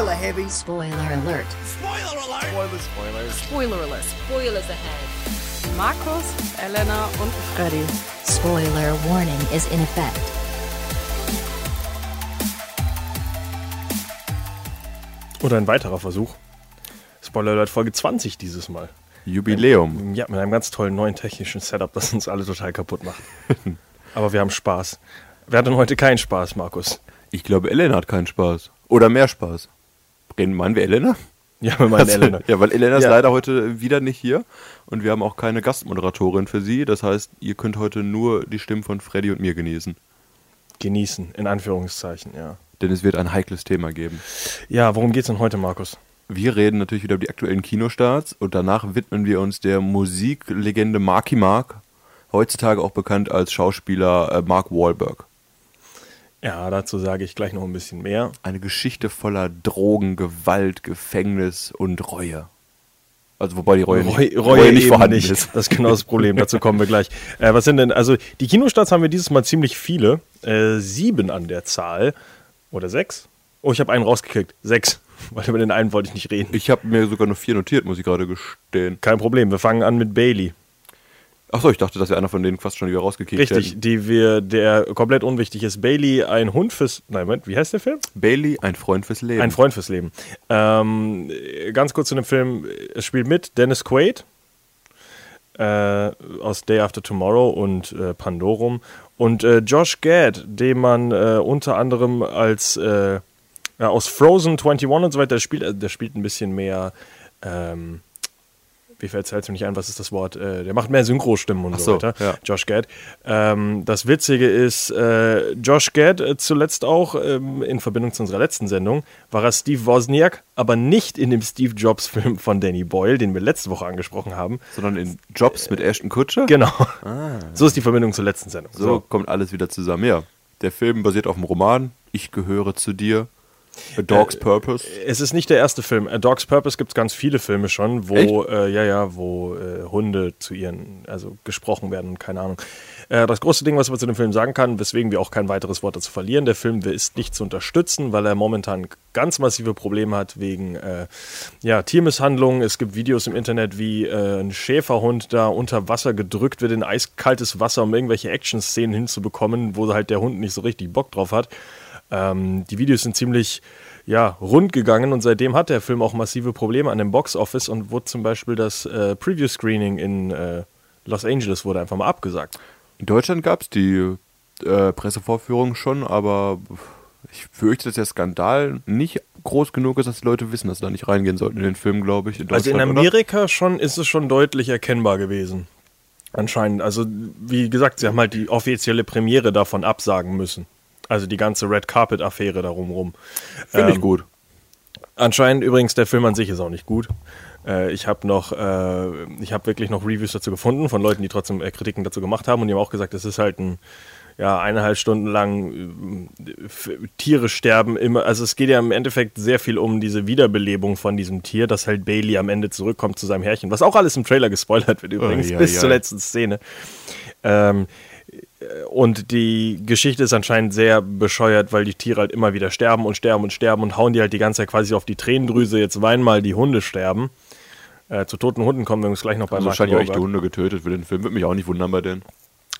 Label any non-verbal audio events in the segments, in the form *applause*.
Spoiler heavy. Spoiler alert. Spoiler alert. Spoiler alert. Spoilers ahead. Markus, Elena und Freddy. Spoiler warning is in effect. Oder ein weiterer Versuch. Spoiler Alert Folge 20 dieses Mal. Jubiläum. Ja, mit einem ganz tollen neuen technischen Setup, das uns alle total kaputt macht. *laughs* Aber wir haben Spaß. Wir hatten heute keinen Spaß, Markus. Ich glaube, Elena hat keinen Spaß. Oder mehr Spaß. Reden, meinen wir Elena? Ja, wir meinen *laughs* Elena. Ja, weil Elena ist Ja. leider heute wieder nicht hier und wir haben auch keine Gastmoderatorin für sie. Das heißt, ihr könnt heute nur die Stimmen von Freddy und mir genießen. Genießen, in Anführungszeichen, ja. Denn es wird ein heikles Thema geben. Ja, worum geht's denn heute, Markus? Wir reden natürlich wieder über die aktuellen Kinostarts und danach widmen wir uns der Musiklegende Marky Mark, heutzutage auch bekannt als Schauspieler äh, Mark Wahlberg. Ja, dazu sage ich gleich noch ein bisschen mehr. Eine Geschichte voller Drogen, Gewalt, Gefängnis und Reue. Also wobei die Reue, Reue, nicht, Reue nicht eben vorhanden nicht. ist. Das ist genau das Problem. Dazu kommen wir gleich. *laughs* Äh, was sind denn, also die Kinostarts haben wir dieses Mal ziemlich viele. Äh, sieben an der Zahl. Oder sechs? Oh, ich habe einen rausgekriegt. Sechs. *laughs* Weil über den einen wollte ich nicht reden. Ich habe mir sogar nur vier notiert, muss ich gerade gestehen. Kein Problem. Wir fangen an mit Bailey. Achso, ich dachte, dass wir einer von denen fast schon wieder rausgekickt Richtig, hätten. die wir, der komplett unwichtig ist. Bailey, ein Hund fürs. Nein, Moment, wie heißt der Film? Bailey, ein Freund fürs Leben. Ein Freund fürs Leben. Ähm, ganz kurz zu dem Film. Es spielt mit Dennis Quaid äh, aus Day After Tomorrow und äh, Pandorum und äh, Josh Gad, den man äh, unter anderem als äh, aus Frozen 21 und so weiter der spielt. äh, Der spielt ein bisschen mehr. Ähm, wie fällt es mir nicht ein, was ist das Wort? Äh, der macht mehr Synchrostimmen und so, so, weiter. ja. Josh Gad. Ähm, das Witzige ist, äh, Josh Gad äh, zuletzt auch ähm, in Verbindung zu unserer letzten Sendung war er Steve Wozniak, aber nicht in dem Steve Jobs Film von Danny Boyle, den wir letzte Woche angesprochen haben. Sondern in Jobs mit Ashton Kutscher. Genau. So ist die Verbindung zur letzten Sendung. So kommt alles wieder zusammen. Ja, der Film basiert auf dem Roman Ich gehöre zu dir. A Dog's Purpose. Es ist nicht der erste Film. A Dog's Purpose gibt es ganz viele Filme schon, wo, äh, ja, ja, wo äh, Hunde zu ihren, also gesprochen werden, keine Ahnung. Äh, das große Ding, was man zu dem Film sagen kann, weswegen wir auch kein weiteres Wort dazu verlieren, der Film ist nicht zu unterstützen, weil er momentan ganz massive Probleme hat wegen äh, ja, Tiermisshandlung. Es gibt Videos im Internet, wie äh, ein Schäferhund da unter Wasser gedrückt wird in eiskaltes Wasser, um irgendwelche Action-Szenen hinzubekommen, wo halt der Hund nicht so richtig Bock drauf hat. Ähm, die Videos sind ziemlich ja, rund gegangen und seitdem hat der Film auch massive Probleme an dem Box-Office und wurde zum Beispiel das äh, Preview-Screening in äh, Los Angeles wurde einfach mal abgesagt. In Deutschland gab es die äh, Pressevorführung schon, aber ich fürchte, dass der Skandal nicht groß genug ist, dass die Leute wissen, dass sie da nicht reingehen sollten in den Film, glaube ich. In Also in Deutschland, oder? Amerika schon ist es schon deutlich erkennbar gewesen. Anscheinend. Also wie gesagt, sie haben halt die offizielle Premiere davon absagen müssen. Also die ganze Red Carpet-Affäre darum rum. Finde ich Ähm, gut. Anscheinend übrigens, der Film an sich ist auch nicht gut. Äh, ich habe noch, äh, ich habe wirklich noch Reviews dazu gefunden von Leuten, die trotzdem äh, Kritiken dazu gemacht haben und die haben auch gesagt, es ist halt ein, ja, eineinhalb Stunden lang äh, Tiere sterben immer. Also es geht ja im Endeffekt sehr viel um diese Wiederbelebung von diesem Tier, dass halt Bailey am Ende zurückkommt zu seinem Herrchen, was auch alles im Trailer gespoilert wird übrigens, ja, *laughs* bis ja. zur letzten Szene. Ähm, und die Geschichte ist anscheinend sehr bescheuert, weil die Tiere halt immer wieder sterben und sterben und sterben und hauen die halt die ganze Zeit quasi auf die Tränendrüse. Jetzt weinen mal die Hunde sterben. Äh, zu toten Hunden kommen wir uns gleich noch bei Also Mark wahrscheinlich auch echt die. Hunde getötet für den Film. Würde mich auch nicht wundern bei denen.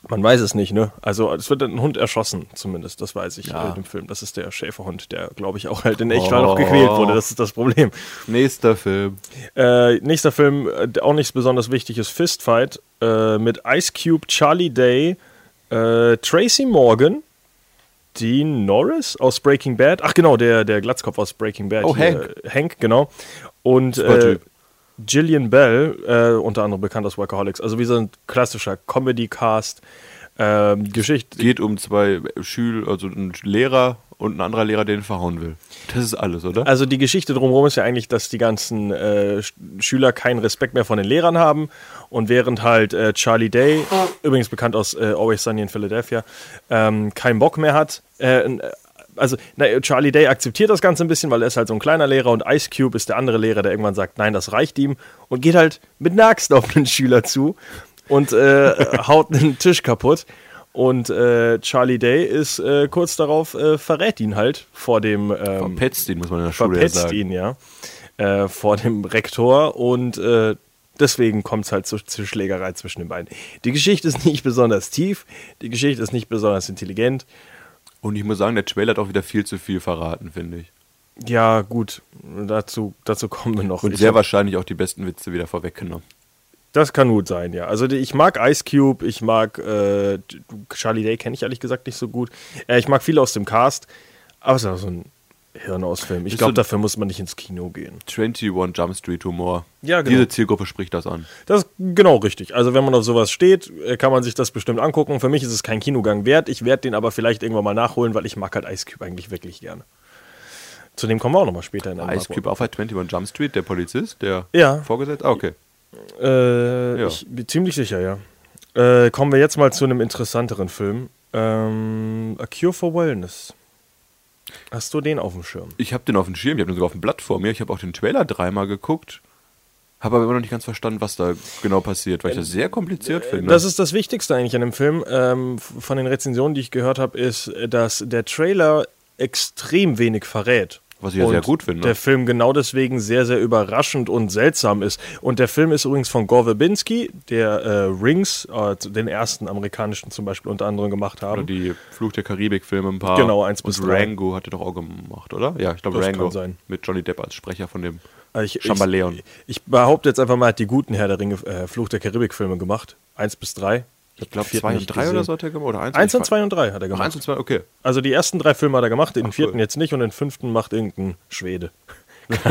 Man weiß es nicht, ne? Also es wird ein Hund erschossen, zumindest, das weiß ich Ja. äh, in dem Film. Das ist der Schäferhund, der, glaube ich, auch halt in Echtfall noch gequält wurde. Das ist das Problem. Nächster Film. Äh, nächster Film, äh, auch nichts besonders wichtiges, Fistfight äh, mit Ice Cube, Charlie Day, äh, Tracy Morgan, Dean Norris aus Breaking Bad. Ach genau, der, der Glatzkopf aus Breaking Bad. Oh, hier, Hank. Hank, genau. Und äh. Gillian Bell, äh, unter anderem bekannt aus Workaholics. Also wie so ein klassischer Comedy-Cast. Ähm, Geschichte. Geht um zwei Schüler, also ein Lehrer und ein anderer Lehrer, der ihn verhauen will. Das ist alles, oder? Also die Geschichte drumherum ist ja eigentlich, dass die ganzen äh, Sch- Schüler keinen Respekt mehr von den Lehrern haben und während halt äh, Charlie Day, übrigens bekannt aus äh, Always Sunny in Philadelphia, ähm, keinen Bock mehr hat. Äh, n- also na, Charlie Day akzeptiert das Ganze ein bisschen, weil er ist halt so ein kleiner Lehrer und Ice Cube ist der andere Lehrer, der irgendwann sagt, nein, das reicht ihm und geht halt mit einer Axt auf den Schüler zu und äh, *laughs* haut einen Tisch kaputt. Und äh, Charlie Day ist äh, kurz darauf, äh, verrät ihn halt vor dem. Ähm, Verpetzt ihn, muss man in der Schule ja verpetzt sagen. ihn, ja. Äh, vor dem Rektor und äh, deswegen kommt es halt zu, zu Schlägerei zwischen den beiden. Die Geschichte ist *laughs* nicht besonders tief, die Geschichte ist nicht besonders intelligent. Und ich muss sagen, der Trailer hat auch wieder viel zu viel verraten, finde ich. Ja, gut, dazu, dazu kommen wir noch. Und sehr wahrscheinlich auch die besten Witze wieder vorweggenommen. Das kann gut sein, ja. Also ich mag Ice Cube, ich mag äh, Charlie Day kenne ich ehrlich gesagt nicht so gut. Äh, ich mag viele aus dem Cast, aber es ist auch so ein Hirnausfilm. Ich glaube, dafür muss man nicht ins Kino gehen. 21 Jump Street Humor. Ja, genau. Diese Zielgruppe spricht das an. Das ist genau richtig. Also wenn man auf sowas steht, äh, kann man sich das bestimmt angucken. Für mich ist es kein Kinogang wert. Ich werde den aber vielleicht irgendwann mal nachholen, weil ich mag halt Ice Cube eigentlich wirklich gerne. Zu dem kommen wir auch noch mal später in der Ice Cube auf 21 Jump Street, der Polizist, der Ja. vorgesetzt? Ah, okay. Äh, Ja. Ich bin ziemlich sicher, ja. Äh, kommen wir jetzt mal zu einem interessanteren Film. Ähm, A Cure for Wellness. Hast du den auf dem Schirm? Ich habe den auf dem Schirm, ich habe den sogar auf dem Blatt vor mir. Ich habe auch den Trailer dreimal geguckt. Habe aber immer noch nicht ganz verstanden, was da genau passiert, weil ich das sehr kompliziert finde. Das ist das Wichtigste eigentlich an dem Film. Ähm, von den Rezensionen, die ich gehört habe, ist, äh, dass der Trailer extrem wenig verrät. Was ich ja sehr gut finde. Der Film genau deswegen sehr, sehr überraschend und seltsam ist. Und der Film ist übrigens von Gore Verbinski, der äh, Rings, äh, den ersten amerikanischen zum Beispiel unter anderem gemacht Oder haben. die Fluch der Karibik-Filme ein paar. Genau, eins bis drei. Rango hat er doch auch gemacht, oder? Ja, ich glaube Das Rango. kann sein. Mit Johnny Depp als Sprecher von dem Also ich, Chambaleon. Ich, ich behaupte jetzt einfach mal, er hat die guten Herr der Ringe, äh, Fluch der Karibik-Filme gemacht. Eins bis drei. Ich glaube, den vierten zwei nicht und drei oder gesehen. so hat er gemacht. Oder eins, Eins und Ich zwei und drei hat er Ach, gemacht. eins und zwei, okay. Also die ersten drei Filme hat er gemacht, den Ach, vierten cool. jetzt nicht und den fünften macht irgendein Schwede. *laughs*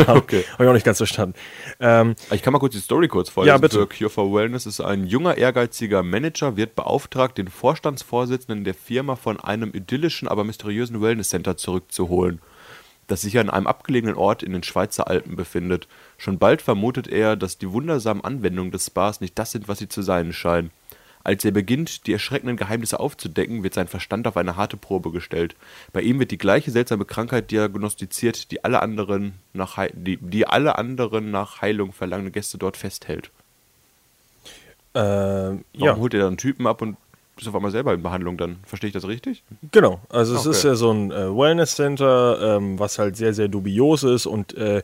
Okay. Habe ich auch nicht ganz verstanden. Ähm, Ich kann mal kurz die Story kurz vorlesen. Ja, bitte. Für Cure for Wellness ist ein junger, ehrgeiziger Manager, wird beauftragt, den Vorstandsvorsitzenden der Firma von einem idyllischen, aber mysteriösen Wellness-Center zurückzuholen, das sich an einem abgelegenen Ort in den Schweizer Alpen befindet. Schon bald vermutet er, dass die wundersamen Anwendungen des Spas nicht das sind, was sie zu sein scheinen. Als er beginnt, die erschreckenden Geheimnisse aufzudecken, wird sein Verstand auf eine harte Probe gestellt. Bei ihm wird die gleiche seltsame Krankheit diagnostiziert, die alle anderen nach, Hei- die, die alle anderen nach Heilung verlangende Gäste dort festhält. äh, Warum ja, holt er dann einen Typen ab und ist auf einmal selber in Behandlung dann? Verstehe ich das richtig? genau. Also es Okay. ist ja so ein äh, Wellness-Center, ähm, was halt sehr, sehr dubios ist und äh,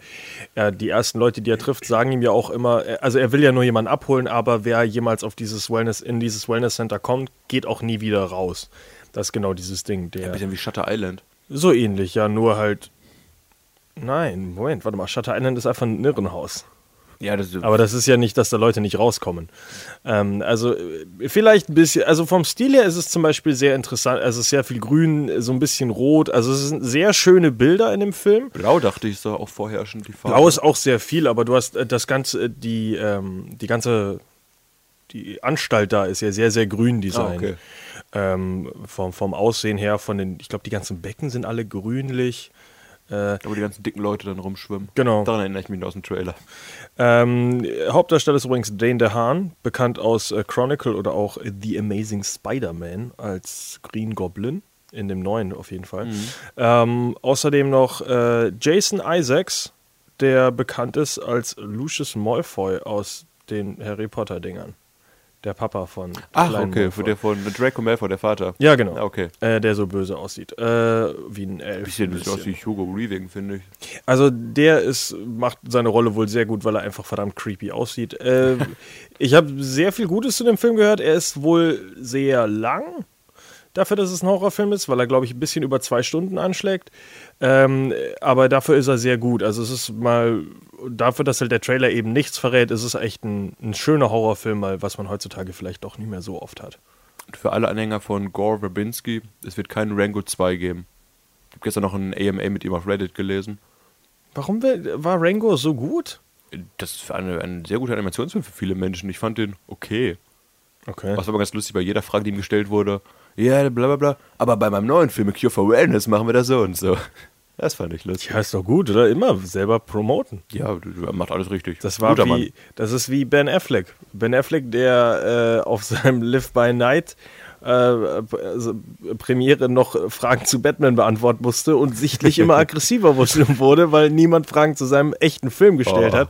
ja, die ersten Leute, die er trifft, sagen ihm ja auch immer, äh, also er will ja nur jemanden abholen, aber wer jemals auf dieses Wellness, in dieses Wellness-Center kommt, geht auch nie wieder raus. Das ist genau dieses Ding. Der, Ein bisschen wie Shutter Island. So ähnlich, ja, nur halt. Nein, Moment, warte mal. Shutter Island ist einfach ein Irrenhaus. Ja, das ist Aber das ist ja nicht, dass da Leute nicht rauskommen. Ähm, also äh, vielleicht ein bisschen, also vom Stil her ist es zum Beispiel sehr interessant. Also es ist sehr viel grün, so ein bisschen rot. Also es sind sehr schöne Bilder in dem Film. Blau, dachte ich, ist da auch vorherrschend die Farbe. Blau ist auch sehr viel, aber du hast äh, das ganze, äh, die, ähm, die ganze, die Anstalt da ist ja sehr, sehr grün designt. Ah, okay. ähm, vom, vom Aussehen her, von den, ich glaube, die ganzen Becken sind alle grünlich. Äh, Aber die ganzen dicken Leute dann rumschwimmen. Genau. Daran erinnere ich mich noch aus dem Trailer. Ähm, Hauptdarsteller ist übrigens Dane DeHaan, bekannt aus äh, Chronicle oder auch The Amazing Spider-Man als Green Goblin. In dem neuen auf jeden Fall. Ähm, außerdem noch äh, Jason Isaacs, der bekannt ist als Lucius Malfoy aus den Harry Potter-Dingern. Der Papa von Ach, kleinen okay, Malfoy. der von Draco Malfoy, der Vater. Ja, genau. Ah, Okay. Äh, der so böse aussieht. Äh, wie ein Elf. Bisschen, ein bisschen aus wie Hugo Weaving, finde ich. Also der ist, macht seine Rolle wohl sehr gut, weil er einfach verdammt creepy aussieht. Äh, *laughs* ich habe sehr viel Gutes zu dem Film gehört. Er ist wohl sehr lang. Dafür, dass es ein Horrorfilm ist, weil er, glaube ich, ein bisschen über zwei Stunden anschlägt. Ähm, aber dafür ist er sehr gut. Also es ist mal, dafür, dass halt der Trailer eben nichts verrät, ist es echt ein, ein schöner Horrorfilm, mal, was man heutzutage vielleicht doch nicht mehr so oft hat. Und für alle Anhänger von Gore Verbinski, es wird keinen Rango 2 geben. Ich habe gestern noch ein AMA mit ihm auf Reddit gelesen. Warum war Rango so gut? Das ist eine, ein sehr guter Animationsfilm für viele Menschen. Ich fand den okay. Okay. Was aber ganz lustig, bei jeder Frage, die ihm gestellt wurde, ja, bla bla bla, aber bei meinem neuen Film, Cure for Wellness, machen wir das so und so. Das fand ich lustig. Ja, ist doch gut, oder? Immer selber promoten. Ja, macht alles richtig. Das war Guter wie, Mann. das ist wie Ben Affleck. Ben Affleck, der äh, auf *laughs* seinem Live by Night äh, also Premiere noch Fragen zu Batman beantworten musste und sichtlich immer *laughs* aggressiver wurde, weil niemand Fragen zu seinem echten Film gestellt Oh. hat.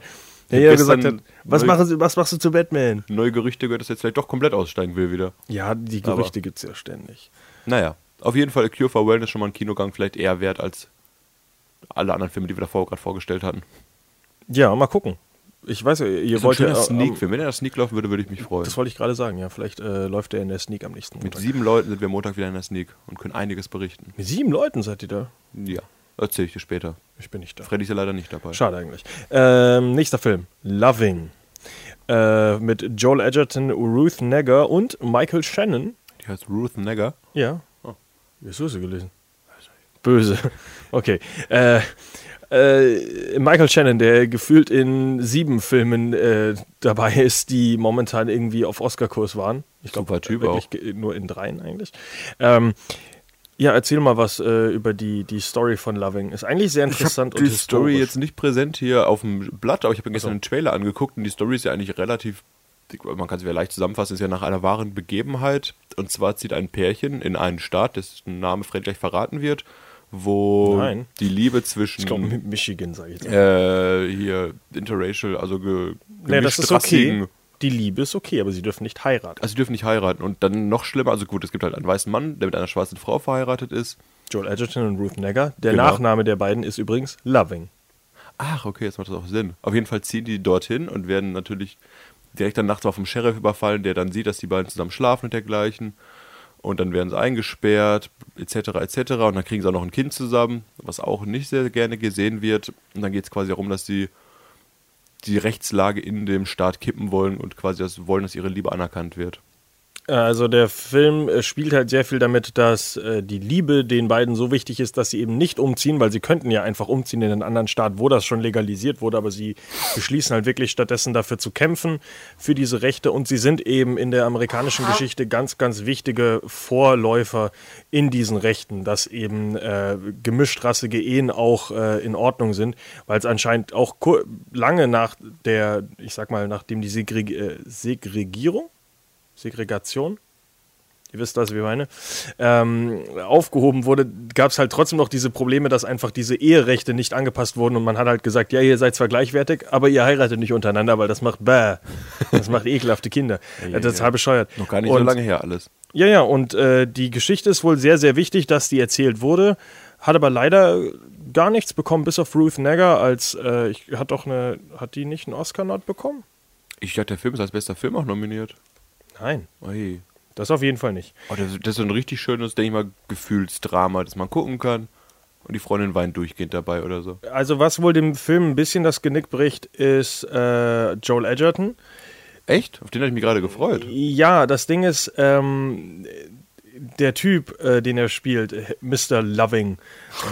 Der ja gesagt hat, was, machen Sie, was machst du zu Batman? Neue Gerüchte gehört, dass er jetzt vielleicht doch komplett aussteigen will wieder. Ja, die Gerüchte gibt es ja ständig. Naja, auf jeden Fall A Cure for Wellness schon mal ein Kinogang vielleicht eher wert als alle anderen Filme, die wir davor gerade vorgestellt hatten. Ja, mal gucken. Ich weiß, ja, ihr wollt ja. äh, Sneak-Film. Wenn er das Sneak laufen würde, würde ich mich freuen. Das wollte ich gerade sagen, ja. Vielleicht äh, läuft er in der Sneak am nächsten Mit Montag. sieben Leuten sind wir Montag wieder in der Sneak und können einiges berichten. Mit sieben Leuten seid ihr da? Ja, erzähle ich dir später. Ich bin nicht da. Freddy ist ja leider nicht dabei. Schade eigentlich. Ähm, nächster Film. Loving. Äh, mit Joel Edgerton, Ruth Negger und Michael Shannon. Die heißt Ruth Negger. Ja. Oh. Wie hast du sie gelesen? Böse. *laughs* Okay. Äh, äh, Michael Shannon, der gefühlt in sieben Filmen äh, dabei ist, die momentan irgendwie auf Oscar-Kurs waren. Ich glaube, Typ wirklich ge- nur in dreien eigentlich. Ähm, ja, erzähl mal was äh, über die, die Story von Loving. Ist eigentlich sehr Ich interessant die und Story historisch. jetzt nicht präsent hier auf dem Blatt, aber ich habe mir gestern so. einen Trailer angeguckt und die Story ist ja eigentlich relativ, man kann sie ja leicht zusammenfassen, ist ja nach einer wahren Begebenheit. Und zwar zieht ein Pärchen in einen Staat, dessen Name Fred gleich verraten wird, wo Nein. die Liebe zwischen Ich glaube, Michigan, sage ich jetzt. äh, hier interracial, also ge Nee, das ist okay. Die Liebe ist okay, aber sie dürfen nicht heiraten. Also sie dürfen nicht heiraten. Und dann noch schlimmer, also gut, es gibt halt einen weißen Mann, der mit einer schwarzen Frau verheiratet ist. Joel Edgerton und Ruth Negger. Der Genau. Nachname der beiden ist übrigens Loving. Ach, okay, jetzt macht das auch Sinn. Auf jeden Fall ziehen die dorthin und werden natürlich direkt dann nachts mal vom Sheriff überfallen, der dann sieht, dass die beiden zusammen schlafen und dergleichen. Und dann werden sie eingesperrt, etc., etc. Und dann kriegen sie auch noch ein Kind zusammen, was auch nicht sehr gerne gesehen wird. Und dann geht es quasi darum, dass sie die Rechtslage in dem Staat kippen wollen und quasi das wollen, dass ihre Liebe anerkannt wird. Also der Film äh, spielt halt sehr viel damit, dass äh, die Liebe den beiden so wichtig ist, dass sie eben nicht umziehen, weil sie könnten ja einfach umziehen in einen anderen Staat, wo das schon legalisiert wurde, aber sie beschließen halt wirklich stattdessen dafür zu kämpfen, für diese Rechte. Und sie sind eben in der amerikanischen Geschichte ganz, ganz wichtige Vorläufer in diesen Rechten, dass eben äh, gemischtrassige Ehen auch äh, in Ordnung sind, weil es anscheinend auch lange nach der, ich sag mal, nachdem die Segreg äh, Segregierung Segregation, ihr wisst, was ich meine, ähm, aufgehoben wurde, gab es halt trotzdem noch diese Probleme, dass einfach diese Eherechte nicht angepasst wurden und man hat halt gesagt, ja, ihr seid zwar gleichwertig, aber ihr heiratet nicht untereinander, weil das macht bäh, das macht *laughs* ekelhafte Kinder. ja, das ist ja. halb bescheuert. Noch gar nicht so Und- lange her alles. ja, ja, und äh, die Geschichte ist wohl sehr, sehr wichtig, dass die erzählt wurde, hat aber leider gar nichts bekommen, bis auf Ruth Negger als, äh, ich, hat doch eine, hat die nicht einen Oscar-Not bekommen? Ich dachte, der Film ist als bester Film auch nominiert. Nein, Ui. das auf jeden Fall nicht. Oh, das, das ist so ein richtig schönes, denke ich mal, Gefühlsdrama, das man gucken kann. Und die Freundin weint durchgehend dabei oder so. Also was wohl dem Film ein bisschen das Genick bricht, ist äh, Joel Edgerton. Echt? Auf den habe ich mich gerade gefreut. Ja, das Ding ist, ähm, der Typ, äh, den er spielt, äh, Mr. Loving,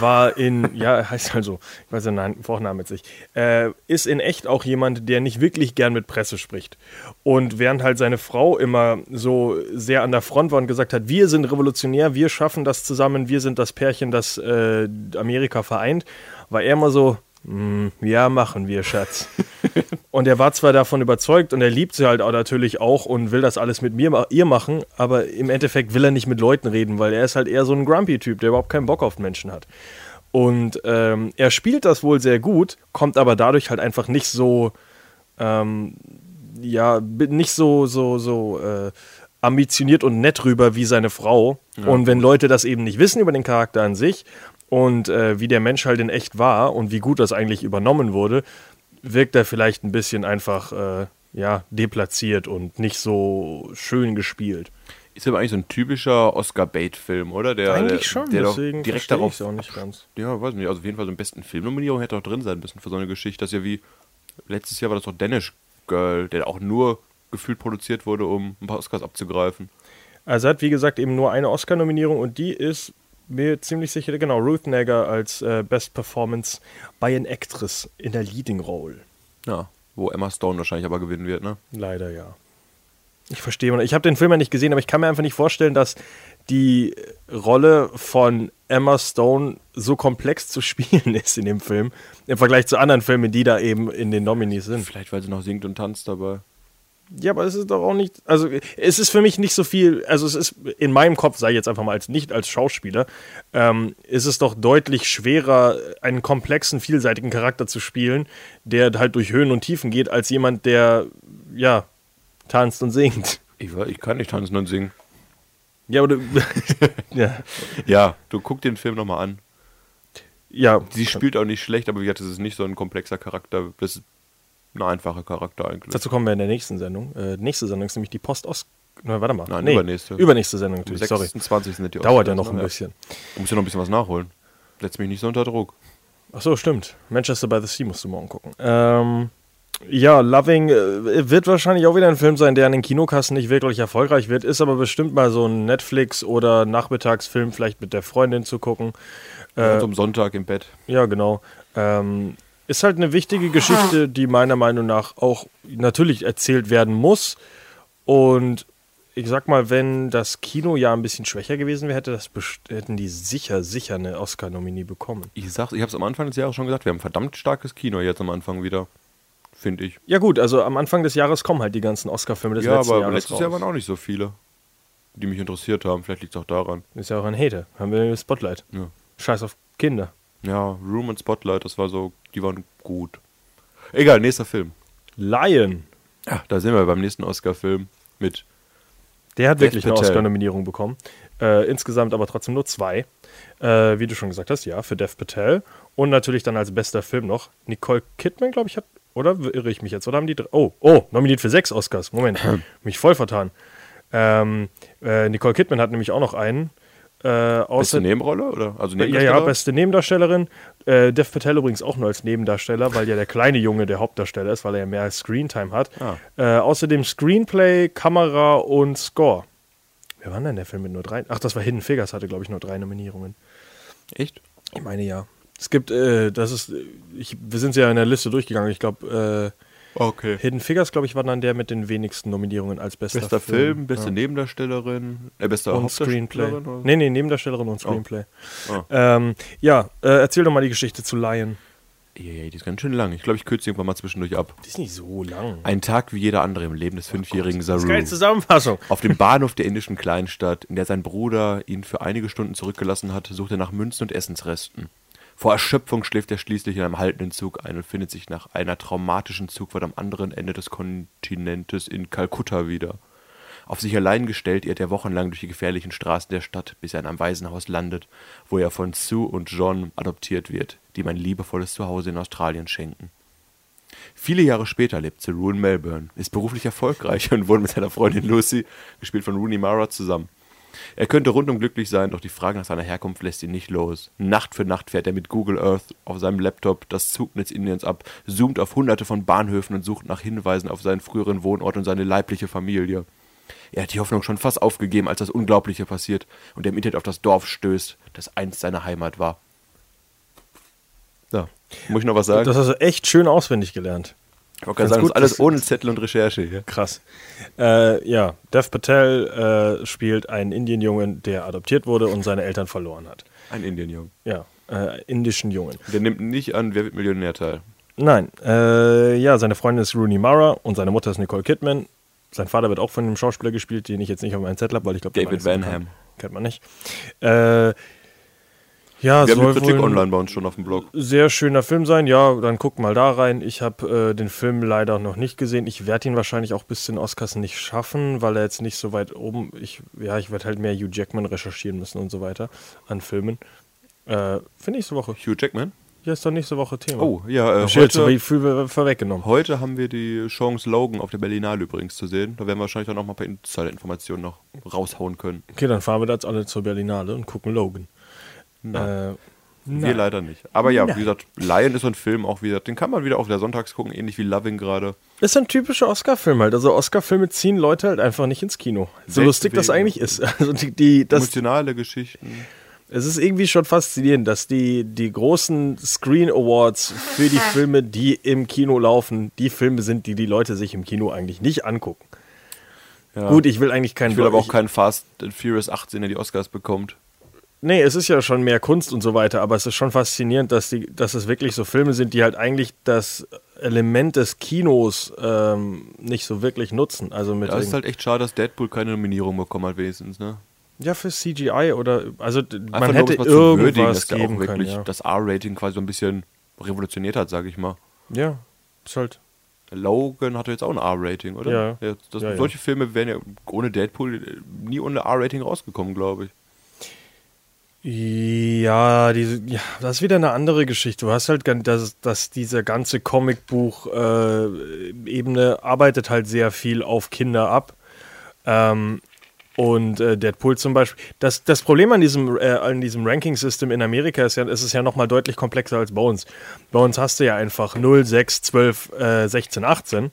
war in, *laughs* ja, er heißt also, ich weiß den Namen- Vornamen jetzt nicht, äh, ist in echt auch jemand, der nicht wirklich gern mit Presse spricht. Und während halt seine Frau immer so sehr an der Front war und gesagt hat, wir sind revolutionär, wir schaffen das zusammen, wir sind das Pärchen, das äh, Amerika vereint, war er immer so, "Mm, ja, machen wir, Schatz. Und er war zwar davon überzeugt und er liebt sie halt auch natürlich auch und will das alles mit mir, ihr machen, aber im Endeffekt will er nicht mit Leuten reden, weil er ist halt eher so ein Grumpy-Typ, der überhaupt keinen Bock auf Menschen hat. Und ähm, er spielt das wohl sehr gut, kommt aber dadurch halt einfach nicht so, ähm, ja, nicht so, so, so äh, ambitioniert und nett rüber wie seine Frau. und wenn Leute das eben nicht wissen über den Charakter an sich und äh, wie der Mensch halt in echt war und wie gut das eigentlich übernommen wurde, wirkt er vielleicht ein bisschen einfach, äh, ja, deplatziert und nicht so schön gespielt. Ist aber eigentlich so ein typischer Oscar-Bait-Film, oder? Der, Eigentlich der, schon, der deswegen direkt darauf. auch nicht ganz. Ja, weiß nicht. Also auf jeden Fall so einen besten Filmnominierung hätte auch drin sein müssen für so eine Geschichte. Das ist ja wie. Letztes Jahr war das doch Danish Girl, der auch nur gefühlt produziert wurde, um ein paar Oscars abzugreifen. Also er hat, wie gesagt, eben nur eine Oscar-Nominierung und die ist mir ziemlich sicher, genau, Ruth Negger als äh, Best Performance by an Actress in der Leading Role. Ja. Wo Emma Stone wahrscheinlich aber gewinnen wird, ne? Leider ja. Ich verstehe. Ich habe den Film ja nicht gesehen, aber ich kann mir einfach nicht vorstellen, dass die Rolle von Emma Stone so komplex zu *laughs* spielen ist in dem Film, im Vergleich zu anderen Filmen, die da eben in den Nominees sind. Vielleicht, weil sie noch singt und tanzt dabei. Ja, aber es ist doch auch nicht, also es ist für mich nicht so viel, also es ist in meinem Kopf, sei ich jetzt einfach mal als nicht als Schauspieler, ähm, ist es doch deutlich schwerer, einen komplexen, vielseitigen Charakter zu spielen, der halt durch Höhen und Tiefen geht, als jemand, der, ja, tanzt und singt. Ich, ich kann nicht tanzen und singen. Ja, oder, *laughs* ja, Ja, du guck den Film nochmal an. ja, Sie spielt auch nicht schlecht, aber wie gesagt, es ist nicht so ein komplexer Charakter. Das ist ein einfacher Charakter eigentlich. dazu kommen wir in der nächsten Sendung. Äh, nächste Sendung ist nämlich die Post-Ost, na, warte mal. Nein, übernächste. Übernächste Sendung natürlich, sorry. 26. sind die Dauert ja noch ein ne? bisschen. Du musst ja noch ein bisschen was nachholen. Setz mich nicht so unter Druck. Ach so, stimmt. Manchester by the Sea musst du morgen gucken. Ähm, ja, Loving äh, wird wahrscheinlich auch wieder ein Film sein, der an den Kinokassen nicht wirklich erfolgreich wird, ist aber bestimmt mal so ein Netflix- oder Nachmittagsfilm vielleicht mit der Freundin zu gucken. Äh, Also am Sonntag im Bett. ja, genau. Ähm, ist halt eine wichtige Geschichte, die meiner Meinung nach auch natürlich erzählt werden muss. Und ich sag mal, wenn das Kino ja ein bisschen schwächer gewesen wäre, hätte hätten die sicher, sicher eine Oscar-Nominie bekommen. Ich sag's, ich hab's am Anfang des Jahres schon gesagt, wir haben ein verdammt starkes Kino jetzt am Anfang wieder. Finde ich. Ja gut, also am Anfang des Jahres kommen halt die ganzen Oscar-Filme des ja, letzten aber Jahres letztes raus. Jahr waren auch nicht so viele, die mich interessiert haben. Vielleicht liegt's auch daran. Ist ja auch ein Hater. Haben wir Spotlight. Ja. Scheiß auf Kinder. Ja, Room und Spotlight, das war so, die waren gut. Egal, nächster Film. Lion. Ja, da sind wir beim nächsten Oscar-Film mit. Der hat Dev wirklich eine Patel. Oscar-Nominierung bekommen. Äh, insgesamt aber trotzdem nur zwei. Äh, wie du schon gesagt hast, ja, für Dev Patel. Und natürlich dann als bester Film noch Nicole Kidman, glaube ich, hat. Oder irre ich mich jetzt? Oder haben die drei? Oh, oh, nominiert für sechs Oscars. Moment, *clears throat* mich voll vertan. Ähm, äh, Nicole Kidman hat nämlich auch noch einen. Äh, Beste außer, Nebenrolle, oder? Also Ja, ja, beste Nebendarstellerin. Äh, Dev Patel übrigens auch nur als Nebendarsteller, weil ja der kleine Junge der Hauptdarsteller ist, weil er ja mehr Screentime hat. Ah. Äh, außerdem Screenplay, Kamera und Score. Wer war denn der Film mit nur drei? Ach, das war Hidden Figures, hatte, glaube ich, nur drei Nominierungen. Echt? Ich meine ja. Es gibt, äh, das ist, äh, ich, wir sind ja in der Liste durchgegangen. Ich glaube, Okay. Hidden Figures, glaube ich, war dann der mit den wenigsten Nominierungen als bester, Bester Film, beste ja. Nebendarstellerin, äh, bester und Screenplay. Oder? Nee, nee, Nebendarstellerin und Screenplay. Oh. Ähm, ja, äh, erzähl doch mal die Geschichte zu Lion. Ey, die ist ganz schön lang. Ich glaube, ich kürze irgendwann mal zwischendurch ab. Die ist nicht so lang. Ein Tag wie jeder andere im Leben des fünfjährigen Das ist Saru. keine Zusammenfassung. Auf dem Bahnhof der indischen Kleinstadt, in der sein Bruder ihn für einige Stunden zurückgelassen hat, sucht er nach Münzen und Essensresten. Vor Erschöpfung schläft er schließlich in einem haltenden Zug ein und findet sich nach einer traumatischen Zugfahrt am anderen Ende des Kontinentes in Kalkutta wieder. Auf sich allein gestellt irrt er wochenlang durch die gefährlichen Straßen der Stadt, bis er in einem Waisenhaus landet, wo er von Sue und John adoptiert wird, die ihm ein liebevolles Zuhause in Australien schenken. Viele Jahre später lebt Saru in Melbourne, ist beruflich erfolgreich und wohnt mit seiner Freundin Lucy, gespielt von Rooney Mara, zusammen. Er könnte rundum glücklich sein, doch die Frage nach seiner Herkunft lässt ihn nicht los. Nacht für Nacht fährt er mit Google Earth auf seinem Laptop das Zugnetz Indiens ab, zoomt auf hunderte von Bahnhöfen und sucht nach Hinweisen auf seinen früheren Wohnort und seine leibliche Familie. Er hat die Hoffnung schon fast aufgegeben, als das Unglaubliche passiert und er im Internet auf das Dorf stößt, das einst seine Heimat war. So, muss ich noch was sagen? Das hast du echt schön auswendig gelernt. Ich wollte gerade ganz sagen, das gut, ist alles das- ohne Zettel und Recherche hier. Krass. Äh, ja, Dev Patel äh, spielt einen Indienjungen, der adoptiert wurde und seine Eltern verloren hat. Ein Indienjunge. Ja, äh, indischen Jungen. Der nimmt nicht an Wer wird Millionär teil. Nein, äh, ja, seine Freundin ist Rooney Mara und seine Mutter ist Nicole Kidman. Sein Vater wird auch von einem Schauspieler gespielt, den ich jetzt nicht auf meinem Zettel habe, weil ich glaube, David Van Ham. Kennt man nicht. Äh, ja, Wir haben soll die Kritik online bei uns schon auf dem Blog. sehr schöner Film sein. Ja, dann guck mal da rein. Ich habe äh, den Film leider noch nicht gesehen. Ich werde ihn wahrscheinlich auch bis zu den Oscars nicht schaffen, weil er jetzt nicht so weit oben. Ich, ja, ich werde halt mehr Hugh Jackman recherchieren müssen und so weiter an Filmen. Äh, für nächste Woche. Hugh Jackman? Ja, ist doch nächste Woche Thema. Oh, ja, äh, heute, viel vorweggenommen. heute haben wir die Chance, Logan auf der Berlinale übrigens zu sehen. Da werden wir wahrscheinlich auch noch mal ein paar Insider-Informationen noch raushauen können. Okay, dann fahren wir jetzt alle zur Berlinale und gucken Logan. Na, Äh, wir leider nicht. Aber ja, Nein. wie gesagt, Lion ist so ein Film auch wieder, den kann man wieder auf der Sonntags gucken, ähnlich wie Loving gerade. ist ein typischer Oscar-Film halt. Also Oscar-Filme ziehen Leute halt einfach nicht ins Kino. So Welch- lustig das welch- eigentlich ist. *laughs* Also die, die, das, Emotionale Geschichten. es ist irgendwie schon faszinierend, dass die, die großen Screen Awards für die *laughs* Filme, die im Kino laufen, die Filme sind, die die Leute sich im Kino eigentlich nicht angucken. Ja. Gut, ich will eigentlich keinen ich will aber auch keinen Fast and Furious 18, der die Oscars bekommt. Nee, es ist ja schon mehr Kunst und so weiter, aber es ist schon faszinierend, dass, die, dass es wirklich so Filme sind, die halt eigentlich das Element des Kinos ähm, nicht so wirklich nutzen. Also mit Da ist irgend- halt echt schade, dass Deadpool keine Nominierung bekommen hat, wenigstens, ne? ja für CGI oder also Einfach man nur, hätte es mal zu würdigen, irgendwas dass der geben auch können. wirklich Ja. das R-Rating quasi so ein bisschen revolutioniert hat, sage ich mal. ja, ist halt Logan hatte jetzt auch ein R-Rating, oder? Ja. das, Ja, ja. solche Filme wären ja ohne Deadpool äh, nie ohne R-Rating rausgekommen, glaube ich. Ja, diese, ja, das ist wieder eine andere Geschichte. Du hast halt, dass, dass diese ganze Comicbuch-Ebene arbeitet halt sehr viel auf Kinder ab. Ähm, und äh, Deadpool zum Beispiel. Das, das Problem an diesem, äh, diesem Ranking-System in Amerika ist ja, ist es ja nochmal deutlich komplexer als bei uns. Bei uns hast du ja einfach 0, 6, 12, äh, 16, 18.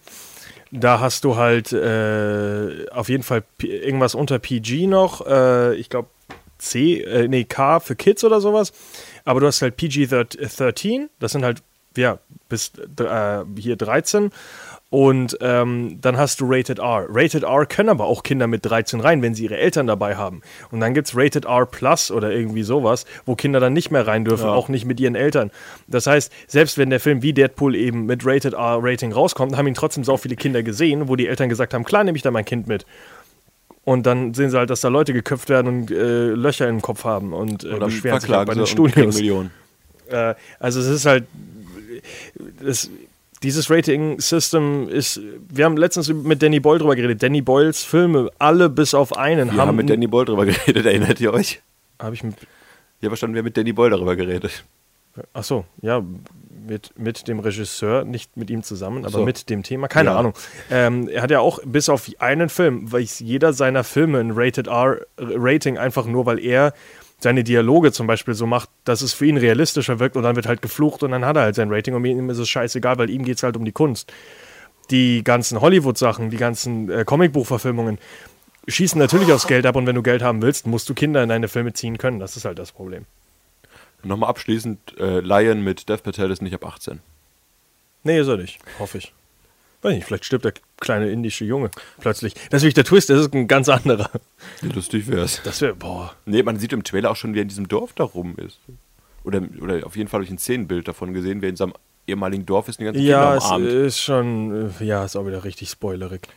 Da hast du halt äh, auf jeden Fall irgendwas unter PG noch. Äh, ich glaube C, äh, nee, K für Kids oder sowas. Aber du hast halt PG-13, das sind halt, ja, bis äh, hier 13. Und ähm, dann hast du Rated R. Rated R können aber auch Kinder mit 13 rein, wenn sie ihre Eltern dabei haben. Und dann gibt es Rated R Plus oder irgendwie sowas, wo Kinder dann nicht mehr rein dürfen, auch nicht mit ihren Eltern. Das heißt, selbst wenn der Film wie Deadpool eben mit Rated R Rating rauskommt, haben ihn trotzdem so viele Kinder gesehen, wo die Eltern gesagt haben, klar nehme ich da mein Kind mit. Und dann sehen sie halt, dass da Leute geköpft werden und äh, Löcher im Kopf haben und äh, beschweren sich halt bei den Studios. Millionen. *laughs* Äh, also es ist halt, das, dieses Rating-System ist, wir haben letztens mit Danny Boyle drüber geredet. Danny Boyles Filme, alle bis auf einen, Wir haben mit Danny Boyle drüber geredet, *laughs* erinnert ihr euch? Habe ich mit, Ja, verstanden, wir haben mit Danny Boyle darüber geredet. ach so, ja, mit, mit dem Regisseur, nicht mit ihm zusammen, aber so. mit dem Thema, keine Ja. Ahnung. Ähm, er hat ja auch bis auf einen Film, weiß jeder seiner Filme ein Rated R-Rating, einfach nur, weil er seine Dialoge zum Beispiel so macht, dass es für ihn realistischer wirkt und dann wird halt geflucht und dann hat er halt sein Rating und ihm ist es scheißegal, weil ihm geht es halt um die Kunst. Die ganzen Hollywood-Sachen, die ganzen äh, Comicbuchverfilmungen schießen natürlich aufs Geld ab und wenn du Geld haben willst, musst du Kinder in deine Filme ziehen können. Das ist halt das Problem. Nochmal abschließend, äh, Lion mit Dev Patel ist nicht ab 18. Nee, ist er nicht. Hoffe ich. Weiß nicht, vielleicht stirbt der kleine indische Junge plötzlich. Das ist nämlich der Twist, das ist ein ganz anderer. Lustig wär's. Das wäre, boah. Nee, man sieht im Trailer auch schon, wie er in diesem Dorf da rum ist. Oder, oder auf jeden Fall habe ich ein Szenenbild davon gesehen, wie er in seinem ehemaligen Dorf ist, die ganzen Ja, Kinder es umarmt. ist schon, äh, ja, ist auch wieder richtig spoilerig.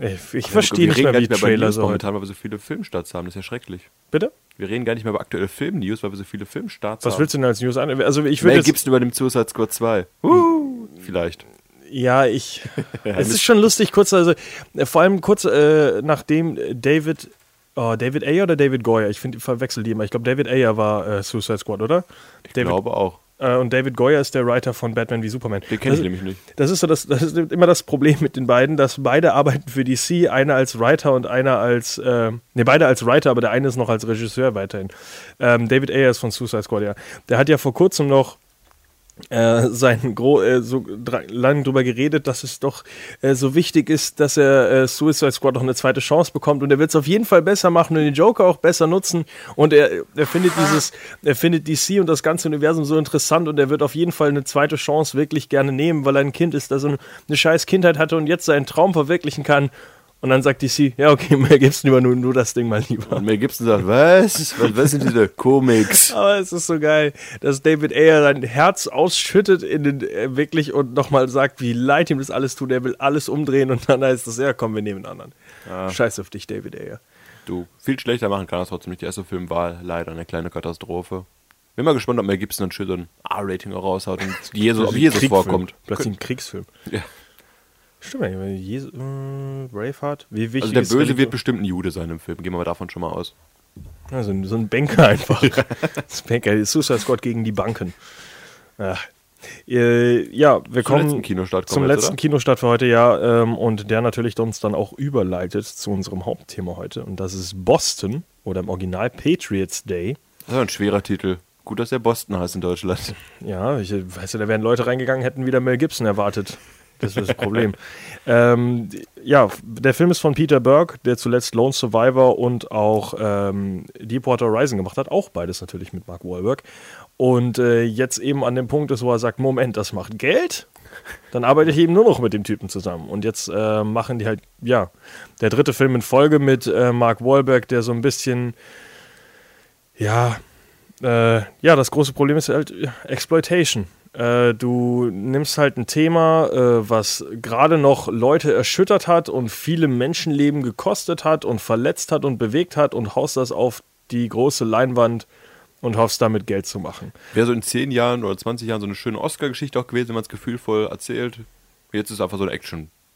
Ey, Ich verstehe nicht mehr, wie nicht mehr Trailer News so heute. momentan, weil wir so viele Filmstarts haben. Das ist ja schrecklich. Bitte? Wir reden gar nicht mehr über aktuelle Film-News, weil wir so viele Filmstarts Was haben. willst du denn als News an? Also ich würde Mel Gibson übernimmt Suicide Squad 2. Uh, vielleicht. ja, ich, *laughs* es ist schon lustig, kurz, also vor allem kurz äh, nachdem David, oh, David Ayer oder David Goyer, ich finde, verwechsel die immer. Ich glaube, David Ayer war äh, Suicide Squad, oder? Ich David, glaube auch. Äh, und David Goyer ist der Writer von Batman wie Superman. Den kenne ich Das- nämlich nicht. Das ist so das, das ist immer das Problem mit den beiden, dass beide arbeiten für DC, einer als Writer und einer als, äh, ne, beide als Writer, aber der eine ist noch als Regisseur weiterhin. Ähm, David Ayer ist von Suicide Squad, ja. Der hat ja vor kurzem noch äh, sein Gro äh, so dra- lang drüber geredet, dass es doch äh, so wichtig ist, dass er äh, Suicide Squad noch eine zweite Chance bekommt und er wird es auf jeden Fall besser machen und den Joker auch besser nutzen und er, er findet dieses, er findet DC und das ganze Universum so interessant und er wird auf jeden Fall eine zweite Chance wirklich gerne nehmen, weil er ein Kind ist, das eine scheiß Kindheit hatte und jetzt seinen Traum verwirklichen kann. Und dann sagt DC, ja okay, mehr gibt's lieber nur, nur das Ding mal lieber. Und Mel Gibson sagt, was? Was, was sind diese Comics? *laughs* Aber es ist so geil, dass David Ayer sein Herz ausschüttet in den äh, wirklich und nochmal sagt, wie leid ihm das alles tut. Er will alles umdrehen und dann heißt es, ja komm, wir nehmen einen anderen. Scheiß auf dich, David Ayer. Du, viel schlechter machen kann das trotzdem nicht. Die erste Film war leider eine kleine Katastrophe. Bin mal gespannt, ob Mel Gibson dann schön so ein R-Rating raushaut und Jesus, ob Jesus Kriegfilm. vorkommt. Plötzlich ein Kriegsfilm. Ja. Stimmt, ja, Jesus, äh, Braveheart. Wie wichtig Also der Böse wird bestimmt ein Jude sein im Film. Gehen wir mal davon schon mal aus. Ja, so, ein, Banker einfach. *laughs* das Banker, Suicide Squad gegen die Banken. Ja, äh, ja wir kommen letzten Kinostart zum jetzt, letzten? Kinostart für heute, ja. Ähm, und der natürlich uns dann auch überleitet zu unserem Hauptthema heute. Und das ist Boston oder im Original Patriots Day. Das ist ein schwerer Titel. Gut, dass der Boston heißt in Deutschland. Ja, ich weiß ja, da wären Leute reingegangen, hätten wieder Mel Gibson erwartet. Das ist das Problem. ähm, ja, der Film ist von Peter Burke, der zuletzt Lone Survivor und auch ähm, Deepwater Horizon gemacht hat. Auch beides natürlich mit Mark Wahlberg. Und äh, jetzt eben an dem Punkt ist, wo er sagt: Moment, das macht Geld. Dann arbeite ich eben nur noch mit dem Typen zusammen. Und jetzt äh, machen die halt, ja, der dritte Film in Folge mit äh, Mark Wahlberg, der so ein bisschen, ja, äh, ja, das große Problem ist halt ja, Exploitation. Äh, du nimmst halt ein Thema, äh, was gerade noch Leute erschüttert hat und viele Menschenleben gekostet hat und verletzt hat und bewegt hat und haust das auf die große Leinwand und hoffst damit Geld zu machen. Wäre so in 10 Jahren oder 20 Jahren so eine schöne Oscar-Geschichte auch gewesen, wenn man es gefühlvoll erzählt. Jetzt ist es einfach so ein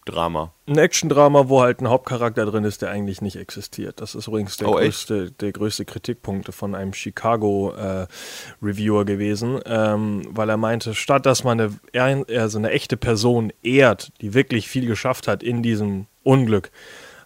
Action-Drama. Ein Action-Drama, wo halt ein Hauptcharakter drin ist, der eigentlich nicht existiert. Das ist übrigens der, Oh, größte, der größte Kritikpunkt von einem Chicago-Reviewer gewesen, ähm, weil er meinte, statt dass man eine, also eine echte Person ehrt, die wirklich viel geschafft hat in diesem Unglück,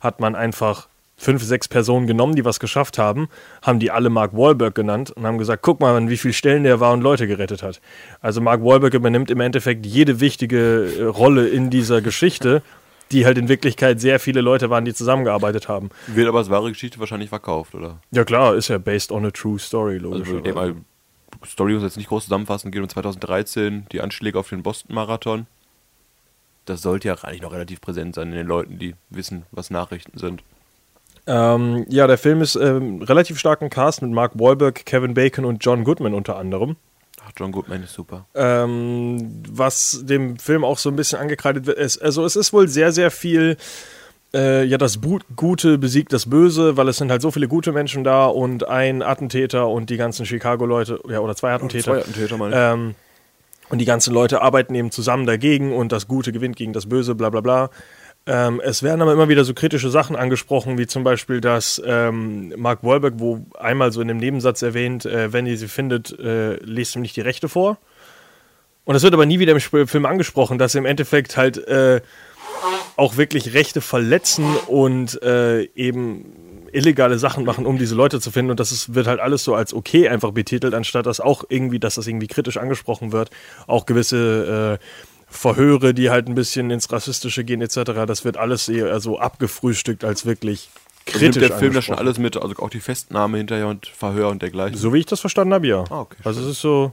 hat man einfach fünf, sechs Personen genommen, die was geschafft haben, haben die alle Mark Wahlberg genannt und haben gesagt, guck mal, an wie vielen Stellen der war und Leute gerettet hat. Also Mark Wahlberg übernimmt im Endeffekt jede wichtige äh, Rolle in dieser Geschichte, die halt in Wirklichkeit sehr viele Leute waren, die zusammengearbeitet haben. Wird aber als wahre Geschichte wahrscheinlich verkauft, oder? Ja klar, ist ja based on a true story, Also logisch. mal, Story muss jetzt nicht groß zusammenfassen, geht um 2013, die Anschläge auf den Boston-Marathon. Das sollte ja eigentlich noch relativ präsent sein in den Leuten, die wissen, was Nachrichten sind. Ähm, ja, der Film ist ähm, relativ starken Cast mit Mark Wahlberg, Kevin Bacon und John Goodman unter anderem. Ach, John Goodman ist super. Ähm, was dem Film auch so ein bisschen angekreidet wird, ist, also es ist wohl sehr, sehr viel, äh, ja, das Bu Gute besiegt das Böse, weil es sind halt so viele gute Menschen da und ein Attentäter und die ganzen Chicago-Leute, ja, oder zwei Attentäter. Zwei Attentäter, meine ich. Ähm, und die ganzen Leute arbeiten eben zusammen dagegen und das Gute gewinnt gegen das Böse, bla bla bla. Ähm, es werden aber immer wieder so kritische Sachen angesprochen, wie zum Beispiel, dass ähm, Mark Wahlberg, wo einmal so in dem Nebensatz erwähnt, äh, wenn ihr sie findet, äh, lest ihm nicht die Rechte vor. Und es wird aber nie wieder im Film angesprochen, dass sie im Endeffekt halt äh, auch wirklich Rechte verletzen und äh, eben illegale Sachen machen, um diese Leute zu finden. Und das ist, wird halt alles so als okay einfach betitelt, anstatt dass auch irgendwie, dass das irgendwie kritisch angesprochen wird. Auch gewisse äh, Verhöre, die halt ein bisschen ins Rassistische gehen, etc. Das wird alles eher so abgefrühstückt als wirklich Also nimmt kritisch. der Film da schon alles mit, also auch die Festnahme hinterher und Verhör und dergleichen. So wie ich das verstanden habe, ja. Ah, okay, also es ist so,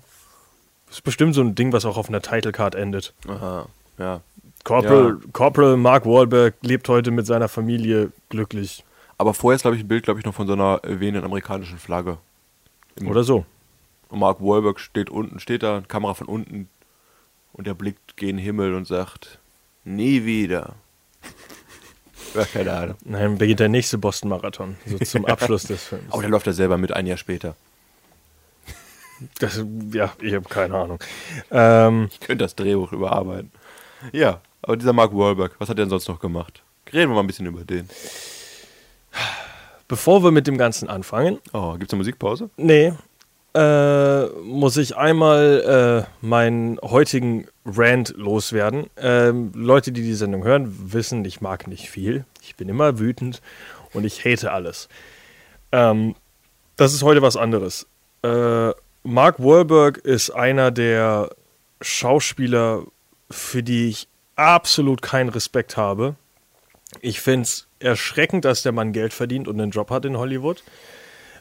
es ist bestimmt so ein Ding, was auch auf einer Titlecard endet. Aha, ja. Corporal, Corporal Mark Wahlberg lebt heute mit seiner Familie glücklich. Aber vorher ist, glaube ich, ein Bild, glaube ich, noch von so einer wehenden amerikanischen Flagge. Im- Oder so. Und Mark Wahlberg steht unten, steht da, Kamera von unten und er blickt gen Himmel und sagt, nie wieder. *laughs* Ja, keine Ahnung. Nein, beginnt der nächste Boston-Marathon. So zum *laughs* Abschluss des Films. Aber dann läuft er selber mit ein Jahr später. Das, ja, ich habe keine Ahnung. Ähm, Ich könnte das Drehbuch überarbeiten. Ja, aber dieser Mark Wahlberg, was hat er denn sonst noch gemacht? Reden wir mal ein bisschen über den. bevor wir mit dem Ganzen anfangen, Oh, gibt's eine Musikpause? nee, äh, muss ich einmal äh, meinen heutigen Rant loswerden. Ähm, Leute, die die Sendung hören, wissen, ich mag nicht viel. Ich bin immer wütend und ich hate alles. Ähm, das ist heute was anderes. Äh, Mark Wahlberg ist einer der Schauspieler, für die ich absolut keinen Respekt habe. Ich finde es erschreckend, dass der Mann Geld verdient und einen Job hat in Hollywood.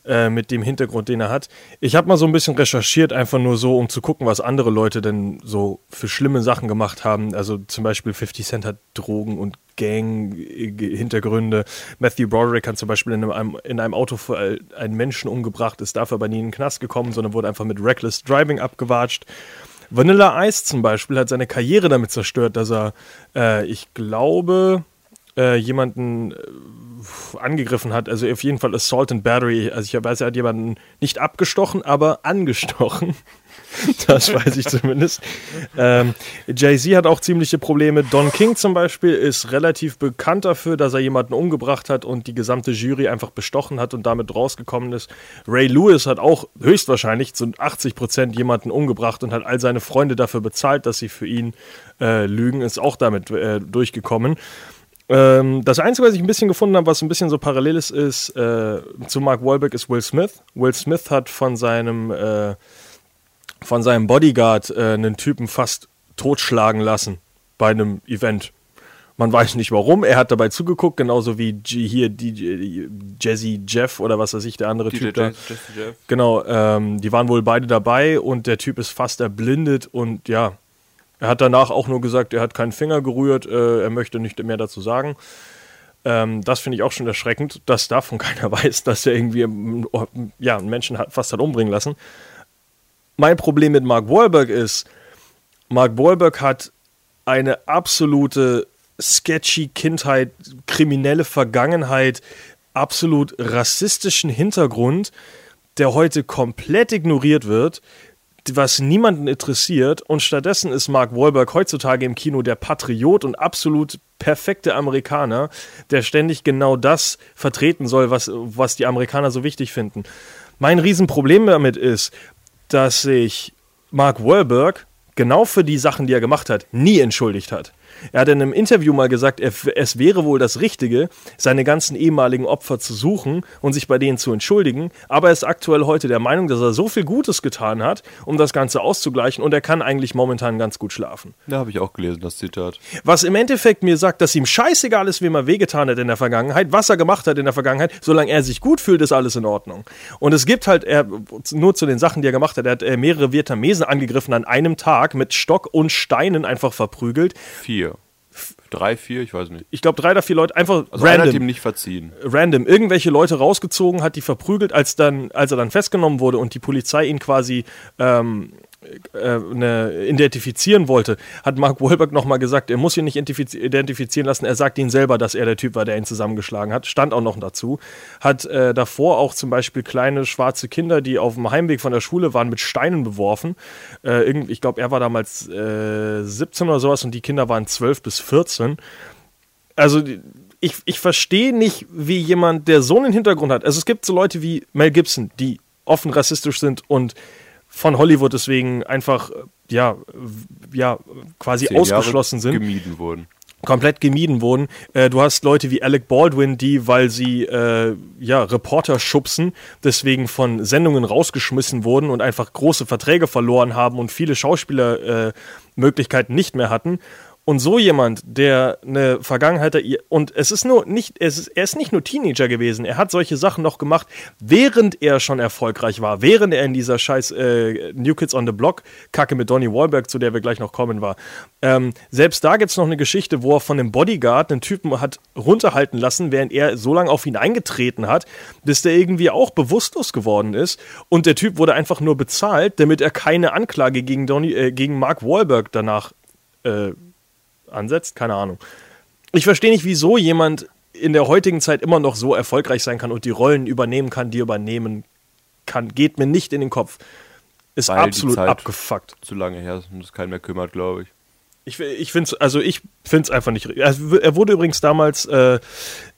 Äh, mit dem Hintergrund, den er hat. Ich habe mal so ein bisschen recherchiert, einfach nur so, um zu gucken, was andere Leute denn so für schlimme Sachen gemacht haben. Also zum Beispiel 50 Cent hat Drogen- und Gang-Hintergründe. Matthew Broderick hat zum Beispiel in einem, in einem Auto einen Menschen umgebracht, ist dafür aber nie in den Knast gekommen, sondern wurde einfach mit Reckless Driving abgewatscht. Vanilla Ice zum Beispiel hat seine Karriere damit zerstört, dass er, äh, ich glaube, äh, jemanden äh, angegriffen hat. Also auf jeden Fall Assault and Battery. Also ich weiß, er hat jemanden nicht abgestochen, aber angestochen. *laughs* Das weiß ich zumindest. Ähm, Jay-Z hat auch ziemliche Probleme. Don King zum Beispiel ist relativ bekannt dafür, dass er jemanden umgebracht hat und die gesamte Jury einfach bestochen hat und damit rausgekommen ist. Ray Lewis hat auch höchstwahrscheinlich zu 80 Prozent jemanden umgebracht und hat all seine Freunde dafür bezahlt, dass sie für ihn äh, lügen, ist auch damit äh, durchgekommen. Ähm, das Einzige, was ich ein bisschen gefunden habe, was ein bisschen so parallel ist, ist äh, zu Mark Wahlberg ist Will Smith. Will Smith hat von seinem äh, von seinem Bodyguard äh, einen Typen fast totschlagen lassen bei einem Event. Man weiß nicht warum. Er hat dabei zugeguckt, genauso wie G hier DJ, Jazzy Jeff oder was weiß ich, der andere DJ Typ da. Jesse Jeff. Genau, ähm, die waren wohl beide dabei und der Typ ist fast erblindet und ja, er hat danach auch nur gesagt, er hat keinen Finger gerührt, äh, er möchte nicht mehr dazu sagen. Ähm, das finde ich auch schon erschreckend, dass davon *laughs* keiner weiß, dass er irgendwie ähm, ja, einen Menschen hat, fast hat umbringen lassen. Mein Problem mit Mark Wahlberg ist, Mark Wahlberg hat eine absolute sketchy Kindheit, kriminelle Vergangenheit, absolut rassistischen Hintergrund, der heute komplett ignoriert wird, was niemanden interessiert und stattdessen ist Mark Wahlberg heutzutage im Kino der Patriot und absolut perfekte Amerikaner, der ständig genau das vertreten soll, was, was die Amerikaner so wichtig finden. Mein Riesenproblem damit ist, dass sich Mark Wahlberg genau für die Sachen, die er gemacht hat, nie entschuldigt hat. Er hat in einem Interview mal gesagt, er, es wäre wohl das Richtige, seine ganzen ehemaligen Opfer zu suchen und sich bei denen zu entschuldigen. Aber er ist aktuell heute der Meinung, dass er so viel Gutes getan hat, um das Ganze auszugleichen und er kann eigentlich momentan ganz gut schlafen. Da habe ich auch gelesen, das Zitat. Was im Endeffekt mir sagt, dass ihm scheißegal ist, wem er wehgetan hat in der Vergangenheit, was er gemacht hat in der Vergangenheit, solange er sich gut fühlt, ist alles in Ordnung. Und es gibt halt, er, nur zu den Sachen, die er gemacht hat, er hat äh, mehrere Vietnamesen angegriffen an einem Tag mit Stock und Steinen einfach verprügelt. Vier. Drei, vier, ich weiß nicht. Ich glaube, drei oder vier Leute einfach Also einer hat random. ihm nicht verziehen. random irgendwelche Leute rausgezogen, hat die verprügelt, als dann, als er dann festgenommen wurde und die Polizei ihn quasi ähm, äh, ne, identifizieren wollte, hat Mark Wahlberg nochmal gesagt, er muss ihn nicht identifiz identifizieren lassen. Er sagt ihn selber, dass er der Typ war, der ihn zusammengeschlagen hat. Stand auch noch dazu. Hat äh, davor auch zum Beispiel kleine schwarze Kinder, die auf dem Heimweg von der Schule waren, mit Steinen beworfen. Äh, ich glaube, er war damals äh, 17 oder sowas und die Kinder waren 12 bis 14 also ich, ich verstehe nicht, wie jemand, der so einen Hintergrund hat. Also es gibt so Leute wie Mel Gibson, die offen rassistisch sind und von Hollywood deswegen einfach äh, ja, ja quasi Zehn Jahre ausgeschlossen sind Gemieden wurden. komplett gemieden wurden. Äh, du hast Leute wie Alec Baldwin, die, weil sie äh, ja, Reporter schubsen, deswegen von Sendungen rausgeschmissen wurden und einfach große Verträge verloren haben und viele Schauspielermöglichkeiten äh, Möglichkeiten nicht mehr hatten. Und so jemand, der eine Vergangenheit, und es ist nur nicht, es ist, er ist nicht nur Teenager gewesen, er hat solche Sachen noch gemacht, während er schon erfolgreich war, während er in dieser scheiß äh, New Kids on the Block Kacke mit Donnie Wahlberg, zu der wir gleich noch kommen, war. Ähm, selbst da gibt es noch eine Geschichte, wo er von dem Bodyguard einen Typen hat runterhalten lassen, während er so lange auf ihn eingetreten hat, bis der irgendwie auch bewusstlos geworden ist. Und der Typ wurde einfach nur bezahlt, damit er keine Anklage gegen, Donnie, äh, gegen Mark Wahlberg danach äh, ansetzt. Keine Ahnung. Ich verstehe nicht, wieso jemand in der heutigen Zeit immer noch so erfolgreich sein kann und die Rollen übernehmen kann, die er übernehmen kann. Geht mir nicht in den Kopf. Ist Weil absolut abgefuckt. Zu lange her ist und es keinen mehr kümmert, glaube ich. Ich, ich finde es, also ich einfach nicht. Er wurde übrigens damals äh,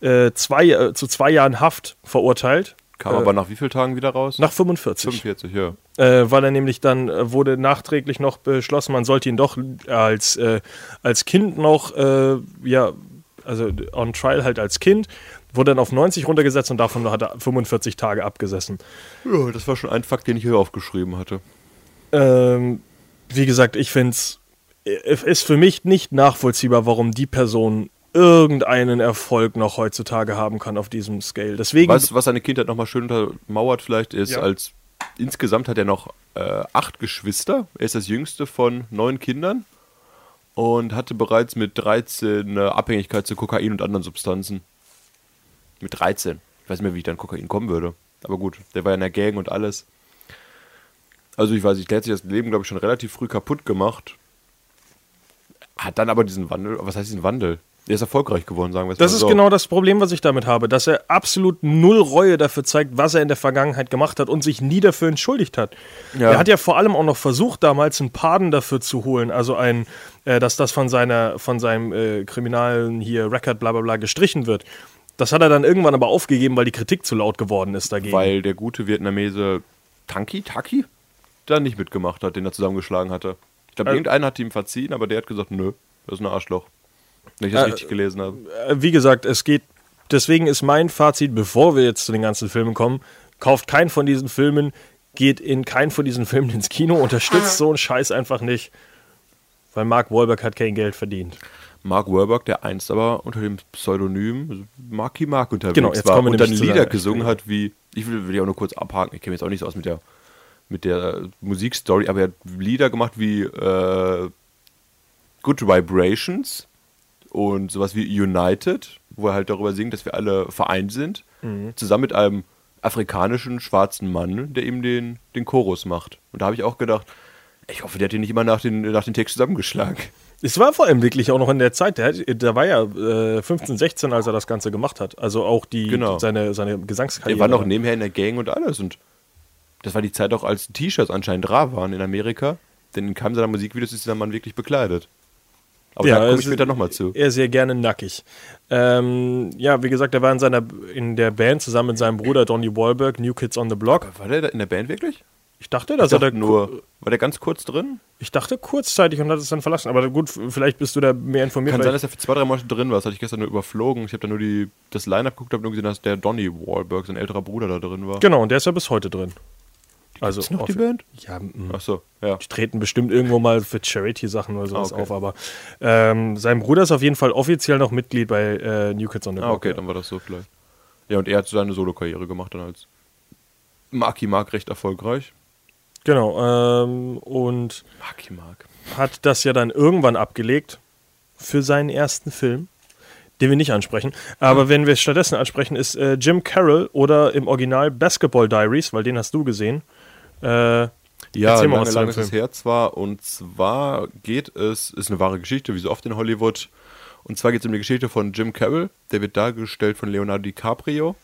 äh, zwei, äh, zu zwei Jahren Haft verurteilt. Kam Äh, aber nach wie vielen Tagen wieder raus? Nach 45. 45, ja. Äh, weil er nämlich dann äh, wurde nachträglich noch beschlossen, man sollte ihn doch als, äh, als Kind noch, äh, ja, also on trial halt als Kind, wurde dann auf 90 runtergesetzt und davon hat er 45 Tage abgesessen. Ja, das war schon ein Fakt, den ich hier aufgeschrieben hatte. Ähm, wie gesagt, ich finde es ist für mich nicht nachvollziehbar, warum die Person irgendeinen Erfolg noch heutzutage haben kann auf diesem Scale. Deswegen, Was, was seine Kindheit nochmal schön untermauert vielleicht ist, Ja. als insgesamt hat er noch äh, acht Geschwister. Er ist das jüngste von neun Kindern und hatte bereits mit 13 eine Abhängigkeit zu Kokain und anderen Substanzen. Mit 13. Ich weiß nicht mehr, wie ich dann Kokain kommen würde. Aber gut, der war ja in der Gang und alles. Also ich weiß nicht, der hat sich das Leben, glaube ich, schon relativ früh kaputt gemacht. Hat dann aber diesen Wandel, was heißt diesen Wandel? Der ist erfolgreich geworden, sagen wir es Das mal ist so. genau das Problem, was ich damit habe, dass er absolut null Reue dafür zeigt, was er in der Vergangenheit gemacht hat und sich nie dafür entschuldigt hat. Ja. Er hat ja vor allem auch noch versucht, damals einen Pardon dafür zu holen, also ein, äh, dass das von seiner, von seinem äh, kriminalen hier Record bla bla bla gestrichen wird. Das hat er dann irgendwann aber aufgegeben, weil die Kritik zu laut geworden ist dagegen. Weil der gute Vietnamese Tanki, Taki, da nicht mitgemacht hat, den er zusammengeschlagen hatte. Ich glaube, Also- irgendeiner hat ihm verziehen, aber der hat gesagt, nö, das ist ein Arschloch. Wenn ich das Äh, richtig gelesen habe. äh, wie gesagt, es geht. Deswegen ist mein Fazit, bevor wir jetzt zu den ganzen Filmen kommen, kauft keinen von diesen Filmen, geht in keinen von diesen *laughs* Filmen ins Kino, unterstützt so einen Scheiß einfach nicht, weil Mark Wahlberg hat kein Geld verdient. Mark Wahlberg, der einst aber unter dem Pseudonym Marky Mark unterwegs Genau, jetzt war und dann zu Lieder seiner- gesungen hat wie, ich will, will ja auch nur kurz abhaken, ich kenne mich jetzt auch nicht so aus mit der, mit der Musikstory, aber er hat Lieder gemacht wie äh, Good Vibrations und sowas wie United, wo er halt darüber singt, dass wir alle vereint sind, Mhm. zusammen mit einem afrikanischen schwarzen Mann, der ihm den, den Chorus macht. Und da habe ich auch gedacht, Ich hoffe, der hat ihn nicht immer nach den, nach den Text zusammengeschlagen. Es war vor allem wirklich auch noch in der Zeit, der, hat- der war ja äh, 15, 16, als er das Ganze gemacht hat. Also auch die, Genau. seine, seine Gesangskarriere. Der war noch nebenher in der Gang und alles. Und das war die Zeit auch, als T-Shirts anscheinend rar waren in Amerika. Denn in keinem seiner Musikvideos ist dieser Mann wirklich bekleidet. Aber Ja, da komme ich ist- später nochmal zu. Er sehr gerne nackig. Ähm, ja, wie gesagt, er war in seiner in der Band zusammen mit seinem Bruder Donny Wahlberg, New Kids on the Block. War der da in der Band wirklich? Ich dachte, dass Ich er da dachte nur, war der ganz kurz drin? Ich dachte kurzzeitig und hat es dann verlassen. Aber gut, vielleicht bist du da mehr informiert. Kann sein, dass er für zwei, drei Monate drin war. Das hatte ich gestern nur überflogen. Ich habe da nur die, das Line-Up geguckt, habe nur gesehen, dass der Donny Wahlberg, sein älterer Bruder, da drin war. genau, und der ist ja bis heute drin. Also Ist noch die Band? Ja, mm. Ach so, ja. Die treten bestimmt irgendwo mal für Charity-Sachen oder sowas Ah, okay. auf, aber ähm, sein Bruder ist auf jeden Fall offiziell noch Mitglied bei äh, New Kids on the Ah, Block. okay, ja. dann war das so vielleicht. Ja, und er hat seine Solo-Karriere gemacht dann als Marky Mark recht erfolgreich. Genau, ähm, und Marky Mark. hat das ja dann irgendwann abgelegt für seinen ersten Film, den wir nicht ansprechen. Aber wenn wir es stattdessen ansprechen, ist äh, Jim Carroll oder im Original Basketball Diaries, weil den hast du gesehen. Äh, Ja, Erzähl mal lange, was lange ist her zwar. Und zwar geht es, ist eine wahre Geschichte, wie so oft in Hollywood. Und zwar geht es um die Geschichte von Jim Carroll. Der wird dargestellt von Leonardo DiCaprio.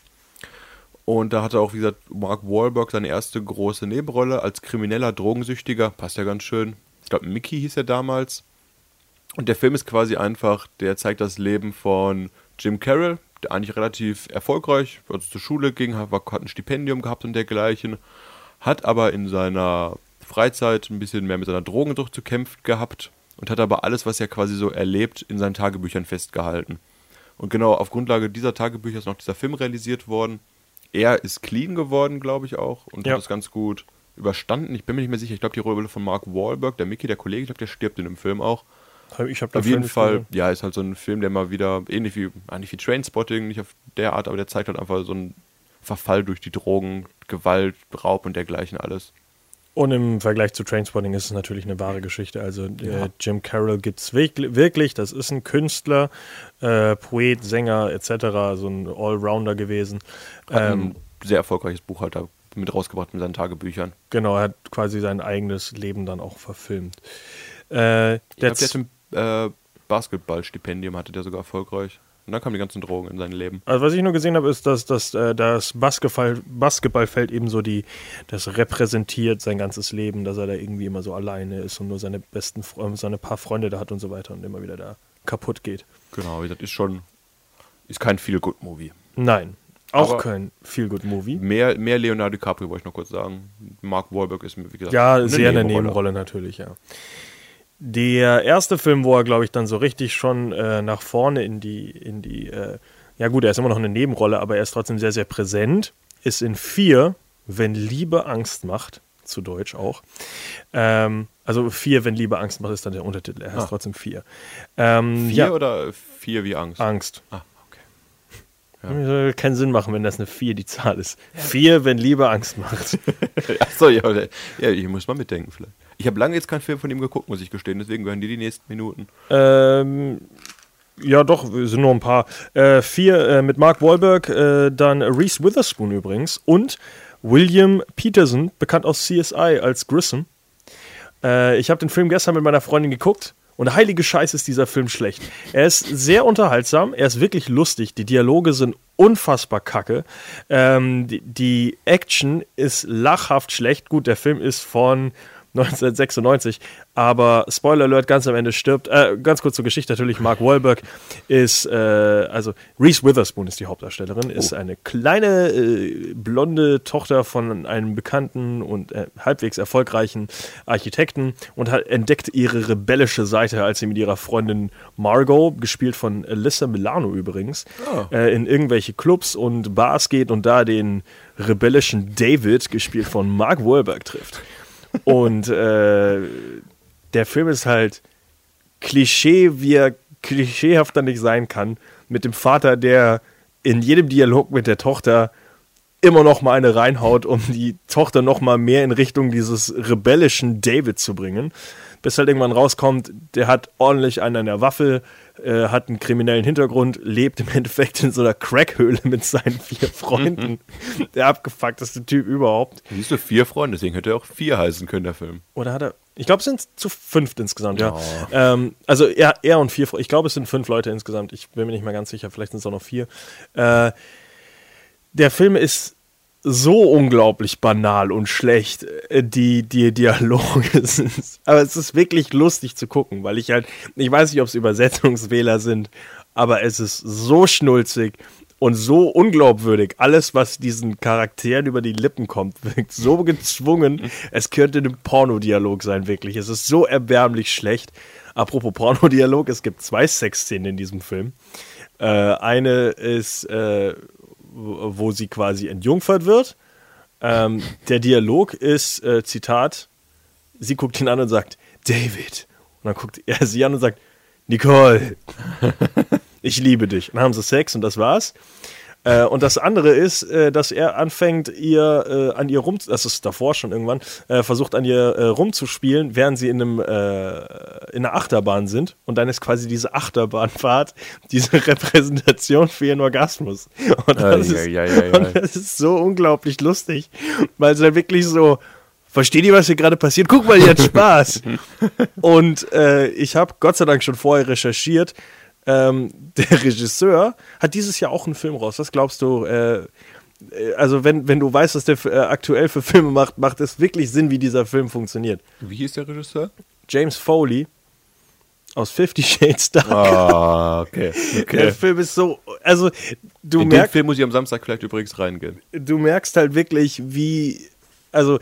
Und da hatte auch, wie gesagt, Mark Wahlberg seine erste große Nebenrolle als krimineller Drogensüchtiger. Passt ja ganz schön. Ich glaube, Mickey hieß er damals. Und der Film ist quasi einfach, der zeigt das Leben von Jim Carroll, der eigentlich relativ erfolgreich, also zur Schule ging, hat ein Stipendium gehabt und dergleichen, hat aber in seiner Freizeit ein bisschen mehr mit seiner Drogensucht zu kämpfen gehabt und hat aber alles, was er quasi so erlebt, in seinen Tagebüchern festgehalten. Und genau auf Grundlage dieser Tagebücher ist noch dieser Film realisiert worden. Er ist clean geworden, glaube ich auch, und Ja. hat das ganz gut überstanden. Ich bin mir nicht mehr sicher. Ich glaube, die Rolle von Mark Wahlberg, der Mickey, der Kollege, ich glaube, der stirbt in dem Film auch. ich habe Auf jeden Fall, ja, ist halt so ein Film, der mal wieder, ähnlich wie, eigentlich wie Trainspotting, nicht auf der Art, aber der zeigt halt einfach so einen Verfall durch die Drogen, Gewalt, Raub und dergleichen alles. Und im Vergleich zu Trainspotting ist es natürlich eine wahre Geschichte. Also äh, Jim Carroll gibt es wirklich, das ist ein Künstler, äh, Poet, Sänger etc., so ein Allrounder gewesen. Hat Ähm, ein sehr erfolgreiches Buch halt da mit rausgebracht mit seinen Tagebüchern. genau, er hat quasi sein eigenes Leben dann auch verfilmt. Äh, Ich glaube, that's- der hat ein äh, Basketballstipendium, hatte der sogar erfolgreich. Und dann kamen die ganzen Drogen in sein Leben. Also was ich nur gesehen habe, ist, dass, dass äh, das Basketball, Basketballfeld eben so die, das repräsentiert sein ganzes Leben, dass er da irgendwie immer so alleine ist und nur seine besten Freunde, seine paar Freunde da hat und so weiter und immer wieder da kaputt geht. Genau, wie gesagt, ist schon, ist kein Feel-Good-Movie. Nein, auch Aber- kein Feel-Good-Movie. Mehr, mehr Leonardo DiCaprio wollte ich noch kurz sagen. Mark Wahlberg ist mir, wie gesagt, Ja, sehr eine Nebenrolle natürlich, ja. Der erste Film, wo er, glaube ich, dann so richtig schon äh, nach vorne in die, in die, äh, ja gut, er ist immer noch eine Nebenrolle, aber er ist trotzdem sehr, sehr präsent, ist in vier, wenn Liebe Angst macht, zu Deutsch auch. Ähm, also vier, wenn Liebe Angst macht, ist dann der Untertitel. Er heißt Ah. trotzdem vier. Ähm, Vier ja, oder vier wie Angst? Angst. Ah, okay. Würde keinen Sinn machen, wenn das eine vier die Zahl ist. Vier, wenn Liebe Angst macht. *laughs* Achso, ja, ja, ich muss mal mitdenken vielleicht. Ich habe lange jetzt keinen Film von ihm geguckt, muss ich gestehen, deswegen gehören die die nächsten Minuten. Ähm, ja, doch, sind nur ein paar. Äh, vier äh, mit Mark Wahlberg, äh, dann Reese Witherspoon übrigens und William Peterson, bekannt aus CSI als Grissom. Äh, ich habe den Film gestern mit meiner Freundin geguckt und heilige Scheiße ist dieser Film schlecht. Er ist sehr unterhaltsam, er ist wirklich lustig, die Dialoge sind unfassbar kacke. Ähm, die, die Action ist lachhaft schlecht. Gut, der Film ist von 1996, aber Spoiler Alert, ganz am Ende stirbt, äh, ganz kurz zur Geschichte natürlich, Mark Wahlberg ist, äh, also Reese Witherspoon ist die Hauptdarstellerin, ist eine kleine äh, blonde Tochter von einem bekannten und äh, halbwegs erfolgreichen Architekten und hat entdeckt ihre rebellische Seite, als sie mit ihrer Freundin Margot, gespielt von Alyssa Milano übrigens, äh, in irgendwelche Clubs und Bars geht und da den rebellischen David, gespielt von Mark Wahlberg, trifft. Und äh, der Film ist halt Klischee, wie er klischeehafter nicht sein kann, mit dem Vater, der in jedem Dialog mit der Tochter immer noch mal eine reinhaut, um die Tochter noch mal mehr in Richtung dieses rebellischen David zu bringen. Bis halt irgendwann rauskommt, der hat ordentlich einen an der Waffe, äh, hat einen kriminellen Hintergrund, lebt im Endeffekt in so einer Crackhöhle mit seinen vier Freunden. der abgefuckteste Typ überhaupt. Siehst du, vier Freunde, deswegen hätte er auch vier heißen können, der Film. Oder hat er. Ich glaube, es sind zu fünft insgesamt, ja. Ähm, also er, er und vier, ich glaube, es sind fünf Leute insgesamt. Ich bin mir nicht mehr ganz sicher, vielleicht sind es auch noch vier. Äh, der Film ist so unglaublich banal und schlecht, äh, die, die Dialoge *laughs* sind. Aber es ist wirklich lustig zu gucken, weil ich halt, ich weiß nicht, ob es Übersetzungsfehler sind, aber es ist so schnulzig und so unglaubwürdig. Alles, was diesen Charakteren über die Lippen kommt, *laughs* wirkt so gezwungen. Es könnte ein Pornodialog sein, wirklich. Es ist so erbärmlich schlecht. Apropos Pornodialog, es gibt zwei Sexszenen in diesem Film. Äh, eine ist, äh, wo sie quasi entjungfert wird. Ähm, der Dialog ist, äh, Zitat, sie guckt ihn an und sagt, David. Und dann guckt er sie an und sagt, Nicole, *laughs* ich liebe dich. Und dann haben sie Sex und das war's. Äh, und das andere ist, äh, dass er anfängt, ihr äh, an ihr rum, das ist davor schon irgendwann, äh, versucht an ihr äh, rumzuspielen, während sie in einem in einer Achterbahn sind. Und dann ist quasi diese Achterbahnfahrt *laughs* diese Repräsentation für ihren Orgasmus. Und das, ist, und das ist so unglaublich lustig, weil es dann wirklich so Versteht ihr, was hier gerade passiert? Guck mal, jetzt Spaß. *laughs* Und ich habe Gott sei Dank schon vorher recherchiert. Ähm, *laughs* der Regisseur hat dieses Jahr auch einen Film raus. Was glaubst du? Äh, äh, also, wenn, wenn du weißt, was der äh, aktuell für Filme macht, macht es wirklich Sinn, wie dieser Film funktioniert. Wie hieß der Regisseur? James Foley aus Fifty Shades Dark. Ah, *laughs* okay. Der Film ist so. Also, du In den merkst. Film muss ich am Samstag vielleicht übrigens reingehen. du merkst halt wirklich, wie, also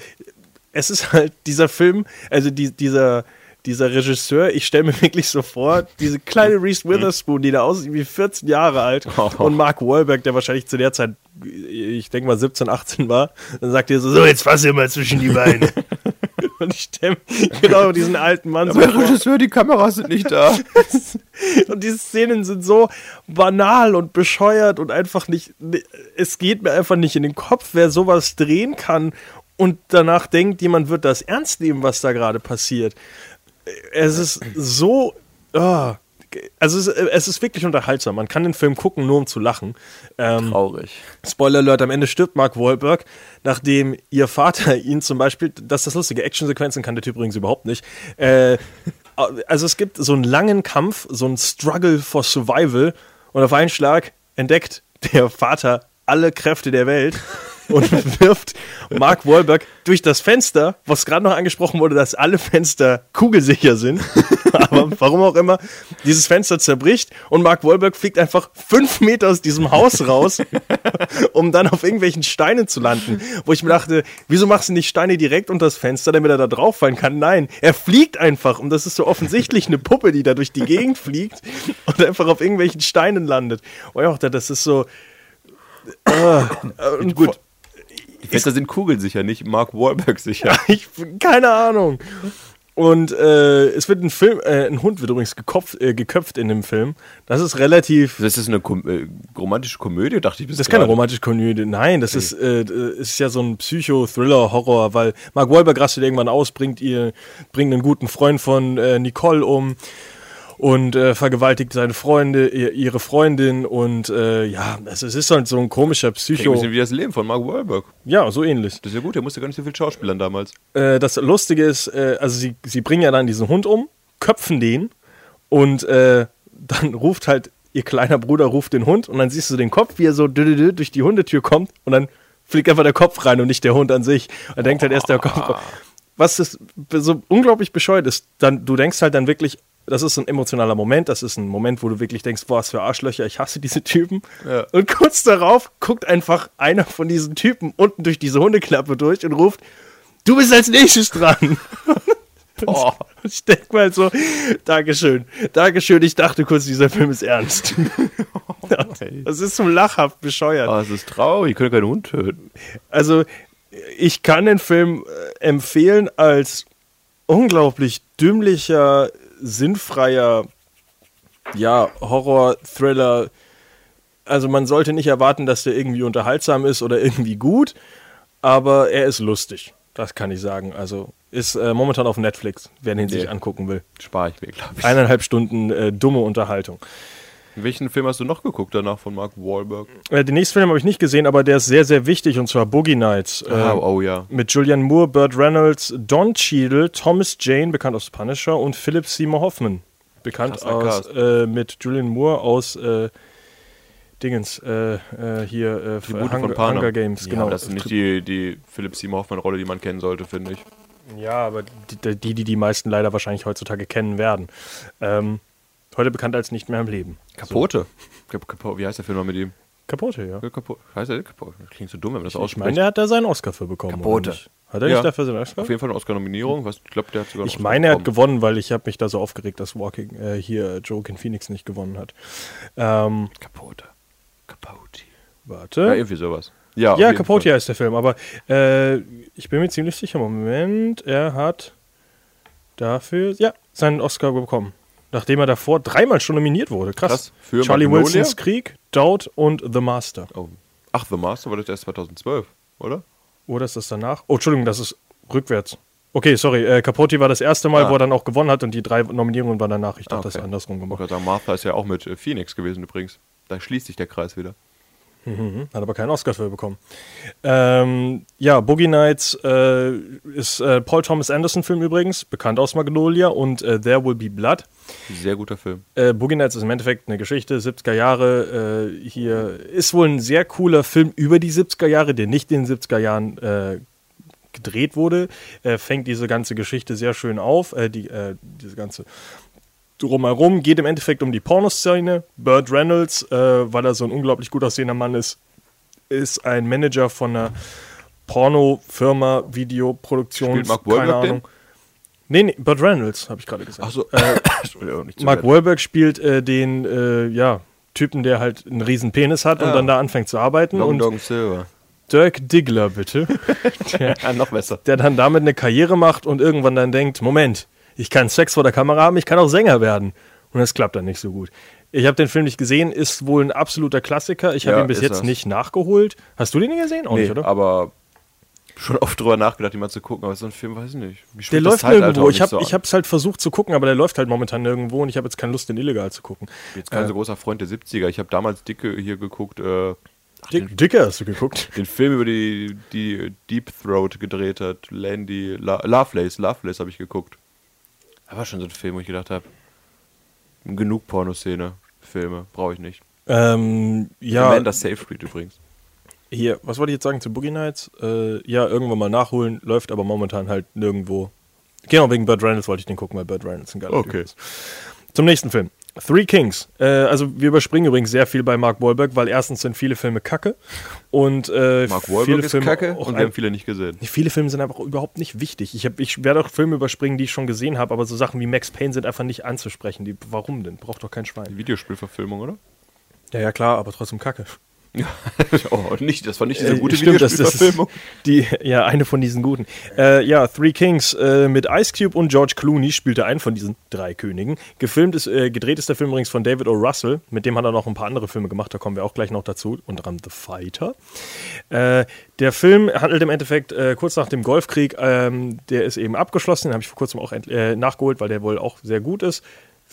es ist halt dieser Film, also die, dieser, dieser Regisseur, ich stelle mir *laughs* wirklich so vor, diese kleine Reese Witherspoon, die da aussieht wie 14 Jahre alt und Mark Wahlberg, der wahrscheinlich zu der Zeit, ich denke mal 17, 18 war, dann sagt er so, so jetzt fass ihr mal zwischen die Beine. *laughs* und ich stelle mir *laughs* genau diesen alten Mann so Der. Regisseur, die Kameras sind nicht da. Und diese Szenen sind so banal und bescheuert und einfach nicht. Es geht mir einfach nicht in den Kopf, wer sowas drehen kann und danach denkt, jemand wird das ernst nehmen, was da gerade passiert. Es ist so. ah, also es, es ist wirklich unterhaltsam. Man kann den Film gucken, nur um zu lachen. Ähm, Traurig. Spoiler Alert, am Ende stirbt Mark Wahlberg, nachdem ihr Vater *laughs* ihn zum Beispiel, das ist das lustige, Actionsequenzen kann der Typ übrigens überhaupt nicht. Äh, also es gibt so einen langen Kampf, so einen Struggle for Survival und auf einen Schlag entdeckt der Vater alle Kräfte der Welt und *laughs* wirft Mark Wahlberg durch das Fenster, was gerade noch angesprochen wurde, dass alle Fenster kugelsicher sind. *laughs* Aber warum auch immer, dieses Fenster zerbricht und Mark Wahlberg fliegt einfach fünf Meter aus diesem Haus raus, *laughs* um dann auf irgendwelchen Steinen zu landen. Wo ich mir dachte, wieso machst du nicht Steine direkt unter das Fenster, damit er da drauf fallen kann? Nein, er fliegt einfach und das ist so offensichtlich eine Puppe, die da durch die Gegend fliegt und einfach auf irgendwelchen Steinen landet. Und ich dachte, das ist so. Äh, und Gut. Die Fenster sind kugelsicher, nicht Mark Wahlberg sicher. *laughs* Ich, keine Ahnung. Und äh, es wird ein Film, äh, ein Hund wird übrigens gekopft, äh, geköpft in dem Film. Das ist relativ. Das ist eine Kom äh, romantische Komödie, dachte ich bis Das ist keine romantische Komödie. Nein, das ist, äh, ist ja so ein Psycho-Thriller-Horror, weil Mark Wahlberg rastet irgendwann aus, bringt ihr, bringt einen guten Freund von äh, Nicole um und äh, vergewaltigt seine Freunde, ihr, ihre Freundin und äh, ja, es, es ist halt so ein komischer Klingt ein Psycho. bisschen wie das Leben von Mark Wahlberg. Ja, so ähnlich. Das ist ja gut, der musste gar nicht so viel schauspielern damals. Äh, das Lustige ist, äh, also sie, sie bringen ja dann diesen Hund um, köpfen den und äh, dann *laughs* ruft halt ihr kleiner Bruder ruft den Hund und dann siehst du den Kopf, wie er so durch die Hundetür kommt und dann fliegt einfach der Kopf rein und nicht der Hund an sich. Er denkt halt erst der Kopf. Was ist so unglaublich bescheuert ist, dann du denkst halt dann wirklich, das ist ein emotionaler Moment, das ist ein Moment, wo du wirklich denkst, boah, was für Arschlöcher, ich hasse diese Typen. Ja. Und kurz darauf guckt einfach einer von diesen Typen unten durch diese Hundeklappe durch und ruft, du bist als nächstes dran. *laughs* Boah. Ich denke mal so, Dankeschön, Dankeschön, ich dachte kurz, dieser Film ist ernst. *laughs* Das ist so lachhaft bescheuert. Ah, es ist traurig, ich könnte keinen Hund töten. Also, ich kann den Film äh, empfehlen als unglaublich dümmlicher, sinnfreier, ja, Horror, Thriller. Also, man sollte nicht erwarten, dass der irgendwie unterhaltsam ist oder irgendwie gut, aber er ist lustig. Das kann ich sagen. Also, ist äh, momentan auf Netflix, wer den sich Nee. angucken will. Spare ich mir, glaube ich. Eineinhalb Stunden äh, dumme Unterhaltung. Welchen Film hast du noch geguckt danach von Mark Wahlberg? Äh, den nächsten Film habe ich nicht gesehen, aber der ist sehr, sehr wichtig und zwar Boogie Nights. Äh, Ah, oh ja. Mit Julianne Moore, Burt Reynolds, Don Cheadle, Thomas Jane, bekannt aus Punisher, und Philip Seymour Hoffman, bekannt Krasser aus, äh, mit Julianne Moore aus äh, Dingens, äh, äh, hier, äh, Tribute Hunger, von Panem. Hunger Games, Ja, genau. das ist nicht die, die Philipp Seymour Hoffmann-Rolle, die man kennen sollte, finde ich. Ja, aber die, die, die die meisten leider wahrscheinlich heutzutage kennen werden. Ähm, heute bekannt als nicht mehr im Leben. Kapote. Kap Kapo wie heißt der Film noch mit ihm? Kapote, ja. Kapo heißt der Kapote? Das klingt so dumm, wenn man das Ich meine, ausspricht. der hat da seinen Oscar für bekommen. Kapote. Hat er Ja. nicht dafür seinen Oscar? Auf jeden Fall eine Oscar-Nominierung. Ich glaube, der hat sogar Ich meine, er hat gewonnen, weil ich habe mich da so aufgeregt, dass Walking äh, hier Joaquin Phoenix nicht gewonnen hat. Ähm, Kapote. Capote. warte. Ja, irgendwie sowas. Ja, Ja, Capote Fall. heißt der Film, aber äh, ich bin mir ziemlich sicher, Moment, er hat dafür, ja, seinen Oscar bekommen. Nachdem er davor dreimal schon nominiert wurde. Krass. Krass. Für Charlie Magnolia? Wilsons Krieg, Doubt und The Master. Oh. Ach, The Master war das erst 2012, oder? Oder ist das danach? Oh, Entschuldigung, das ist rückwärts. Okay, sorry, äh, Capote war das erste Mal, Ah. wo er dann auch gewonnen hat und die drei Nominierungen waren danach. Ich dachte, Ah, das ist okay. andersrum Ich gemacht. gerade sagen, Martha ist ja auch mit äh, Phoenix gewesen übrigens. Da schließt sich der Kreis wieder. Mhm, hat aber keinen Oscar für bekommen. Ähm, ja, Boogie Nights äh, ist äh, Paul Thomas Anderson Film übrigens, bekannt aus Magnolia und äh, There Will Be Blood. Sehr guter Film. Äh, Boogie Nights ist im Endeffekt eine Geschichte, 70er Jahre. Äh, hier ist wohl ein sehr cooler Film über die 70er Jahre, der nicht in den 70er Jahren äh, gedreht wurde. Fängt diese ganze Geschichte sehr schön auf. Äh, die, äh, diese ganze drumherum geht im Endeffekt um die Pornoszene. Burt Reynolds, äh, weil er so ein unglaublich gut aussehender Mann ist, ist ein Manager von einer Pornofirma, Videoproduktion. Spielt Mark keine Wahlberg den? Ahnung. Nee, nee, Burt Reynolds, habe ich gerade gesagt. *laughs* Entschuldigung, nicht zu Mark. Wahlberg spielt äh, den äh, ja, Typen, der halt einen riesen Penis hat und Ja. dann da anfängt zu arbeiten. Long und Dong Silver. Dirk Diggler, bitte, der, *laughs* Ja, noch besser. der dann damit eine Karriere macht und irgendwann dann denkt, Moment, ich kann Sex vor der Kamera haben, ich kann auch Sänger werden. Und das klappt dann nicht so gut. Ich habe den Film nicht gesehen, ist wohl ein absoluter Klassiker. Ich habe Ja, ihn bis jetzt das. nicht nachgeholt. Hast du den gesehen? Auch Nee, nicht, oder? aber schon oft drüber nachgedacht, ihn mal zu gucken, aber so ein Film, weiß ich nicht. Der läuft nirgendwo. Ich habe so ich hab's halt versucht zu gucken, aber der läuft halt momentan nirgendwo und ich habe jetzt keine Lust, den illegal zu gucken. Ich bin jetzt kein so großer Freund der 70er. Ich habe damals Dicke hier geguckt, äh, Dick, Dicker hast du geguckt? den Film über die, die Deep Throat gedreht hat. Landy, La Lovelace, Lovelace habe ich geguckt. Das war schon so ein Film, wo ich gedacht habe, genug Pornoszene, Filme, brauche ich nicht. Ähm, Ja. ja, Amanda Seyfried übrigens. hier, was wollte ich jetzt sagen zu Boogie Nights? Äh, ja, irgendwann mal nachholen, läuft aber momentan halt nirgendwo. Genau, wegen Burt Reynolds wollte ich den gucken, weil Burt Reynolds ein geiler Okay. Typ ist. Zum nächsten Film. Three Kings. Äh, also wir überspringen übrigens sehr viel bei Mark Wahlberg, weil erstens sind viele Filme kacke und äh, Mark viele Wahlberg ist Filme kacke auch und wir haben viele nicht gesehen. Viele Filme sind einfach überhaupt nicht wichtig. Ich, hab, ich werde auch Filme überspringen, die ich schon gesehen habe, aber so Sachen wie Max Payne sind einfach nicht anzusprechen. Die, warum denn? Braucht doch kein Schwein. Die Videospielverfilmung, oder? Ja, ja, klar, aber trotzdem kacke. *laughs* oh, nicht, das war nicht diese Äh, gute stimmt, das, ist *laughs* die, ja, eine von diesen guten. Äh, ja, Three Kings äh, mit Ice Cube und George Clooney spielte einen von diesen drei Königen. Gefilmt ist, äh, gedreht ist der Film übrigens von David O. Russell. Mit dem hat er noch ein paar andere Filme gemacht, da kommen wir auch gleich noch dazu. Unter anderem The Fighter. Äh, der Film handelt im Endeffekt äh, kurz nach dem Golfkrieg. Ähm, der ist eben abgeschlossen. Den habe ich vor kurzem auch äh, nachgeholt, weil der wohl auch sehr gut ist.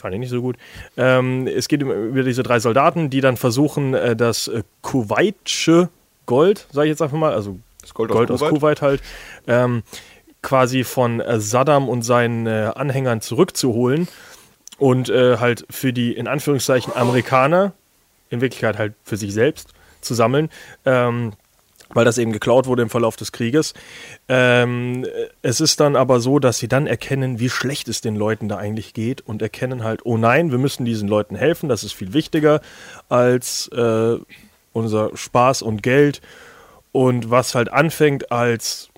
Fand ich nicht so gut. Ähm, es geht um- über diese drei Soldaten, die dann versuchen, äh, das äh, Kuwaitsche Gold, sage ich jetzt einfach mal, also Das Gold, Gold aus aus Kuwait. Kuwait halt, ähm, quasi von äh, Saddam und seinen äh, Anhängern zurückzuholen und äh, halt für die in Anführungszeichen Amerikaner, in Wirklichkeit halt für sich selbst, zu sammeln. Ähm, weil das eben geklaut wurde im Verlauf des Krieges. Ähm, es ist dann aber so, dass sie dann erkennen, wie schlecht es den Leuten da eigentlich geht und erkennen halt, oh nein, wir müssen diesen Leuten helfen, das ist viel wichtiger als äh, unser Spaß und Geld. Und was halt anfängt als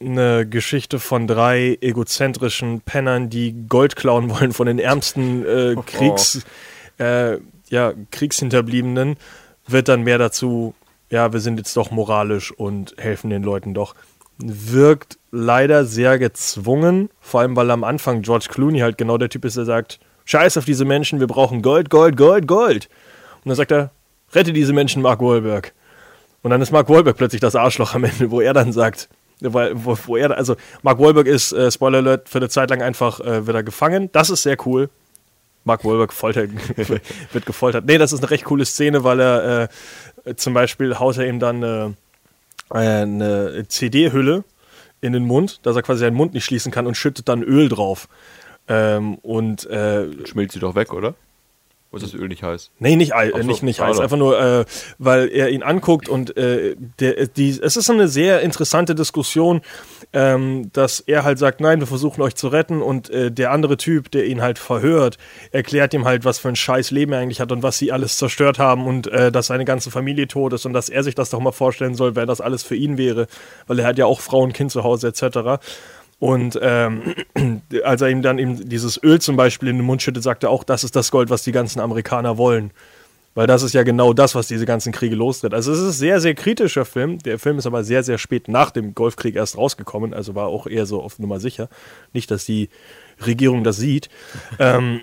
eine Geschichte von drei egozentrischen Pennern, die Gold klauen wollen von den ärmsten äh, *laughs* Kriegs, äh, ja, Kriegshinterbliebenen, wird dann mehr dazu, ja, wir sind jetzt doch moralisch und helfen den Leuten doch. Wirkt leider sehr gezwungen, vor allem weil am Anfang George Clooney halt genau der Typ ist, der sagt, scheiß auf diese Menschen, wir brauchen Gold, Gold, Gold, Gold. Und dann sagt er, rette diese Menschen, Mark Wahlberg. Und dann ist Mark Wahlberg plötzlich das Arschloch am Ende, wo er dann sagt, weil, wo, wo er, also Mark Wahlberg ist, äh, Spoiler Alert, für eine Zeit lang einfach äh, wird er gefangen. Das ist sehr cool. Mark Wahlberg folter, *laughs* wird gefoltert. Nee, das ist eine recht coole Szene, weil er äh, zum Beispiel haut er ihm dann äh, eine CD-Hülle in den Mund, dass er quasi seinen Mund nicht schließen kann und schüttet dann Öl drauf. Ähm, und äh, Schmilzt sie doch weg, oder? Oder ist das Öl nicht heiß? Nee, nicht, äh, so, nicht, nicht heiß, einfach nur, äh, weil er ihn anguckt und äh, der, die, es ist eine sehr interessante Diskussion, ähm, dass er halt sagt, nein, wir versuchen euch zu retten und äh, der andere Typ, der ihn halt verhört, erklärt ihm halt, was für ein scheiß Leben er eigentlich hat und was sie alles zerstört haben und äh, dass seine ganze Familie tot ist und dass er sich das doch mal vorstellen soll, wer das alles für ihn wäre, weil er hat ja auch Frau und Kind zu Hause etc. Und ähm, *clears throat* als er ihm dann eben dieses Öl zum Beispiel in den Mund schüttet, sagt er auch, das ist das Gold, was die ganzen Amerikaner wollen. Weil das ist ja genau das, was diese ganzen Kriege lostritt. Also es ist ein sehr, sehr kritischer Film. Der Film ist aber sehr, sehr spät nach dem Golfkrieg erst rausgekommen. Also war auch eher so auf Nummer sicher. Nicht, dass die Regierung das sieht. *laughs* ähm,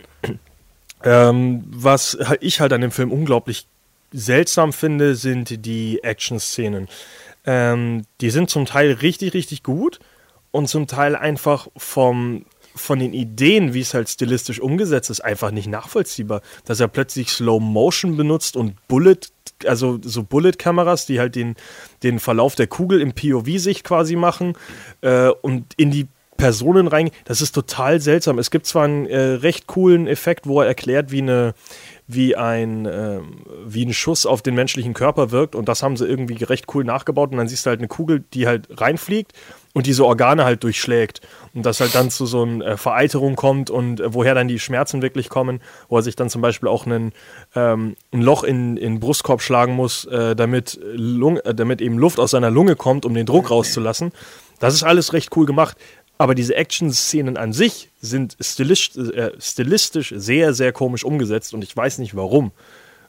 ähm, was ich halt an dem Film unglaublich seltsam finde, sind die Action-Szenen. Ähm, die sind zum Teil richtig, richtig gut und zum Teil einfach vom, von den Ideen, wie es halt stilistisch umgesetzt ist, einfach nicht nachvollziehbar. Dass er plötzlich Slow Motion benutzt und Bullet, also so Bullet-Kameras, die halt den, den Verlauf der Kugel im POV-Sicht quasi machen äh, und in die Personen rein. Das ist total seltsam. Es gibt zwar einen äh, recht coolen Effekt, wo er erklärt, wie eine wie ein, ähm, wie ein Schuss auf den menschlichen Körper wirkt und das haben sie irgendwie recht cool nachgebaut und dann siehst du halt eine Kugel, die halt reinfliegt und diese Organe halt durchschlägt und das halt dann zu so einer äh, Vereiterung kommt und äh, woher dann die Schmerzen wirklich kommen, wo er sich dann zum Beispiel auch einen, ähm, ein Loch in, in den Brustkorb schlagen muss, äh, damit, Lung, äh, damit eben Luft aus seiner Lunge kommt, um den Druck rauszulassen. Das ist alles recht cool gemacht. Aber diese Action-Szenen an sich sind stilistisch, äh, stilistisch sehr, sehr komisch umgesetzt und ich weiß nicht warum.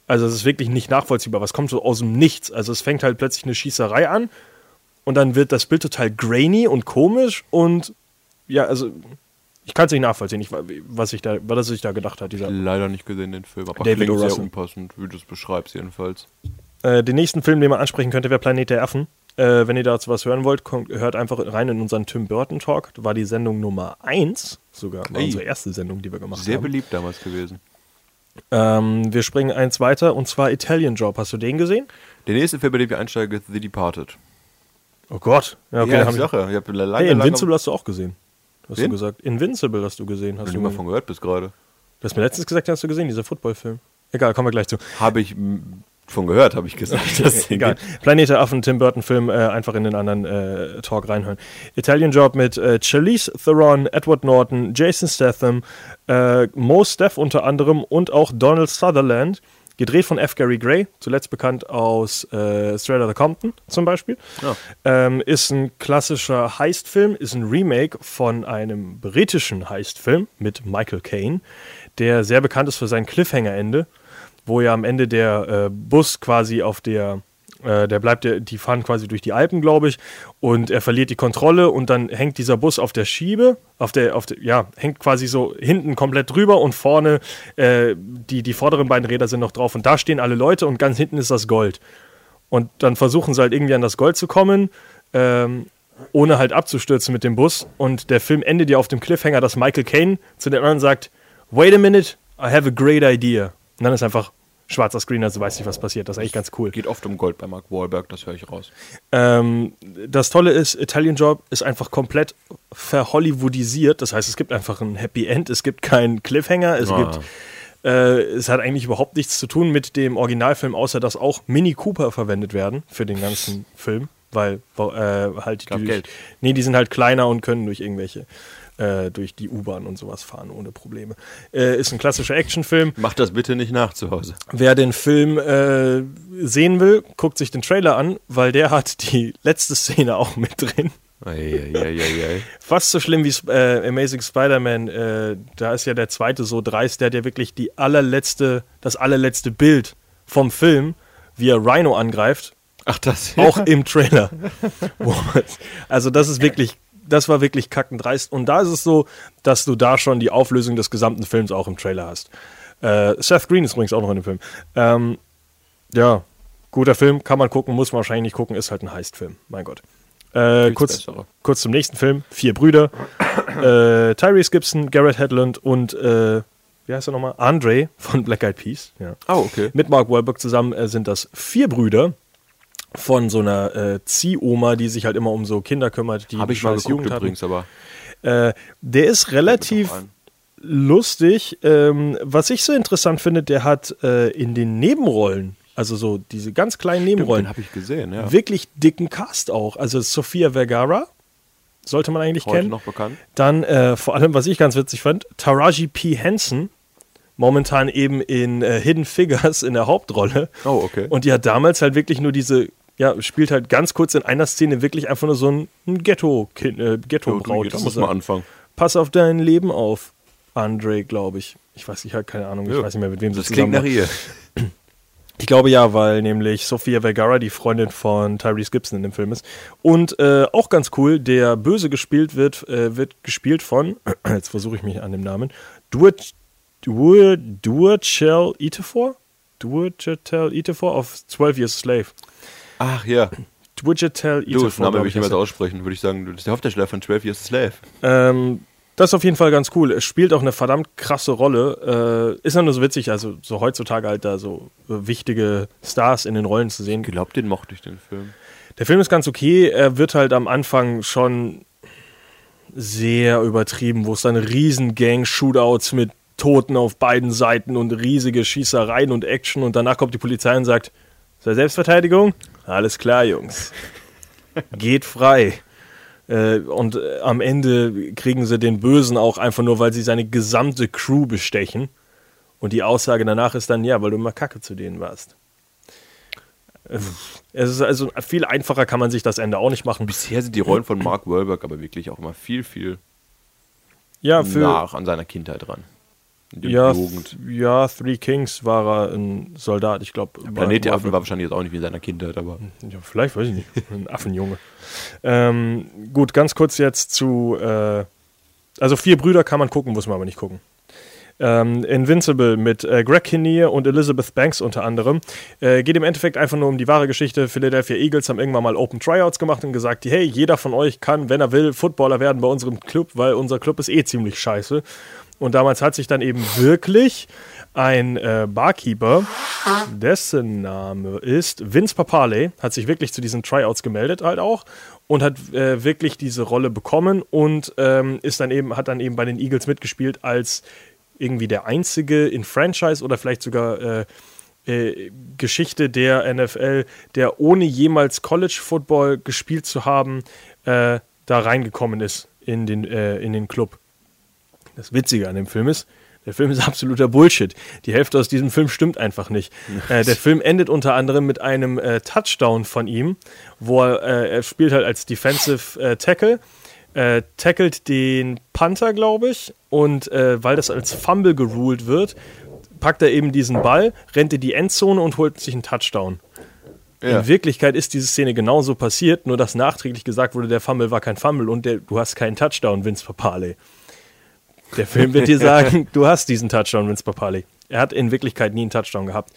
Also es ist wirklich nicht nachvollziehbar. Was kommt so aus dem Nichts? Also es fängt halt plötzlich eine Schießerei an und dann wird das Bild total grainy und komisch und ja, also ich kann es nicht nachvollziehen, ich, was ich da, was sich da gedacht hat. Dieser. Leider nicht gesehen, den Film. Aber David klingt sehr unpassend, wie du es beschreibst, jedenfalls. Äh, den nächsten Film, den man ansprechen könnte, wäre Planet der Affen. Äh, wenn ihr dazu was hören wollt, kommt, hört einfach rein in unseren Tim Burton Talk. Das war die Sendung Nummer 1 sogar. War Ey. unsere erste Sendung, die wir gemacht Sehr haben. beliebt damals gewesen. Ähm, wir springen eins weiter und zwar Italian Job. Hast du den gesehen? Der nächste Film, bei dem wir einsteigen, ist The Departed. Oh Gott. Ja, okay, ja, ich hab ich. Ich hab lange, hey, Invincible hast du auch gesehen. Hast Wen? du gesagt. Invincible hast du gesehen. Hast Hast du, mal von gehört bis gerade? du hast mir letztens gesagt, den hast du gesehen, dieser Footballfilm. Egal, kommen wir gleich zu. Habe ich von gehört, habe ich gesagt. *laughs* Das Ding Egal. Planet der Affen, Tim Burton Film, äh, einfach in den anderen äh, Talk reinhören. Italian Job mit äh, Charlize Theron, Edward Norton, Jason Statham, äh, Mo Steff unter anderem und auch Donald Sutherland. Gedreht von F. Gary Gray, zuletzt bekannt aus äh, Straight Outta Compton zum Beispiel. Ja. Ähm, ist ein klassischer Heistfilm, ist ein Remake von einem britischen Heistfilm mit Michael Caine, der sehr bekannt ist für sein Cliffhanger-Ende, wo ja am Ende der äh, Bus quasi auf der, äh, der bleibt, der, die fahren quasi durch die Alpen, glaube ich, und er verliert die Kontrolle und dann hängt dieser Bus auf der Schiebe, auf der, auf der, ja, hängt quasi so hinten komplett drüber und vorne äh, die, die vorderen beiden Räder sind noch drauf und da stehen alle Leute und ganz hinten ist das Gold. Und dann versuchen sie halt irgendwie an das Gold zu kommen, ähm, ohne halt abzustürzen mit dem Bus. Und der Film endet ja auf dem Cliffhanger, dass Michael Caine zu den anderen sagt, wait a minute, I have a great idea. Und dann ist einfach schwarzer Screen, also weiß nicht, was passiert. Das ist eigentlich ganz cool. Geht oft um Gold bei Mark Wahlberg, das höre ich raus. Ähm, das Tolle ist, Italian Job ist einfach komplett verhollywoodisiert. Das heißt, es gibt einfach ein Happy End, es gibt keinen Cliffhanger, es Ah. gibt äh, es hat eigentlich überhaupt nichts zu tun mit dem Originalfilm, außer dass auch Mini Cooper verwendet werden für den ganzen Film, weil äh, halt die, Geld. nee, die sind halt kleiner und können durch irgendwelche äh, durch die U-Bahn und sowas fahren ohne Probleme. Äh, ist ein klassischer Actionfilm. Mach das bitte nicht nach zu Hause. Wer den Film äh, sehen will, guckt sich den Trailer an, weil der hat die letzte Szene auch mit drin. Eieieiei. Fast so schlimm wie äh, Amazing Spider-Man. Äh, da ist ja der zweite so dreist, der hat ja wirklich die allerletzte, das allerletzte Bild vom Film, wie er Rhino angreift, Ach, das auch im Trailer. *laughs* Also das ist wirklich, das war wirklich kackendreist. Und da ist es so, dass du da schon die Auflösung des gesamten Films auch im Trailer hast. Äh, Seth Green ist übrigens auch noch in dem Film. Ähm, ja, guter Film, kann man gucken, muss man wahrscheinlich nicht gucken, ist halt ein Heistfilm, mein Gott. Äh, kurz, kurz zum nächsten Film. Vier Brüder. *coughs* äh, Tyrese Gibson, Garrett Hedlund und äh, wie heißt er nochmal? Andre von Black Eyed Peas. Ja. Oh, okay. Mit Mark Wahlberg zusammen äh, sind das vier Brüder von so einer äh, Ziehoma, die sich halt immer um so Kinder kümmert, die Habe ich mal geguckt Jugend hatten. übrigens, aber Äh, der ist relativ lustig. Ähm, was ich so interessant finde, der hat äh, in den Nebenrollen, also so diese ganz kleinen Nebenrollen, habe ich gesehen, ja. wirklich dicken Cast auch. Also Sophia Vergara, sollte man eigentlich Heute kennen. noch bekannt. Dann äh, vor allem, was ich ganz witzig fand, Taraji P. Henson, momentan eben in äh, Hidden Figures in der Hauptrolle. Oh, okay. Und die hat damals halt wirklich nur diese, ja, spielt halt ganz kurz in einer Szene wirklich einfach nur so ein, Ghetto-Kind, äh, Ghetto-Braut. da muss man anfangen. Pass auf dein Leben auf, Andre, glaube ich. Ich weiß, ich habe keine Ahnung, ich Ja. weiß nicht mehr, mit wem sie Das klingt nach ihr. Ich glaube ja, weil nämlich Sophia Vergara die Freundin von Tyrese Gibson in dem Film ist. Und äh, auch ganz cool, der Böse gespielt wird, äh, wird gespielt von, *clears throat* jetzt versuche ich mich an dem Namen, Duat- Dur- Durchel Itefor? Durchetel Itefor of 12 Years Slave. Ach ja. Durchetel Du, das Name will ich er. aussprechen, würde ich sagen. Das ist der Hauptdarsteller von 12 Years a Slave. Ähm, das ist auf jeden Fall ganz cool. Es spielt auch eine verdammt krasse Rolle. Äh, ist ja nur so witzig, also so heutzutage halt da so wichtige Stars in den Rollen zu sehen. Ich glaube, den mochte ich, den Film. Der Film ist ganz okay. Er wird halt am Anfang schon sehr übertrieben, wo es dann riesen Gang-Shootouts mit Toten auf beiden Seiten und riesige Schießereien und Action und danach kommt die Polizei und sagt, sei Selbstverteidigung? Alles klar, Jungs. Geht frei. Äh, und äh, am Ende kriegen sie den Bösen auch einfach nur, weil sie seine gesamte Crew bestechen. Und die Aussage danach ist dann, ja, weil du immer Kacke zu denen warst. Äh, Es ist also viel einfacher kann man sich das Ende auch nicht machen. Bisher sind die Rollen von Mark Wahlberg aber wirklich auch immer viel, viel Ja, für nach an seiner Kindheit dran. Ja, Jugend. ja, Three Kings war er ein Soldat, ich glaube. Planet der Affen war wahrscheinlich jetzt auch nicht wie in seiner Kindheit, aber Ja, vielleicht, weiß ich nicht. Ein Affenjunge. ähm, gut, ganz kurz jetzt zu. Äh, also, vier Brüder kann man gucken, muss man aber nicht gucken. Ähm, Invincible mit äh, Greg Kinnear und Elizabeth Banks unter anderem. Äh, geht im Endeffekt einfach nur um die wahre Geschichte. Philadelphia Eagles haben irgendwann mal Open Tryouts gemacht und gesagt, hey, jeder von euch kann, wenn er will, Footballer werden bei unserem Club, weil unser Club ist eh ziemlich scheiße. Und damals hat sich dann eben wirklich ein äh, Barkeeper, dessen Name ist Vince Papale, hat sich wirklich zu diesen Tryouts gemeldet halt auch und hat äh, wirklich diese Rolle bekommen und ähm, ist dann eben, hat dann eben bei den Eagles mitgespielt als irgendwie der einzige in Franchise oder vielleicht sogar äh, äh, Geschichte der NFL, der ohne jemals College Football gespielt zu haben, äh, da reingekommen ist in den, äh, in den Club. Das Witzige an dem Film ist, der Film ist *laughs* absoluter Bullshit. Die Hälfte aus diesem Film stimmt einfach nicht. Äh, der Film endet unter anderem mit einem äh, Touchdown von ihm, wo er, äh, er spielt halt als Defensive äh, Tackle, äh, tackelt den Panther, glaube ich, und äh, weil das als Fumble geruled wird, packt er eben diesen Ball, rennt in die Endzone und holt sich einen Touchdown. Ja. In Wirklichkeit ist diese Szene genauso passiert, nur dass nachträglich gesagt wurde, der Fumble war kein Fumble und der, du hast keinen Touchdown, Vince Papale. Der Film wird dir *laughs* sagen, du hast diesen Touchdown, Vince Papale. Er hat in Wirklichkeit nie einen Touchdown gehabt.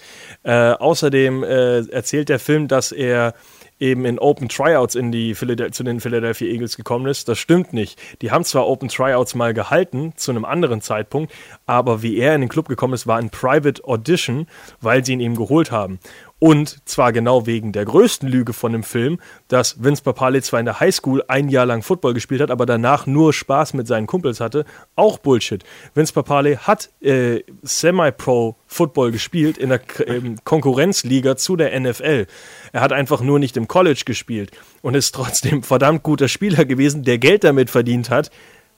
Äh, außerdem äh, erzählt der Film, dass er eben in Open Tryouts in die zu den Philadelphia Eagles gekommen ist. Das stimmt nicht. Die haben zwar Open Tryouts mal gehalten, zu einem anderen Zeitpunkt, aber wie er in den Club gekommen ist, war ein Private Audition, weil sie ihn eben geholt haben. Und zwar genau wegen der größten Lüge von dem Film, dass Vince Papale zwar in der Highschool ein Jahr lang Football gespielt hat, aber danach nur Spaß mit seinen Kumpels hatte. Auch Bullshit. Vince Papale hat äh, Semi-Pro Football gespielt in der K ähm, Konkurrenzliga zu der NFL. Er hat einfach nur nicht im College gespielt und ist trotzdem verdammt guter Spieler gewesen, der Geld damit verdient hat,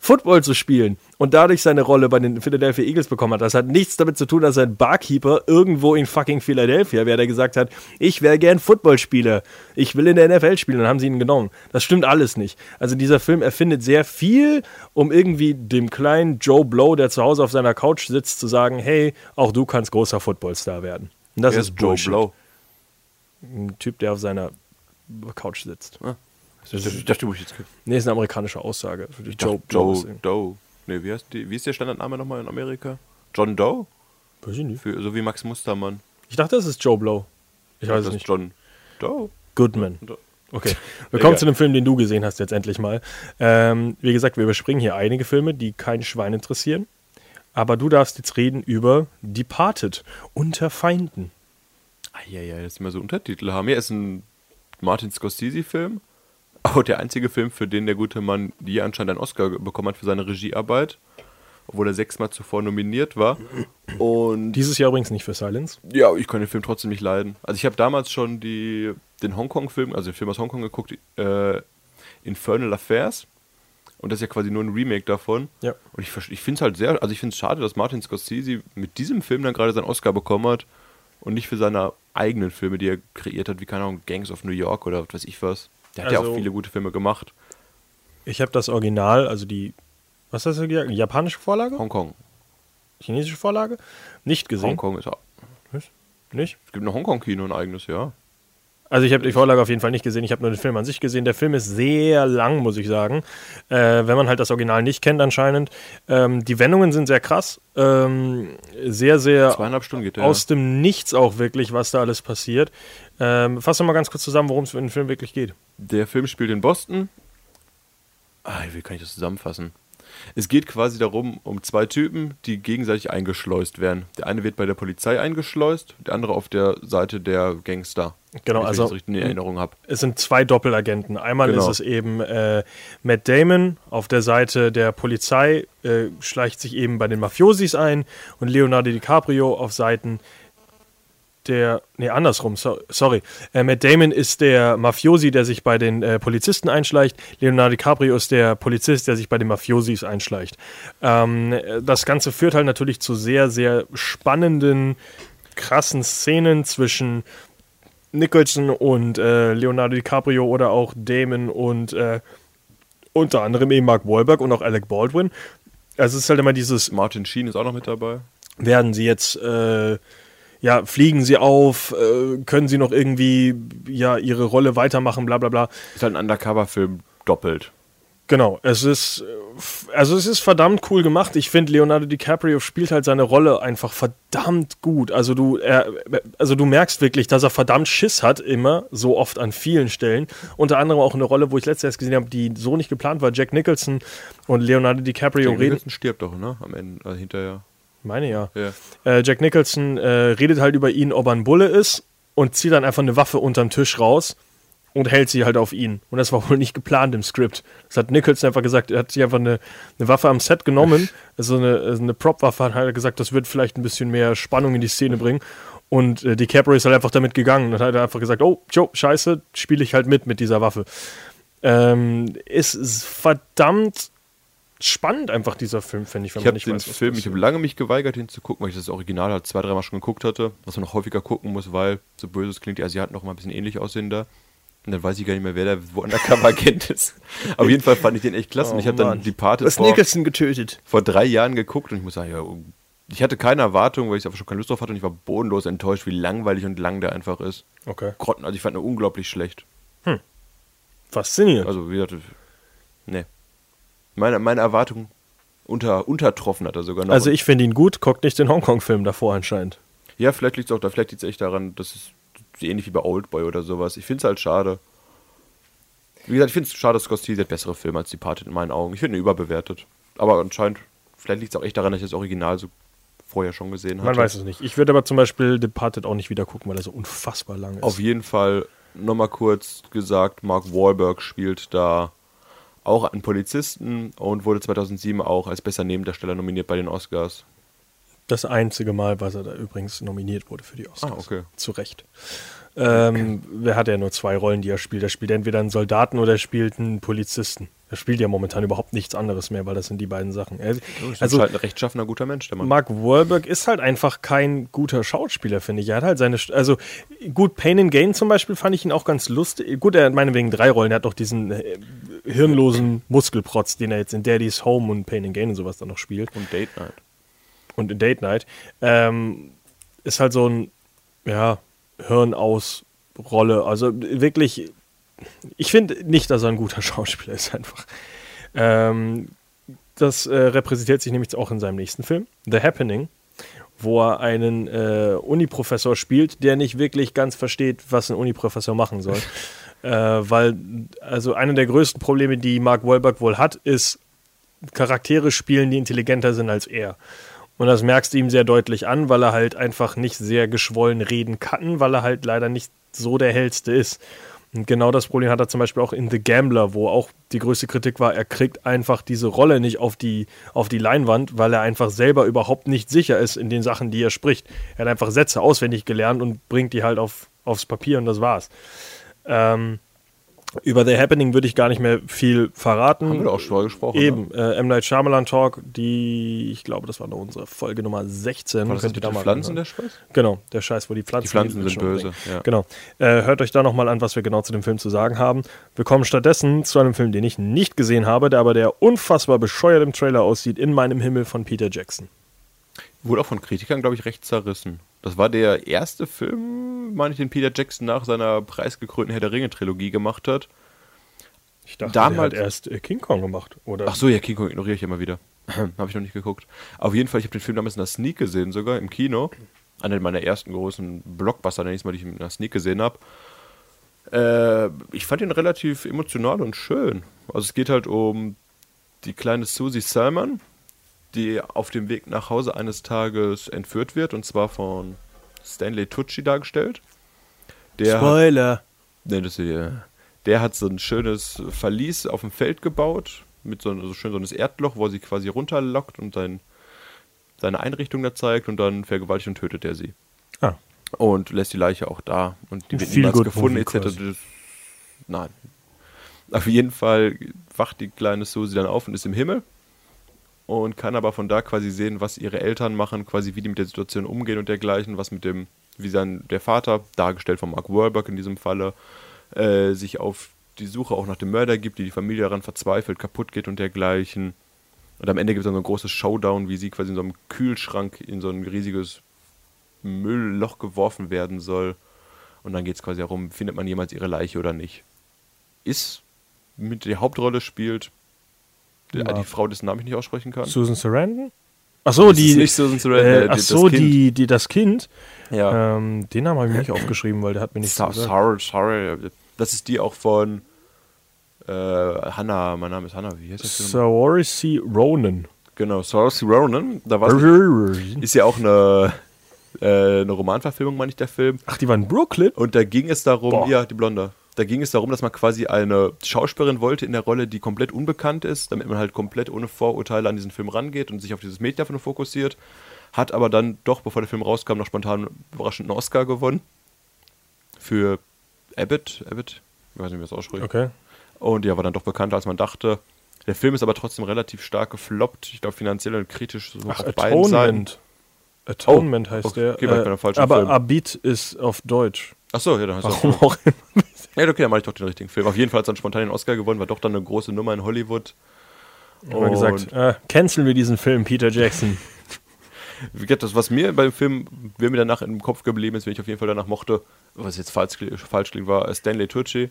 Football zu spielen und dadurch seine Rolle bei den Philadelphia Eagles bekommen hat. Das hat nichts damit zu tun, dass er ein Barkeeper irgendwo in fucking Philadelphia wäre, der gesagt hat, ich wäre gern Footballspieler, ich will in der NFL spielen und haben sie ihn genommen. Das stimmt alles nicht. Also dieser Film erfindet sehr viel, um irgendwie dem kleinen Joe Blow, der zu Hause auf seiner Couch sitzt, zu sagen, hey, auch du kannst großer Footballstar werden. Und das Wer ist, ist Joe Bullshit. Blow. Ein Typ, der auf seiner Couch sitzt. Das, das, das ich jetzt. Nee, ist eine amerikanische Aussage. Joe Joe, Joe Doe. Nee, wie, heißt die, wie ist der Standardname nochmal in Amerika? John Doe? Weiß ich nicht. Für, so wie Max Mustermann. Ich dachte, das ist Joe Blow. Ich weiß das es ist nicht. John Doe. Goodman. Okay. *laughs* Wir kommen Egal. zu dem Film, den du gesehen hast, jetzt endlich mal. Ähm, wie gesagt, wir überspringen hier einige Filme, die kein Schwein interessieren. Aber du darfst jetzt reden über Departed, unter Feinden. Ja, ja, dass die mal so Untertitel haben. Ja, ist ein Martin Scorsese-Film. Auch der einzige Film, für den der gute Mann je anscheinend einen Oscar bekommen hat für seine Regiearbeit. Obwohl er sechsmal zuvor nominiert war. Und Dieses Jahr übrigens nicht für Silence. ja, ich kann den Film trotzdem nicht leiden. Also ich habe damals schon die, den Hongkong-Film, also den Film aus Hongkong geguckt, äh, Infernal Affairs. Und das ist ja quasi nur ein Remake davon. Ja. Und ich, ich finde es halt sehr, also ich finde es schade, dass Martin Scorsese mit diesem Film dann gerade seinen Oscar bekommen hat und nicht für seine eigenen Filme, die er kreiert hat, wie keine Ahnung, Gangs of New York oder was weiß ich was. Der hat ja Also- auch viele gute Filme gemacht. Ich habe das Original, also die, was hast du gesagt? Japanische Vorlage? Hongkong. Chinesische Vorlage? Nicht gesehen. Hongkong ist auch. Nicht? Es gibt ein Hongkong-Kino, ein eigenes, ja. Also ich habe die Vorlage auf jeden Fall nicht gesehen. Ich habe nur den Film an sich gesehen. Der Film ist sehr lang, muss ich sagen. Äh, wenn man halt das Original nicht kennt anscheinend. Ähm, die Wendungen sind sehr krass. Ähm, sehr, sehr Zweieinhalb Stunden geht der. aus dem Nichts auch wirklich, was da alles passiert. Ähm, fass doch mal ganz kurz zusammen, worum es in dem Film wirklich geht. Der Film spielt in Boston. Ah, wie kann ich das zusammenfassen? Es geht quasi darum, um zwei Typen, die gegenseitig eingeschleust werden. Der eine wird bei der Polizei eingeschleust, der andere auf der Seite der Gangster. Genau, Wenn ich also- das richtig in Erinnerung habe. Es sind zwei Doppelagenten. Einmal Genau. ist es eben äh, Matt Damon auf der Seite der Polizei, äh, schleicht sich eben bei den Mafiosis ein und Leonardo DiCaprio auf Seiten der, nee, andersrum, so, sorry. Äh, Matt Damon ist der Mafiosi, der sich bei den äh, Polizisten einschleicht. Leonardo DiCaprio ist der Polizist, der sich bei den Mafiosis einschleicht. Ähm, äh, das Ganze führt halt natürlich zu sehr, sehr spannenden, krassen Szenen zwischen Nicholson und äh, Leonardo DiCaprio oder auch Damon und äh, unter anderem eben Mark Wahlberg und auch Alec Baldwin. Also es ist halt immer dieses, Martin Sheen ist auch noch mit dabei. werden sie jetzt, äh, ja, fliegen sie auf, äh, können sie noch irgendwie, ja, ihre Rolle weitermachen, bla bla bla. Ist halt ein Undercover-Film doppelt. Genau, es ist, äh, also es ist verdammt cool gemacht. Ich finde, Leonardo DiCaprio spielt halt seine Rolle einfach verdammt gut. Also du, er, also du merkst wirklich, dass er verdammt Schiss hat, immer, so oft an vielen Stellen. Unter anderem auch eine Rolle, wo ich letztes Jahr gesehen habe, die so nicht geplant war. Jack Nicholson und Leonardo DiCaprio Jack reden. Nicholson stirbt doch, ne? Am Ende, also hinterher. Meine ja. Ja. Äh, Jack Nicholson äh, redet halt über ihn, ob er ein Bulle ist und zieht dann einfach eine Waffe unterm Tisch raus und hält sie halt auf ihn. Und das war *laughs* wohl nicht geplant im Skript. Das hat Nicholson einfach gesagt, er hat sich einfach eine, eine Waffe am Set genommen, *laughs* also eine, eine Prop-Waffe, hat halt gesagt, das wird vielleicht ein bisschen mehr Spannung in die Szene bringen. Und äh, DiCaprio ist halt einfach damit gegangen und hat einfach gesagt, oh, Joe, scheiße, spiele ich halt mit mit dieser Waffe. Ähm, es ist verdammt spannend einfach dieser Film, finde ich, wenn Ich habe den weiß, Film, ich habe lange mich geweigert, ihn zu gucken, weil ich das Original halt zwei, dreimal schon geguckt hatte, was man noch häufiger gucken muss, weil, so böse es klingt, die Asiaten noch mal ein bisschen ähnlich aussehen da. Und dann weiß ich gar nicht mehr, wer der wo Undercover-Agent *laughs* ist. Auf jeden Fall fand ich den echt klasse. und ich habe dann Oh Mann. Departed Das vor, Nicholson getötet. vor drei Jahren geguckt und ich muss sagen, ja, ich hatte keine Erwartung, weil ich einfach schon keine Lust drauf hatte und ich war bodenlos enttäuscht, wie langweilig und lang der einfach ist. Okay. Grotten, also ich fand ihn unglaublich schlecht. Faszinierend. Also, wie gesagt, ne. Meine, meine Erwartung unter, untertroffen hat er sogar noch. Also ich finde ihn gut, guckt nicht den Hongkong-Film davor anscheinend. Ja, vielleicht liegt es auch da, vielleicht liegt es echt daran, dass es ähnlich wie bei Oldboy oder sowas. Ich finde es halt schade. Wie gesagt, ich finde es schade, dass Scorsese hat bessere Filme als Departed in meinen Augen. Ich finde ihn überbewertet. Aber anscheinend, vielleicht liegt es auch echt daran, dass ich das Original so vorher schon gesehen habe. Man weiß es nicht. Ich würde aber zum Beispiel Departed auch nicht wieder gucken, weil er so unfassbar lang ist. Auf jeden Fall, nochmal kurz gesagt, Mark Wahlberg spielt da auch einen Polizisten und wurde 2007 auch als bester Nebendarsteller nominiert bei den Oscars. das einzige Mal, was er da übrigens nominiert wurde für die Oscars. Ah, okay. Zu Recht. Ähm, wer hat ja nur zwei Rollen, die er spielt? Er spielt entweder einen Soldaten oder er spielt einen Polizisten. Er spielt ja momentan überhaupt nichts anderes mehr, weil das sind die beiden Sachen. Er, Also, also halt ein rechtschaffener, guter Mensch, der Mann. Mark Wahlberg ist halt einfach kein guter Schauspieler, finde ich. Er hat halt seine, also gut, Pain and Gain zum Beispiel fand ich ihn auch ganz lustig. Gut, er hat meinetwegen drei Rollen. Er hat doch diesen äh, hirnlosen Muskelprotz, den er jetzt in Daddy's Home und Pain and Gain und sowas dann noch spielt. Und Date Night. Und in Date Night. Ähm, ist halt so ein, ja, Hirn aus Rolle. Also wirklich, ich finde nicht, dass er ein guter *laughs* Schauspieler ist einfach. Ähm, das äh, repräsentiert sich nämlich auch in seinem nächsten Film, The Happening, wo er einen äh, Uniprofessor spielt, der nicht wirklich ganz versteht, was ein Uniprofessor machen soll. *laughs* äh, weil, also eine der größten Probleme, die Mark Wahlberg wohl hat, ist Charaktere spielen, die intelligenter sind als er. Und das merkst du ihm sehr deutlich an, weil er halt einfach nicht sehr geschwollen reden kann, weil er halt leider nicht so der hellste ist. Und genau das Problem hat er zum Beispiel auch in The Gambler, wo auch die größte Kritik war, er kriegt einfach diese Rolle nicht auf die, auf die Leinwand, weil er einfach selber überhaupt nicht sicher ist in den Sachen, die er spricht. Er hat einfach Sätze auswendig gelernt und bringt die halt auf, aufs Papier und das war's. Ähm, über The Happening würde ich gar nicht mehr viel verraten. Haben wir auch schon mal gesprochen. Eben, Ne? äh, M. Night Shyamalan Talk, die, ich glaube, das war noch unsere Folge Nummer 16. War das Könnt ihr da mal Pflanzen reinhören. der Schweiß? Genau, der Scheiß, wo die Pflanzen, Die Pflanzen sind Menschen böse. Ja. Genau. Äh, hört euch da nochmal an, was wir genau zu dem Film zu sagen haben. Wir kommen stattdessen zu einem Film, den ich nicht gesehen habe, der aber der unfassbar bescheuert im Trailer aussieht, In meinem Himmel von Peter Jackson. Wurde auch von Kritikern, glaube ich, recht zerrissen. Das war der erste Film, meine ich, den Peter Jackson nach seiner preisgekrönten Herr der Ringe-Trilogie gemacht hat. Ich dachte, Damals- der hat erst äh, King Kong gemacht, oder? Ach so, ja, King Kong ignoriere ich immer wieder. *clears throat* habe ich noch nicht geguckt. Auf jeden Fall, ich habe den Film damals in der Sneak gesehen, sogar im Kino. Einer meiner ersten großen Blockbuster, nenne ich mal, die ich in der Sneak gesehen habe. Äh, ich fand ihn relativ emotional und schön. Also es geht halt um die kleine Susie Salmon, die auf dem Weg nach Hause eines Tages entführt wird, und zwar von Stanley Tucci dargestellt. Der hat- Spoiler. Nee, das hier. Der hat so ein schönes Verlies auf dem Feld gebaut, mit so, so schön so ein Erdloch, wo er sie quasi runterlockt und sein, seine Einrichtung da zeigt und dann vergewaltigt und tötet er sie. Ah. Und lässt die Leiche auch da und die Ein wird niemals gefunden, etc. nein. Auf jeden Fall wacht die kleine Susi dann auf und ist im Himmel und kann aber von da quasi sehen, was ihre Eltern machen, quasi wie die mit der Situation umgehen und dergleichen, was mit dem, wie sein der Vater, dargestellt von Mark Wahlberg in diesem Falle, äh, sich auf die Suche auch nach dem Mörder gibt, die die Familie daran verzweifelt, kaputt geht und dergleichen. Und am Ende gibt es dann so ein großes Showdown, wie sie quasi in so einem Kühlschrank in so ein riesiges Müllloch geworfen werden soll. Und dann geht es quasi darum, findet man jemals ihre Leiche oder nicht. Ist mit der Hauptrolle spielt die, Ja. die Frau, dessen Namen ich nicht aussprechen kann. Susan Sarandon? Ach so, Das die. nicht Susan Sarandon, äh, ach das so, Kind. die, die, das Kind. Ja. Ähm, den Namen habe ich mir nicht aufgeschrieben, weil der hat mir nicht So, sorry, sorry. Das ist die auch von äh, Hannah. Mein Name ist Hannah. Wie heißt das? Saoirse Ronan. Genau, Saoirse Ronan. Da war ist ja auch eine, äh, eine Romanverfilmung, meine ich, der Film. Ach, die war in Brooklyn? Und da ging es darum, Boah. ja, die Blonde. Da ging es darum, dass man quasi eine Schauspielerin wollte in der Rolle, die komplett unbekannt ist, damit man halt komplett ohne Vorurteile an diesen Film rangeht und sich auf dieses Mädchen davon fokussiert. Hat aber dann doch, bevor der Film rauskam, noch spontan überraschend einen Oscar gewonnen. Für Abbott. Abbott? Ich weiß nicht, wie das ausspricht. Okay. Und ja, war dann doch bekannter, als man dachte. Der Film ist aber trotzdem relativ stark gefloppt. Ich glaube, finanziell und kritisch so Ach, auf beiden Seiten. Atonement. Atonement Oh, heißt okay, der. falschen aber Film. Abit ist auf Deutsch. Achso, ja, dann du Warum auch immer. Ja, okay, dann mache ich doch den richtigen Film. Auf jeden Fall hat es dann spontan den Oscar gewonnen, war doch dann eine große Nummer in Hollywood. Haben gesagt, äh, canceln wir diesen Film, Peter Jackson. *laughs* Wie gesagt, das, was mir beim Film, wer mir danach im Kopf geblieben ist, wenn ich auf jeden Fall danach mochte, was jetzt falsch, falsch klingt, war Stanley Tucci.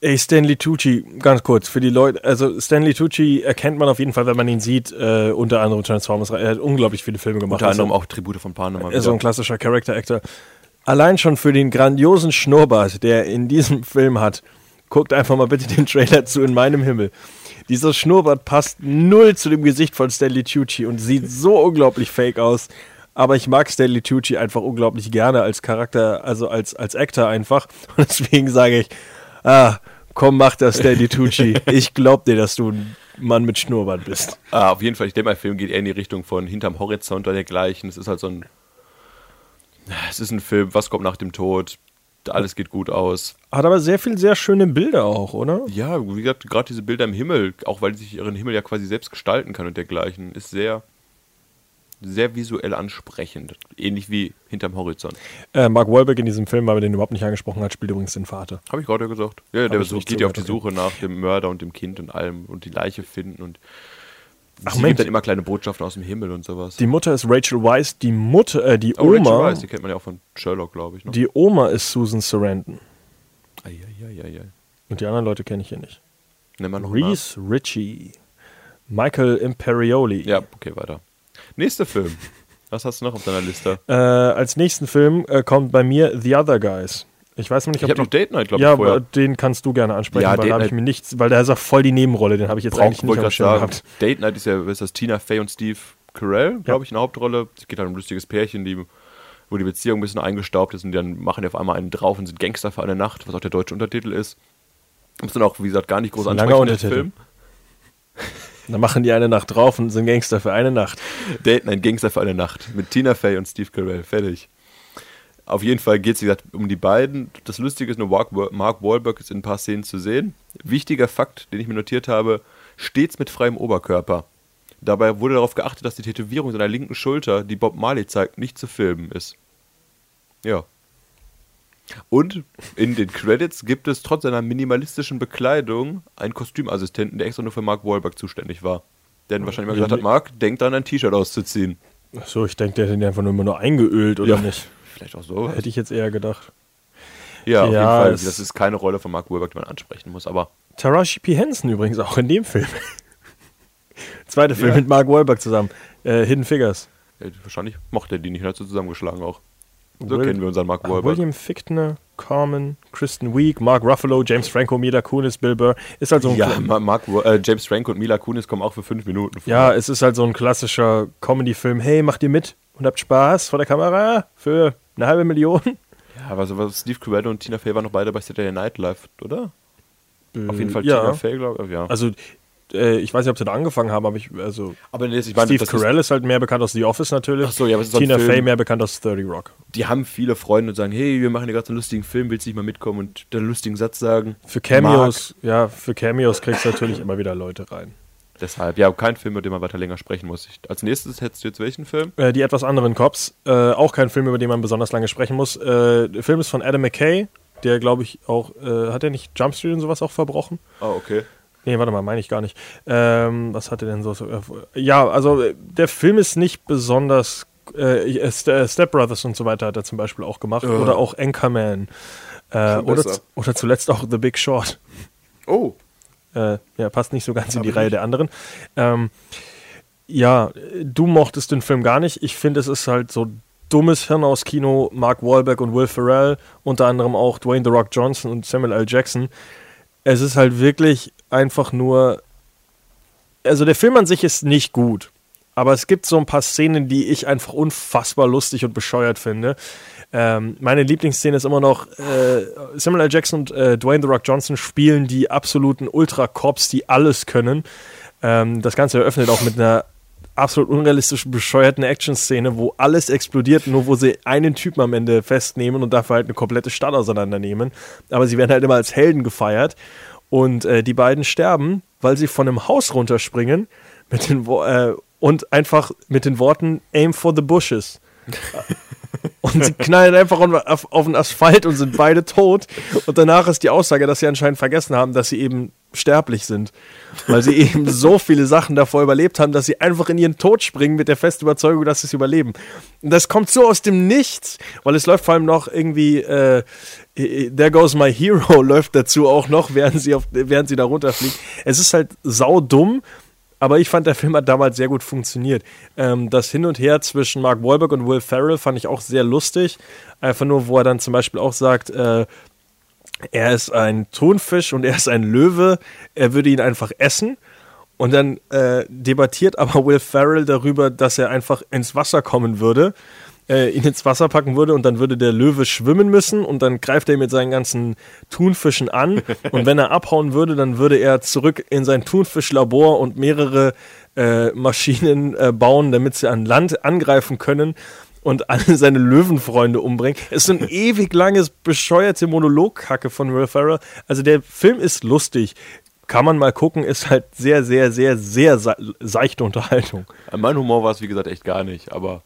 Ey, Stanley Tucci, ganz kurz, für die Leute, also Stanley Tucci erkennt man auf jeden Fall, wenn man ihn sieht, äh, unter anderem Transformers. Er hat unglaublich viele Filme gemacht. Unter anderem Also, auch Tribute von Panem. mal Er ist so ein klassischer Character Actor. Allein schon für den grandiosen Schnurrbart, der in diesem Film hat. Guckt einfach mal bitte den Trailer zu In meinem Himmel. Dieser Schnurrbart passt null zu dem Gesicht von Stanley Tucci und sieht so unglaublich fake aus. Aber ich mag Stanley Tucci einfach unglaublich gerne als Charakter, also als, als Actor einfach. *laughs* Und deswegen sage ich, ah, komm, mach das, Stanley Tucci. Ich glaub dir, dass du ein Mann mit Schnurrbart bist. Ah, auf jeden Fall, ich denke, mein Film geht eher in die Richtung von hinterm Horizont oder dergleichen. Es ist halt so ein. Es ist ein Film, was kommt nach dem Tod? Alles geht gut aus. Hat aber sehr viel, sehr schöne Bilder auch, oder? Ja, wie gesagt, gerade diese Bilder im Himmel, auch weil sie sich ihren Himmel ja quasi selbst gestalten kann und dergleichen, ist sehr, sehr visuell ansprechend. Ähnlich wie hinterm Horizont. Äh, Mark Wahlberg in diesem Film, weil wir den überhaupt nicht angesprochen hat, spielt übrigens den Vater. Habe ich gerade gesagt. Ja, der so, nicht geht ja auf die Suche nach dem Mörder und dem Kind und allem und die Leiche finden und Ach, sie Moment. gibt dann immer kleine Botschaften aus dem Himmel und sowas. Die Mutter ist Rachel Weisz, die Mutter, äh, die oh, Rachel Oma, Weisz, die kennt man ja auch von Sherlock, glaube ich. Ne? die Oma ist Susan Sarandon. Eieieiei. Und die anderen Leute kenne ich hier nicht. Nenn mal noch Reese Ritchie, Michael Imperioli. Ja, okay, weiter. Nächster Film. Was hast du noch auf deiner Liste? Äh, als nächsten Film äh, kommt bei mir The Other Guys. Ich weiß noch nicht, Ich ob habe noch Date Night, glaube ja, ich, vorher. aber den kannst du gerne ansprechen, Ja, weil Date da habe ich Night- mir nichts, weil der ist auch voll die Nebenrolle, den habe ich jetzt Brauch- eigentlich nicht grad Schirm gehabt. Date Night ist ja, ist das Tina Fey und Steve Carell, glaube ich, in der Hauptrolle. Es geht halt um ein lustiges Pärchen, die, wo die Beziehung ein bisschen eingestaubt ist und dann machen die auf einmal einen drauf und sind Gangster für eine Nacht, was auch der deutsche Untertitel ist. Muss dann auch, wie gesagt, gar nicht groß ansprechen, der Untertitel. *laughs* Dann machen die eine Nacht drauf und sind Gangster für eine Nacht. Daten ein Gangster für eine Nacht mit Tina Fey und Steve Carell. Fertig. Auf jeden Fall geht es, wie gesagt, um die beiden. Das Lustige ist nur, Mark Wa- Mark Wahlberg ist in ein paar Szenen zu sehen. Wichtiger Fakt, den ich mir notiert habe, stets mit freiem Oberkörper. Dabei wurde darauf geachtet, dass die Tätowierung seiner linken Schulter, die Bob Marley zeigt, nicht zu filmen ist. Ja. Und in den Credits gibt es trotz seiner minimalistischen Bekleidung einen Kostümassistenten, der extra nur für Mark Wahlberg zuständig war. Der dann wahrscheinlich mal gesagt hat, Mark, denk dran, ein T-Shirt auszuziehen. Achso, ich denke, der hat den einfach nur immer nur eingeölt, oder Ja. nicht? Vielleicht auch so. Hätte ich jetzt eher gedacht. Ja, auf Ja, jeden Fall. Das ist keine Rolle von Mark Wahlberg, die man ansprechen muss, aber Taraji P. Henson übrigens auch in dem Film. *laughs* Zweiter Film Ja. mit Mark Wahlberg zusammen. Äh, Hidden Figures. äh, wahrscheinlich mochte er die nicht, hat sie zusammengeschlagen auch. So Will- kennen wir unseren Mark Ah, Wahlberg. William Fichtner, Carmen, Kristen Wiig, Mark Ruffalo, James Franco, Mila Kunis, Bill Burr. Ist halt so ein ja, Kla- Ma- Mark, äh, James Franco und Mila Kunis kommen auch für fünf Minuten vor. ja, es ist halt so ein klassischer Comedy-Film. Hey, macht ihr mit und habt Spaß vor der Kamera für eine halbe Million? ja aber so was Steve Carell und Tina Fey waren noch beide bei Saturday Night Live, oder? Auf jeden Fall ja. Tina Fey, glaube ich. Ja. Also, äh, ich weiß nicht, ob sie da angefangen haben, aber ich, also, aber ich meine, Steve Carell ist, halt mehr bekannt aus The Office natürlich. Ach so, ja, aber es ist Tina. Fey mehr bekannt aus 30 Rock. die haben viele Freunde und sagen, hey, wir machen hier gerade so einen lustigen Film, willst du nicht mal mitkommen und den lustigen Satz sagen? Für Cameos, ja, für Cameos kriegst du natürlich immer wieder Leute rein. Deshalb, ja, kein Film, über den man weiter länger sprechen muss. Ich, als nächstes hättest du jetzt welchen Film? Äh, die etwas anderen Cops, äh, auch kein Film, über den man besonders lange sprechen muss. Äh, der Film ist von Adam McKay, der glaube ich auch, äh, hat er nicht Jump Street und sowas auch verbrochen? Oh, okay. Nee, warte mal, meine ich gar nicht. Ähm, was hat er denn so? äh, ja, also äh, der Film ist nicht besonders. St Step Brothers und so weiter hat er zum Beispiel auch gemacht. Oder auch Anchorman. Oder, besser. oder zuletzt auch The Big Short. Oh, Äh, ja, passt nicht so ganz in die Reihe nicht. der anderen. Ähm, ja, du mochtest den Film gar nicht. Ich finde, es ist halt so dummes Hirn aus Kino. Mark Wahlberg und Will Ferrell, unter anderem auch Dwayne The Rock Johnson und Samuel L. Jackson. Es ist halt wirklich einfach nur. Also der Film an sich ist nicht gut. Aber es gibt so ein paar Szenen, die ich einfach unfassbar lustig und bescheuert finde. Ähm, meine Lieblingsszene ist immer noch, äh, Samuel L. Jackson und äh, Dwayne The Rock Johnson spielen die absoluten Ultra-Cops, die alles können. Ähm, das Ganze eröffnet auch mit einer absolut unrealistischen, bescheuerten Action-Szene, wo alles explodiert, nur wo sie einen Typen am Ende festnehmen und dafür halt eine komplette Stadt auseinandernehmen. Aber sie werden halt immer als Helden gefeiert. Und äh, die beiden sterben, weil sie von einem Haus runterspringen mit den äh, und einfach mit den Worten Aim for the bushes. *laughs* Und sie knallen einfach auf, auf den Asphalt und sind beide tot. Und danach ist die Aussage, dass sie anscheinend vergessen haben, dass sie eben sterblich sind. Weil sie eben so viele Sachen davor überlebt haben, dass sie einfach in ihren Tod springen mit der festen Überzeugung, dass sie es überleben. Und das kommt so aus dem Nichts, weil es läuft vor allem noch irgendwie äh, äh, There Goes My Hero *laughs* läuft dazu auch noch, während sie, auf, während sie da runterfliegt. Es ist halt saudumm. Aber ich fand, der Film hat damals sehr gut funktioniert. Ähm, das Hin und Her zwischen Mark Wahlberg und Will Ferrell fand ich auch sehr lustig. Einfach nur, wo er dann zum Beispiel auch sagt, äh, er ist ein Thunfisch und er ist ein Löwe. Er würde ihn einfach essen. Und dann äh, debattiert aber Will Ferrell darüber, dass er einfach ins Wasser kommen würde, äh, ihn ins Wasser packen würde und dann würde der Löwe schwimmen müssen und dann greift er mit seinen ganzen Thunfischen an *laughs* und wenn er abhauen würde, dann würde er zurück in sein Thunfischlabor und mehrere äh, Maschinen äh, bauen, damit sie an Land angreifen können und alle seine Löwenfreunde umbringen. Es ist so ein *laughs* ewig langes, bescheuerte Monologkacke von Will Ferrell. Also der Film ist lustig. Kann man mal gucken, ist halt sehr, sehr, sehr, sehr se seichte Unterhaltung. mein Humor war es, wie gesagt, echt gar nicht, aber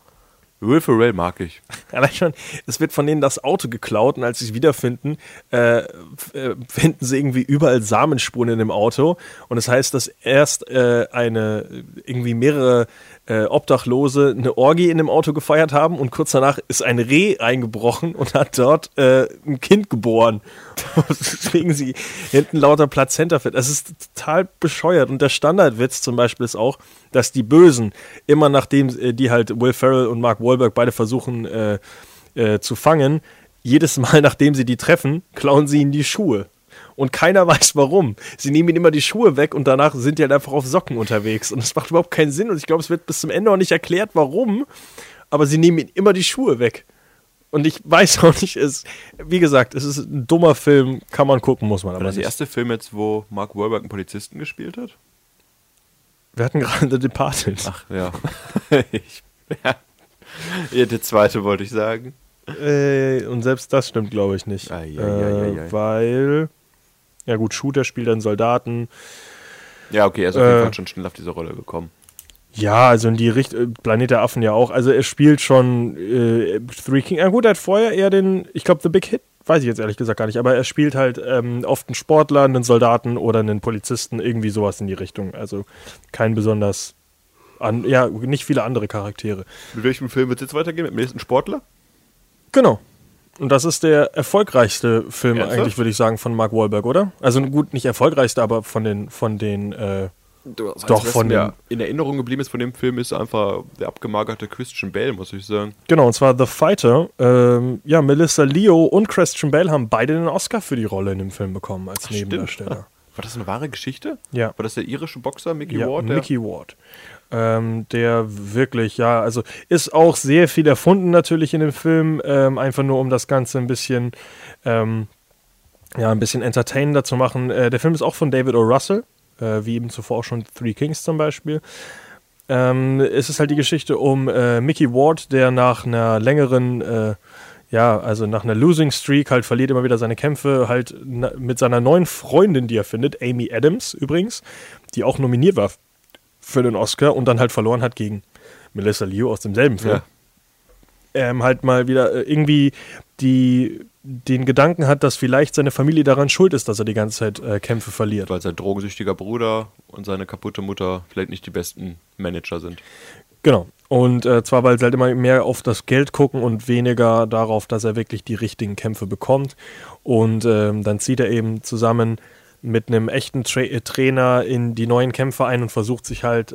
Will Ferrell mag ich. *laughs* Allein schon, es wird von denen das Auto geklaut und als sie es wiederfinden, äh, äh, finden sie irgendwie überall Samenspuren in dem Auto. Und das heißt, dass erst äh, eine, irgendwie mehrere äh, Obdachlose eine Orgie in dem Auto gefeiert haben und kurz danach ist ein Reh eingebrochen und hat dort äh, ein Kind geboren. *laughs* Deswegen sie hinten lauter Plazenta fit. Das ist total bescheuert. Und der Standardwitz zum Beispiel ist auch, dass die Bösen immer nachdem äh, die halt Will Ferrell und Mark Wahlberg beide versuchen äh, äh, zu fangen, jedes Mal *laughs* nachdem sie die treffen, klauen sie ihnen die Schuhe. Und keiner *laughs* weiß warum. Sie nehmen ihm immer die Schuhe weg und danach sind die halt einfach auf Socken unterwegs. Und das macht überhaupt keinen Sinn. Und ich glaube, es wird bis zum Ende auch nicht erklärt, warum. Aber sie nehmen ihm immer die Schuhe weg. Und ich weiß *laughs* auch nicht, es, wie gesagt, es ist ein dummer Film, kann man gucken, muss man War aber das der erste Film jetzt, wo Mark Wahlberg einen Polizisten gespielt hat? Wir hatten gerade The Departed. Ach ja. *laughs* ich, ja. ja. Der zweite wollte ich sagen. Äh, und selbst das stimmt, glaube ich, nicht. Ei, ei, ei. äh, weil, ja gut, Shooter spielt dann Soldaten. Ja, okay, er ist auf jeden Äh. Fall schon schnell auf diese Rolle gekommen. Ja, also in die Richtung, Planet der Affen ja auch. Also er spielt schon äh, Three King. Ja gut, er hat vorher eher den, ich glaube, The Big Hit, weiß ich jetzt ehrlich gesagt gar nicht, aber er spielt halt ähm, oft einen Sportler, einen Soldaten oder einen Polizisten, irgendwie sowas in die Richtung. Also kein besonders, an, ja, nicht viele andere Charaktere. Mit welchem Film wird es jetzt weitergehen? Mit dem nächsten Sportler? Genau. Und das ist der erfolgreichste Film Ernsthaft? eigentlich, würde ich sagen, von Mark Wahlberg, oder? Also gut, nicht erfolgreichste, aber von den, von den, äh, Das Doch, was von mir in Erinnerung geblieben ist von dem Film, ist einfach der abgemagerte Christian Bale, muss ich sagen. genau, und zwar The Fighter. Ähm, ja, Melissa Leo und Christian Bale haben beide den Oscar für die Rolle in dem Film bekommen als Nebendarsteller. War das eine wahre Geschichte? Ja. War das der irische Boxer Mickey Ja, Ward? Der Mickey Ward. Ähm, der wirklich, ja, also ist auch sehr viel erfunden natürlich in dem Film, ähm, einfach nur um das Ganze ein bisschen, ähm, ja, ein bisschen entertainender zu machen. Äh, der Film ist auch von David O. Russell, äh, wie eben zuvor auch schon Three Kings zum Beispiel. Ähm, es ist halt die Geschichte um äh, Mickey Ward, der nach einer längeren, äh, ja, also nach einer Losing Streak halt verliert immer wieder seine Kämpfe, halt mit seiner neuen Freundin, die er findet, Amy Adams übrigens, die auch nominiert war für den Oscar und dann halt verloren hat gegen Melissa Liu aus demselben Film. Ja. Ähm, halt mal wieder äh, irgendwie die, den Gedanken hat, dass vielleicht seine Familie daran schuld ist, dass er die ganze Zeit äh, Kämpfe verliert. Weil sein drogensüchtiger Bruder und seine kaputte Mutter vielleicht nicht die besten Manager sind. Genau. Und äh, zwar, weil sie halt immer mehr auf das Geld gucken und weniger darauf, dass er wirklich die richtigen Kämpfe bekommt. Und ähm, dann zieht er eben zusammen mit einem echten Tra äh, Trainer in die neuen Kämpfe ein und versucht sich halt,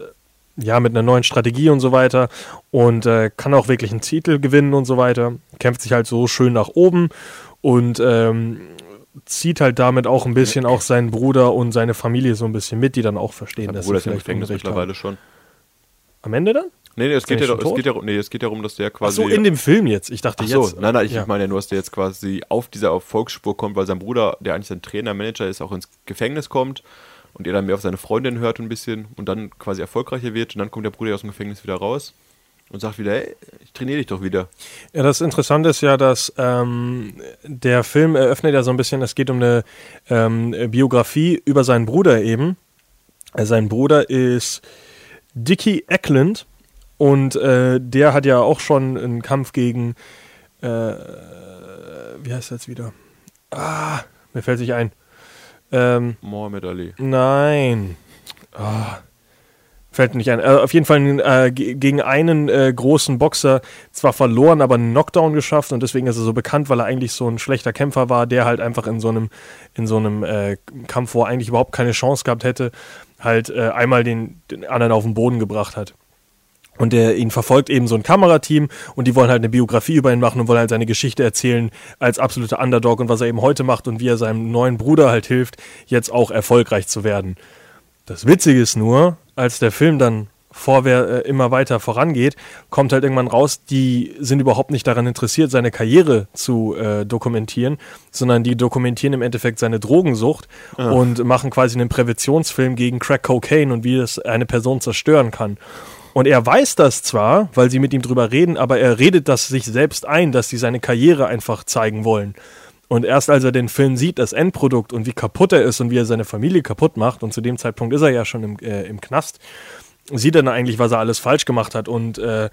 ja, mit einer neuen Strategie und so weiter. Und äh, kann auch wirklich einen Titel gewinnen und so weiter. Kämpft sich halt so schön nach oben und ähm, zieht halt damit auch ein bisschen auch seinen Bruder und seine Familie so ein bisschen mit, die dann auch verstehen, Sein dass Bruder sie ist im vielleicht Gefängnis Unrecht mittlerweile haben. schon. Am Ende dann? Nee, nee, es geht, ja, es, geht ja, nee, es geht ja darum, dass der Ach quasi. so, in dem Film jetzt. Ich dachte Ach so, jetzt. nein, nein, ich ja. meine ja nur, dass der jetzt quasi auf dieser Erfolgsspur kommt, weil sein Bruder, der eigentlich sein Trainer, Manager ist, auch ins Gefängnis kommt und er dann mehr auf seine Freundin hört ein bisschen und dann quasi erfolgreicher wird und dann kommt der Bruder aus dem Gefängnis wieder raus und sagt wieder, hey, ich trainiere dich doch wieder. Ja, das Interessante ist ja, dass ähm, der Film eröffnet ja so ein bisschen, es geht um eine ähm, Biografie über seinen Bruder eben. Sein Bruder ist Dickie Eklund und äh, der hat ja auch schon einen Kampf gegen, äh, wie heißt das jetzt wieder? Ah, mir fällt sich ein. Ähm, Mohammed Ali. Nein. Ah, fällt mir nicht ein. Äh, auf jeden Fall äh, ge- gegen einen äh, großen Boxer zwar verloren, aber einen Knockdown geschafft und deswegen ist er so bekannt, weil er eigentlich so ein schlechter Kämpfer war, der halt einfach in so einem in so einem äh, Kampf, wo er eigentlich überhaupt keine Chance gehabt hätte, halt einmal den, den anderen auf den Boden gebracht hat. Und der ihn verfolgt eben so ein Kamerateam und die wollen halt eine Biografie über ihn machen und wollen halt seine Geschichte erzählen als absoluter Underdog und was er eben heute macht und wie er seinem neuen Bruder halt hilft, jetzt auch erfolgreich zu werden. Das Witzige ist nur, als der Film dann vorwer äh, immer weiter vorangeht, kommt halt irgendwann raus, die sind überhaupt nicht daran interessiert, seine Karriere zu äh, dokumentieren, sondern die dokumentieren im Endeffekt seine Drogensucht und machen quasi einen Präventionsfilm gegen Crack Cocaine und wie es eine Person zerstören kann. Und er weiß das zwar, weil sie mit ihm drüber reden, aber er redet das sich selbst ein, dass sie seine Karriere einfach zeigen wollen. Und erst als er den Film sieht, das Endprodukt und wie kaputt er ist und wie er seine Familie kaputt macht, und zu dem Zeitpunkt ist er ja schon im, äh, im Knast, sieht er dann eigentlich, was er alles falsch gemacht hat und äh,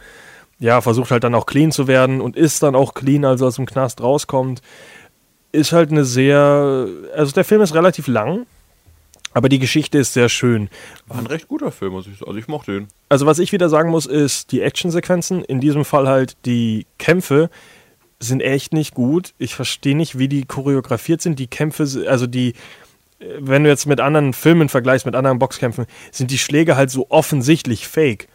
ja, versucht halt dann auch clean zu werden und ist dann auch clean, als er aus dem Knast rauskommt. Ist halt eine sehr, also der Film ist relativ lang, aber die Geschichte ist sehr schön. War ein recht guter Film, muss ich sagen. Also ich mochte ihn. Also was ich wieder sagen muss, ist die Actionsequenzen, in diesem Fall halt die Kämpfe sind echt nicht gut. Ich verstehe nicht, wie die choreografiert sind. Die Kämpfe, also die, äh, wenn du jetzt mit anderen Filmen vergleichst, mit anderen Boxkämpfen, sind die Schläge halt so offensichtlich fake.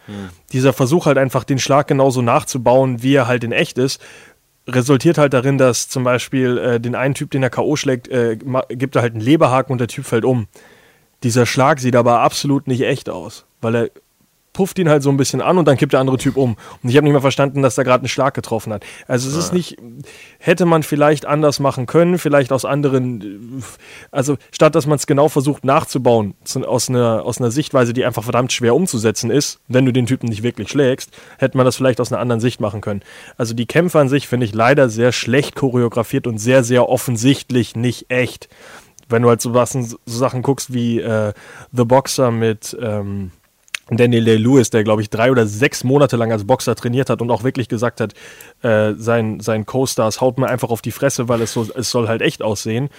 Dieser Versuch halt einfach den Schlag genauso nachzubauen, wie er halt in echt ist, resultiert halt darin, dass zum Beispiel äh, den einen Typ, den er K.O. schlägt, äh, gibt er halt einen Leberhaken und der Typ fällt um. Dieser Schlag sieht aber absolut nicht echt aus, weil er pufft ihn halt so ein bisschen an und dann kippt der andere Typ um. Und ich habe nicht mehr verstanden, dass er gerade einen Schlag getroffen hat. Also es ist nicht, hätte man vielleicht anders machen können, vielleicht aus anderen, also statt dass man es genau versucht nachzubauen, zu, aus, einer, aus einer Sichtweise, die einfach verdammt schwer umzusetzen ist, wenn du den Typen nicht wirklich schlägst, hätte man das vielleicht aus einer anderen Sicht machen können. Also die Kämpfe an sich finde ich leider sehr schlecht choreografiert und sehr, sehr offensichtlich nicht echt. Wenn du halt so, was, so Sachen guckst wie äh, The Boxer mit ähm, Daniel Day-Lewis, der, glaube ich, drei oder sechs Monate lang als Boxer trainiert hat und auch wirklich gesagt hat, äh, sein, sein Co-Stars haut mir einfach auf die Fresse, weil es, so, es soll halt echt aussehen.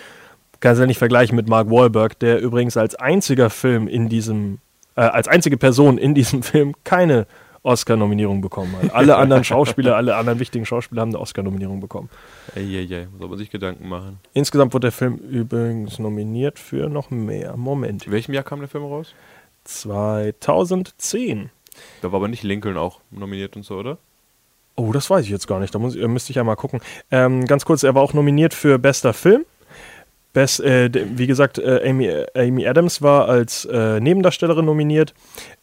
Kannst du ja nicht vergleichen mit Mark Wahlberg, der übrigens als einziger Film in diesem, äh, als einzige Person in diesem *laughs* Film keine Oscar-Nominierung bekommen hat. Alle anderen Schauspieler, alle anderen wichtigen Schauspieler haben eine Oscar-Nominierung bekommen. Eieiei, soll man sich Gedanken machen. Insgesamt wurde der Film übrigens nominiert für noch mehr. Moment. In welchem Jahr kam der Film raus? 2010. Da war aber nicht Lincoln auch nominiert und so, oder? Oh, das weiß ich jetzt gar nicht. Da muss, äh, müsste ich ja mal gucken. Ähm, ganz kurz, er war auch nominiert für bester Film. Best, äh, wie gesagt, äh, Amy, Amy Adams war als äh, Nebendarstellerin nominiert.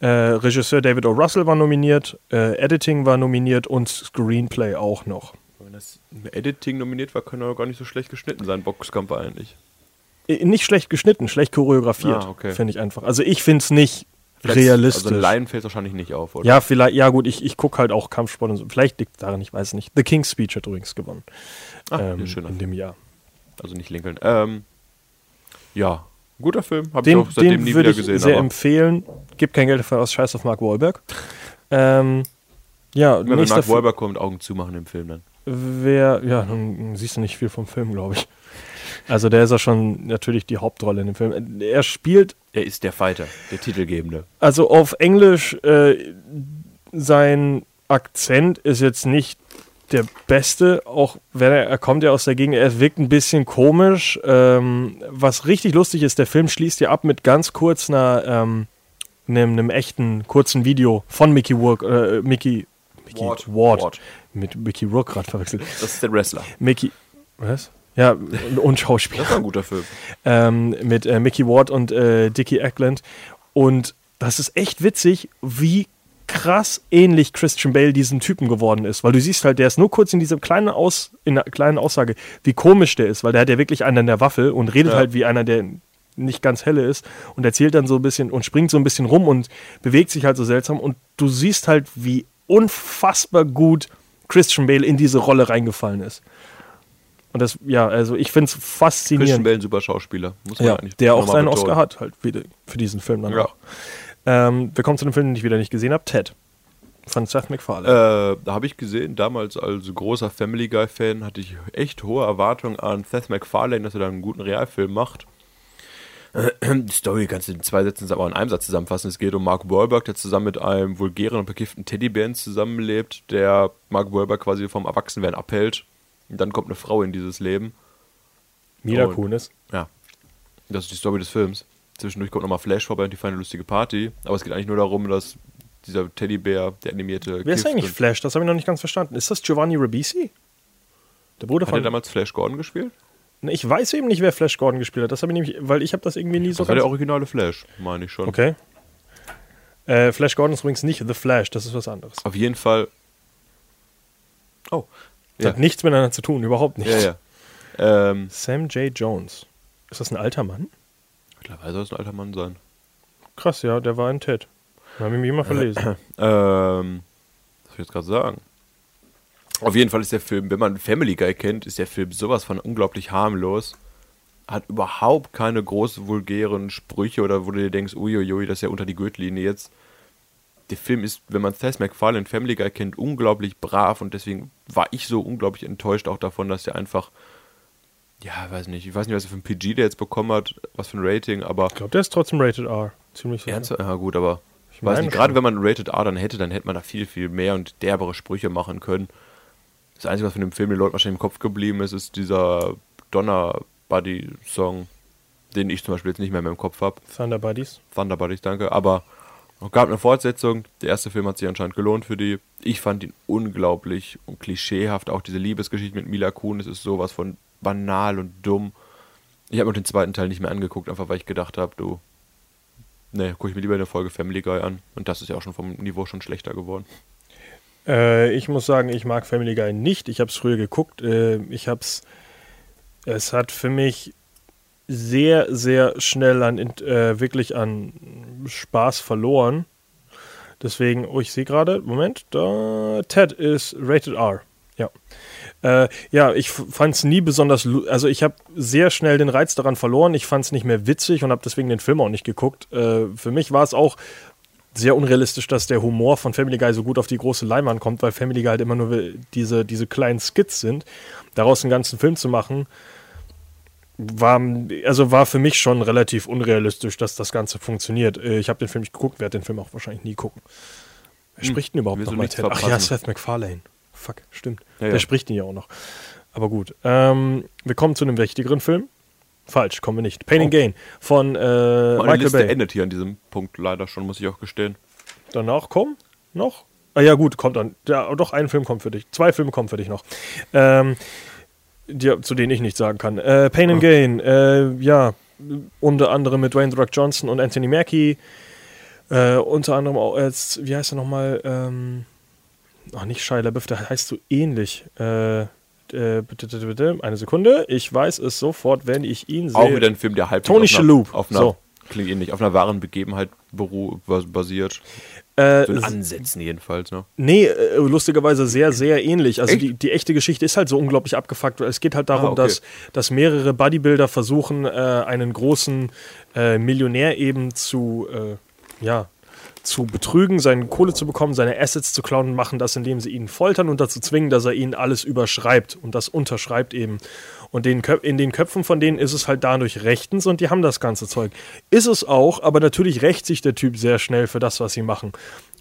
Äh, Regisseur David O. Russell war nominiert. Äh, Editing war nominiert und Screenplay auch noch. Wenn das Editing nominiert war, kann er gar nicht so schlecht geschnitten sein, Boxkampf eigentlich. Äh, Nicht schlecht geschnitten, schlecht choreografiert, Ah, okay. finde ich einfach. Also ich finde es nicht Vielleicht- realistisch. Also Lion fällt wahrscheinlich nicht auf, oder? Ja, vielleicht, ja gut, ich, ich gucke halt auch Kampfsport und so. Vielleicht liegt daran, ich weiß nicht. The King's Speech hat übrigens gewonnen. Ah, ähm, in dem Jahr. Also nicht Lincoln. Ähm, ja, guter Film. Habe ich auch seitdem den nie würde wieder ich gesehen. sehr aber empfehlen. Gib kein Geld dafür aus, scheiß auf Mark Wahlberg. *laughs* Ähm, ja, wenn Mark. Wahlberg kommt, Augen zumachen im Film dann. Wer, ja, dann siehst du nicht viel vom Film, glaube ich. Also der ist ja schon natürlich die Hauptrolle in dem Film. Er spielt Er ist der Fighter, der Titelgebende. also auf Englisch, äh, sein Akzent ist jetzt nicht der beste, auch wenn er, er kommt ja aus der Gegend, er wirkt ein bisschen komisch. Ähm, was richtig lustig ist, der Film schließt ja ab mit ganz kurz einer, ähm, einem, einem echten kurzen Video von Mickey Rourke, äh, Mickey, Mickey Ward. Ward, Ward. mit Mickey Rourke gerade verwechselt. Das ist der Wrestler. Mickey, was? Ja, und, Schauspieler Das war ein guter Film. ähm, mit äh, Mickey Ward und äh, Dickie Eckland. Und das ist echt witzig, wie krass ähnlich Christian Bale diesem Typen geworden ist. Weil du siehst halt, der ist nur kurz in dieser kleinen, Aus, in einer kleinen Aussage, wie komisch der ist, weil der hat ja wirklich einen an der Waffe und redet Ja. halt wie einer, der nicht ganz helle ist und erzählt dann so ein bisschen und springt so ein bisschen rum und bewegt sich halt so seltsam und du siehst halt, wie unfassbar gut Christian Bale in diese Rolle reingefallen ist. Und das, ja, also ich finde es faszinierend. Christian Bale, ein super Schauspieler. Muss man Ja, der auch seinen betonen. Oscar hat, halt wieder für diesen Film dann Ja. auch. Ähm, wir kommen zu dem Film, den ich wieder nicht gesehen habe, Ted. Von Seth MacFarlane. Äh, da habe ich gesehen, damals als großer Family Guy-Fan hatte ich echt hohe Erwartungen an Seth MacFarlane, dass er da einen guten Realfilm macht. Die Story kannst du in zwei Sätzen, aber in einem Satz zusammenfassen. Es geht um Mark Wahlberg, der zusammen mit einem vulgären und bekifften Teddybären zusammenlebt, der Mark Wahlberg quasi vom Erwachsenwerden abhält. Und dann kommt eine Frau in dieses Leben. Mila Kunis. Ja, das ist die Story des Films. Zwischendurch kommt nochmal Flash vorbei und die feiern eine lustige Party. Aber es geht eigentlich nur darum, dass dieser Teddybär, der animierte. Wer ist eigentlich Flash? Das habe ich noch nicht ganz verstanden. Ist das Giovanni Ribisi? Der Bruder Hat er von. damals Flash Gordon gespielt? Ne, ich weiß eben nicht, wer Flash Gordon gespielt hat. Das habe ich nämlich, weil ich habe das irgendwie nie so Das war der originale Flash, meine ich schon. Okay. Äh, Flash Gordon ist übrigens nicht The Flash, das ist was anderes. Auf jeden Fall. Oh. Das Ja, hat nichts miteinander zu tun, überhaupt nicht. ja, ja. Ähm, Sam J. Jones. Ist das ein alter Mann? Mittlerweile soll es ein alter Mann sein. Krass, ja, der war in Ted. Da habe ich mich immer verlesen. *clears throat* Ähm, was soll ich jetzt gerade sagen? Auf jeden Fall ist der Film, wenn man Family Guy kennt, ist der Film sowas von unglaublich harmlos. Hat überhaupt keine großen vulgären Sprüche oder wo du dir denkst, uiuiui, das ist ja unter die Gürtellinie jetzt. Der Film ist, wenn man Seth MacFarlane Family Guy kennt, unglaublich brav und deswegen war ich so unglaublich enttäuscht auch davon, dass der einfach, ja, weiß nicht, ich weiß nicht, was er für ein PG der jetzt bekommen hat, was für ein Rating, aber Ich glaube, der ist trotzdem Rated R. Ziemlich sicher. Ernsthaft? Ja, gut, aber ich weiß nicht, gerade wenn man Rated R dann hätte, dann hätte man da viel, viel mehr und derbere Sprüche machen können. Das Einzige, was von dem Film den Leuten wahrscheinlich im Kopf geblieben ist, ist dieser Donner Buddy Song, den ich zum Beispiel jetzt nicht mehr in meinem Kopf habe. Thunder Buddies. Thunder Buddies, danke. Aber Es gab eine Fortsetzung. Der erste Film hat sich anscheinend gelohnt für die. Ich fand ihn unglaublich und klischeehaft. Auch diese Liebesgeschichte mit Mila Kunis ist sowas von banal und dumm. Ich habe mir den zweiten Teil nicht mehr angeguckt, einfach weil ich gedacht habe, du, ne, gucke ich mir lieber eine Folge Family Guy an. Und das ist ja auch schon vom Niveau schon schlechter geworden. Äh, ich muss sagen, ich mag Family Guy nicht. Ich habe es früher geguckt. Äh, ich habe es. Es hat für mich sehr, sehr schnell an äh, wirklich an Spaß verloren. Deswegen, oh, ich sehe gerade, Moment, da, Ted ist rated R. Ja. Äh, ja, ich fand es nie besonders, also ich habe sehr schnell den Reiz daran verloren. Ich fand es nicht mehr witzig und habe deswegen den Film auch nicht geguckt. Äh, für mich war es auch sehr unrealistisch, dass der Humor von Family Guy so gut auf die große Leinwand kommt, weil Family Guy halt immer nur diese, diese kleinen Skits sind. Daraus einen ganzen Film zu machen, war, also war für mich schon relativ unrealistisch, dass das Ganze funktioniert. Äh, ich habe den Film nicht geguckt, werde den Film auch wahrscheinlich nie gucken. Wer hm, spricht denn überhaupt noch mal Ted? Ach ja, Seth MacFarlane. Fuck, stimmt. Ja, ja. Der spricht ihn ja auch noch. Aber gut. Ähm, wir kommen zu einem wichtigeren Film. Falsch, kommen wir nicht. Pain oh. and Gain von äh, Meine Michael Liste Bay. endet hier an diesem Punkt leider schon, muss ich auch gestehen. Danach kommen noch? Ah ja, gut, kommt dann. Ja, doch, ein Film kommt für dich. Zwei Filme kommen für dich noch. Ähm, die, zu denen ich nichts sagen kann. Äh, Pain and oh. Gain, äh, ja, unter anderem mit Dwayne The Rock Johnson und Anthony Mackie. Äh, unter anderem auch als, wie heißt er nochmal? Ähm, ach, nicht Shia LaBeouf, der heißt so ähnlich. Äh, äh, bitte, bitte, bitte, eine Sekunde. Ich weiß es sofort, wenn ich ihn sehe. Auch wieder ein Film, der halb Tony Shalhoub. Auf einer, so. klingt ähnlich, auf einer wahren Begebenheit basiert. Äh, so Ansätzen jedenfalls, ne? Nee, äh, lustigerweise sehr, sehr ähnlich. Also die, die echte Geschichte ist halt so unglaublich abgefuckt. Es geht halt darum, ah, okay. dass, dass mehrere Bodybuilder versuchen, äh, einen großen äh, Millionär eben zu, äh, ja, zu betrügen, seine Kohle zu bekommen, seine Assets zu klauen und machen das, indem sie ihn foltern und dazu zwingen, dass er ihnen alles überschreibt und das unterschreibt eben. Und in den Köpfen von denen ist es halt dadurch rechtens und die haben das ganze Zeug. Ist es auch, aber natürlich rächt sich der Typ sehr schnell für das, was sie machen.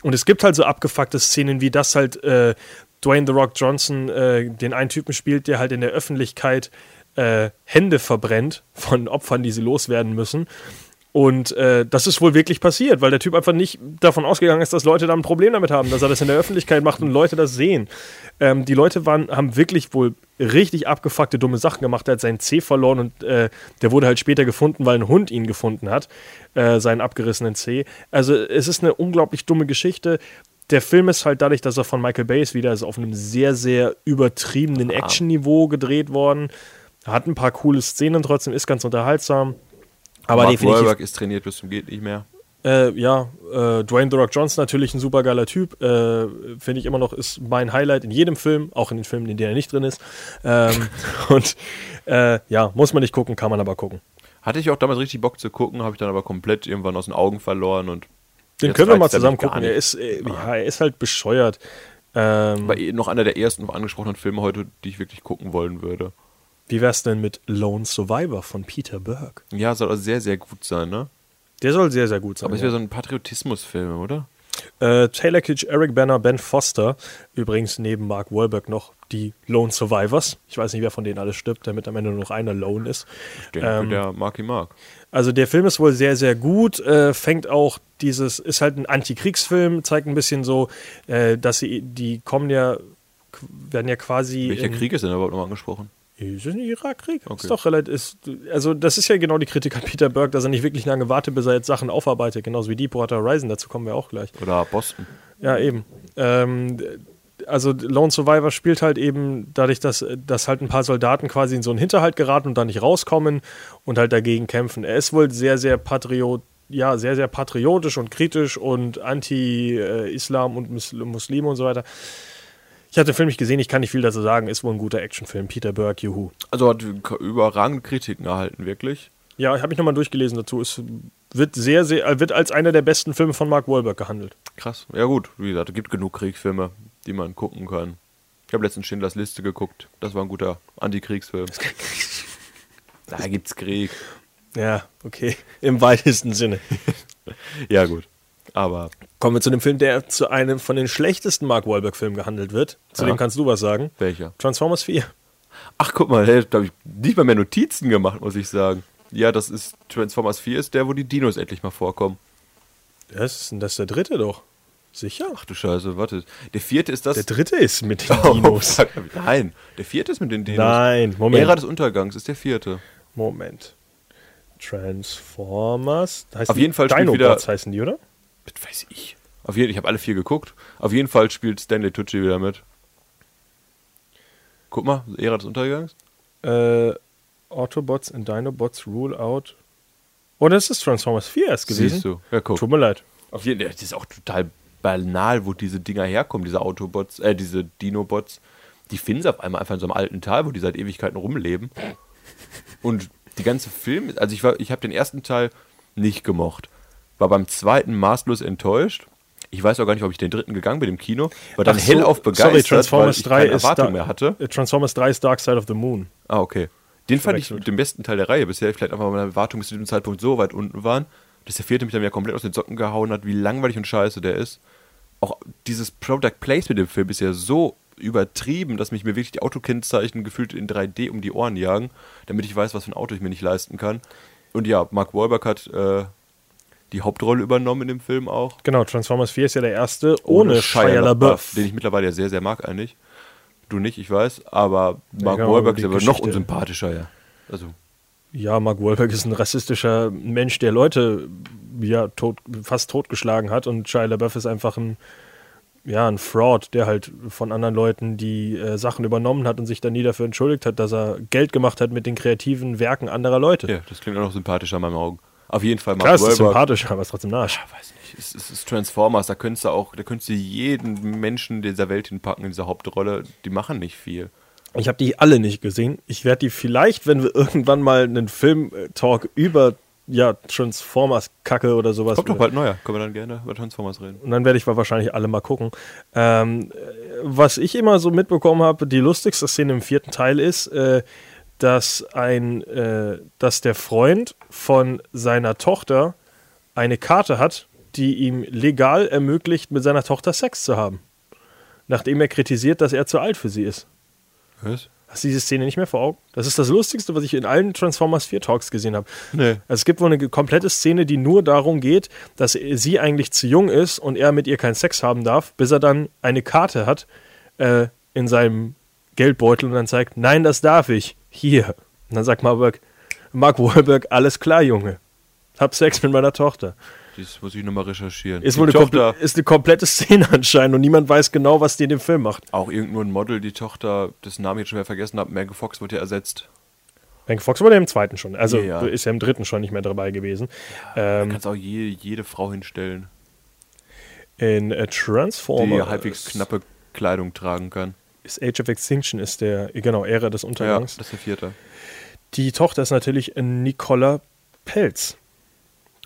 Und es gibt halt so abgefuckte Szenen, wie das halt äh, Dwayne The Rock Johnson äh, den einen Typen spielt, der halt in der Öffentlichkeit äh, Hände verbrennt von Opfern, die sie loswerden müssen. Und äh, das ist wohl wirklich passiert, weil der Typ einfach nicht davon ausgegangen ist, dass Leute da ein Problem damit haben, dass er das in der Öffentlichkeit macht und Leute das sehen. Ähm, die Leute waren, haben wirklich wohl richtig abgefuckte, dumme Sachen gemacht. Er hat seinen C verloren und äh, der wurde halt später gefunden, weil ein Hund ihn gefunden hat, äh, seinen abgerissenen C. Also es ist eine unglaublich dumme Geschichte. Der Film ist halt dadurch, dass er von Michael Bay ist, wieder ist auf einem sehr, sehr übertriebenen. Action-Niveau gedreht worden. Hat ein paar coole Szenen trotzdem, ist ganz unterhaltsam. Aber Mark definitiv. Wahlberg ist trainiert bis zum geht nicht mehr. Äh, ja, äh, Dwayne The Rock Johnson natürlich ein super geiler Typ. Äh, Finde ich immer noch, ist mein Highlight in jedem Film, auch in den Filmen, in denen er nicht drin ist. Ähm, *laughs* und äh, ja, muss man nicht gucken, kann man aber gucken. Hatte ich auch damals richtig Bock zu gucken, habe ich dann aber komplett irgendwann aus den Augen verloren und. Den können wir mal zusammen gucken. Er ist, äh, ja, er ist halt bescheuert. Ähm, War eh noch einer der ersten angesprochenen Filme heute, die ich wirklich gucken wollen würde. Wie wär's denn mit Lone Survivor von Peter Berg? Ja, soll auch sehr, sehr gut sein, ne? Der soll sehr, sehr gut sein. Aber es wäre so ein Patriotismusfilm, oder? Äh, Taylor Kitsch, Eric Banner, Ben Foster, übrigens neben Mark Wahlberg noch die Lone Survivors. Ich weiß nicht, wer von denen alles stirbt, damit am Ende nur noch einer Lone ist. Ich denke, ähm, der Marky Mark. Also der Film ist wohl sehr, sehr gut, äh, fängt auch dieses, ist halt ein Antikriegsfilm, zeigt ein bisschen so, äh, dass sie, die kommen ja, werden ja quasi. Welcher Krieg ist denn überhaupt noch angesprochen? Ist ein Irakkrieg? Okay. Ist doch relativ. Ist, also, das ist ja genau die Kritik an Peter Burke, dass er nicht wirklich lange wartet, bis er jetzt Sachen aufarbeitet. Genauso wie Deepwater Horizon, dazu kommen wir auch gleich. Oder Boston. Ja, eben. Ähm, also, Lone Survivor spielt halt eben dadurch, dass, dass halt ein paar Soldaten quasi in so einen Hinterhalt geraten und da nicht rauskommen und halt dagegen kämpfen. Er ist wohl sehr, sehr patriot ja, sehr, sehr patriotisch und kritisch und anti-Islam und Muslime und so weiter. Ich hatte den Film nicht gesehen, ich kann nicht viel dazu sagen. Ist wohl ein guter Actionfilm. Peter Burke, juhu. Also hat überragende Kritiken erhalten, wirklich. Ja, ich habe mich nochmal durchgelesen dazu. Es wird sehr, sehr, wird als einer der besten Filme von Mark Wahlberg gehandelt. Krass. Ja gut, wie gesagt, es gibt genug Kriegsfilme, die man gucken kann. Ich habe letztens Schindlers Liste geguckt. Das war ein guter Antikriegsfilm. da gibt's Krieg. Ja, okay. Im weitesten Sinne. *laughs* ja, gut. Aber kommen wir zu dem Film, der zu einem von den schlechtesten Mark Wahlberg-Filmen gehandelt wird. Zu ja. dem kannst du was sagen. Welcher? Transformers 4. Ach, guck mal, da habe ich nicht mal mehr Notizen gemacht, muss ich sagen. Ja, das ist Transformers 4 ist der, wo die Dinos endlich mal vorkommen. Das ist, das ist der dritte doch. Sicher? Ach du Scheiße, warte. Der vierte ist das. Der dritte ist mit den *laughs* Oh, Dinos. fuck. Nein, der vierte ist mit den Dinos. Nein, Moment. Ära des Untergangs ist der vierte. Moment. Transformers. Heißt Auf jeden Fall Dinobots wieder- heißen die, oder? Das weiß ich. Auf jeden, ich habe alle vier geguckt. Auf jeden Fall spielt Stanley Tucci wieder mit. Guck mal, Ära des Untergangs. Äh, Autobots and Dinobots rule out. Oh, das ist Transformers 4 erst gewesen. Siehst du. Ja, guck. Tut mir leid. Auf jeden Fall, das ist auch total banal, wo diese Dinger herkommen, diese Autobots, äh, diese Dinobots. Die finden sie auf einmal einfach in so einem alten Tal, wo die seit Ewigkeiten rumleben. Und die ganze Film, also ich war, ich habe den ersten Teil nicht gemocht. War beim zweiten maßlos enttäuscht. Ich weiß auch gar nicht, ob ich den dritten gegangen bin im Kino. War dann Ach so, hellauf begeistert, sorry, Transformers weil ich 3 keine Erwartung mehr hatte. Äh, Transformers 3 ist Dark Side of the Moon. Ah, okay. Den fand ich den besten Teil der Reihe bisher. Vielleicht einfach, meine Erwartungen bis zu diesem Zeitpunkt so weit unten waren, dass der vierte mich dann wieder komplett aus den Socken gehauen hat, wie langweilig und scheiße der ist. Auch dieses Product Placement im Film ist ja so übertrieben, dass mich mir wirklich die Autokennzeichen gefühlt in 3D um die Ohren jagen, damit ich weiß, was für ein Auto ich mir nicht leisten kann. Und ja, Mark Wahlberg hat äh, die Hauptrolle übernommen in dem Film auch. Genau, Transformers 4 ist ja der erste ohne, Shia LaBeouf. den ich mittlerweile ja sehr, sehr mag eigentlich. Du nicht, ich weiß, aber Mark genau, Wahlberg ist aber noch unsympathischer, ja. Also, Ja, Mark Wahlberg ist ein rassistischer Mensch, der Leute ja, tot, fast totgeschlagen hat und Shia LaBeouf ist einfach ein, ja, ein Fraud, der halt von anderen Leuten die äh, Sachen übernommen hat und sich dann nie dafür entschuldigt hat, dass er Geld gemacht hat mit den kreativen Werken anderer Leute. Ja, das klingt auch noch sympathischer in meinen Augen. Auf jeden Fall Klar, es ist Wahlberg. sympathisch, aber es ist trotzdem Arsch. Ja, weiß nicht. Es, es ist Transformers, da könntest du auch, da könntest du jeden Menschen dieser Welt hinpacken in dieser Hauptrolle. Die machen nicht viel. Ich habe die alle nicht gesehen. Ich werde die vielleicht, wenn wir *laughs* irgendwann mal einen Film-Talk über ja, Transformers-Kacke oder sowas. Kommt doch bald neuer. Können wir dann gerne über Transformers reden. Und dann werde ich wahrscheinlich alle mal gucken. Ähm, äh, was ich immer so mitbekommen habe, die lustigste Szene im vierten Teil ist, äh, dass ein, äh, dass der Freund von seiner Tochter eine Karte hat, die ihm legal ermöglicht, mit seiner Tochter Sex zu haben. Nachdem er kritisiert, dass er zu alt für sie ist. Was? Hast du diese Szene nicht mehr vor Augen? Das ist das Lustigste, was ich in allen Transformers 4 Talks gesehen habe. Nee. Also es gibt wohl eine komplette Szene, die nur darum geht, dass sie eigentlich zu jung ist und er mit ihr keinen Sex haben darf, bis er dann eine Karte hat äh, in seinem Geldbeutel und dann zeigt, nein, das darf ich. Hier. Und dann sagt Mark, Mark Wahlberg, alles klar, Junge. Hab Sex mit meiner Tochter. Das muss ich nochmal recherchieren. Ist wohl eine, Tochter, komple ist eine komplette Szene anscheinend und niemand weiß genau, was die in dem Film macht. auch irgend nur ein Model, die Tochter, dessen Namen ich jetzt schon wieder vergessen habe, Megan Fox wird ja ersetzt. Hank Fox war ja im zweiten schon. Also Ja, ja. ist ja im dritten schon nicht mehr dabei gewesen. Da Ähm, kannst auch je, jede Frau hinstellen, in äh, die Transformers halbwegs knappe Kleidung tragen kann. Ist Age of Extinction ist der, genau, Ära des Ja, Untergangs. das ist der vierte. Die Tochter ist natürlich Nicola Pelz,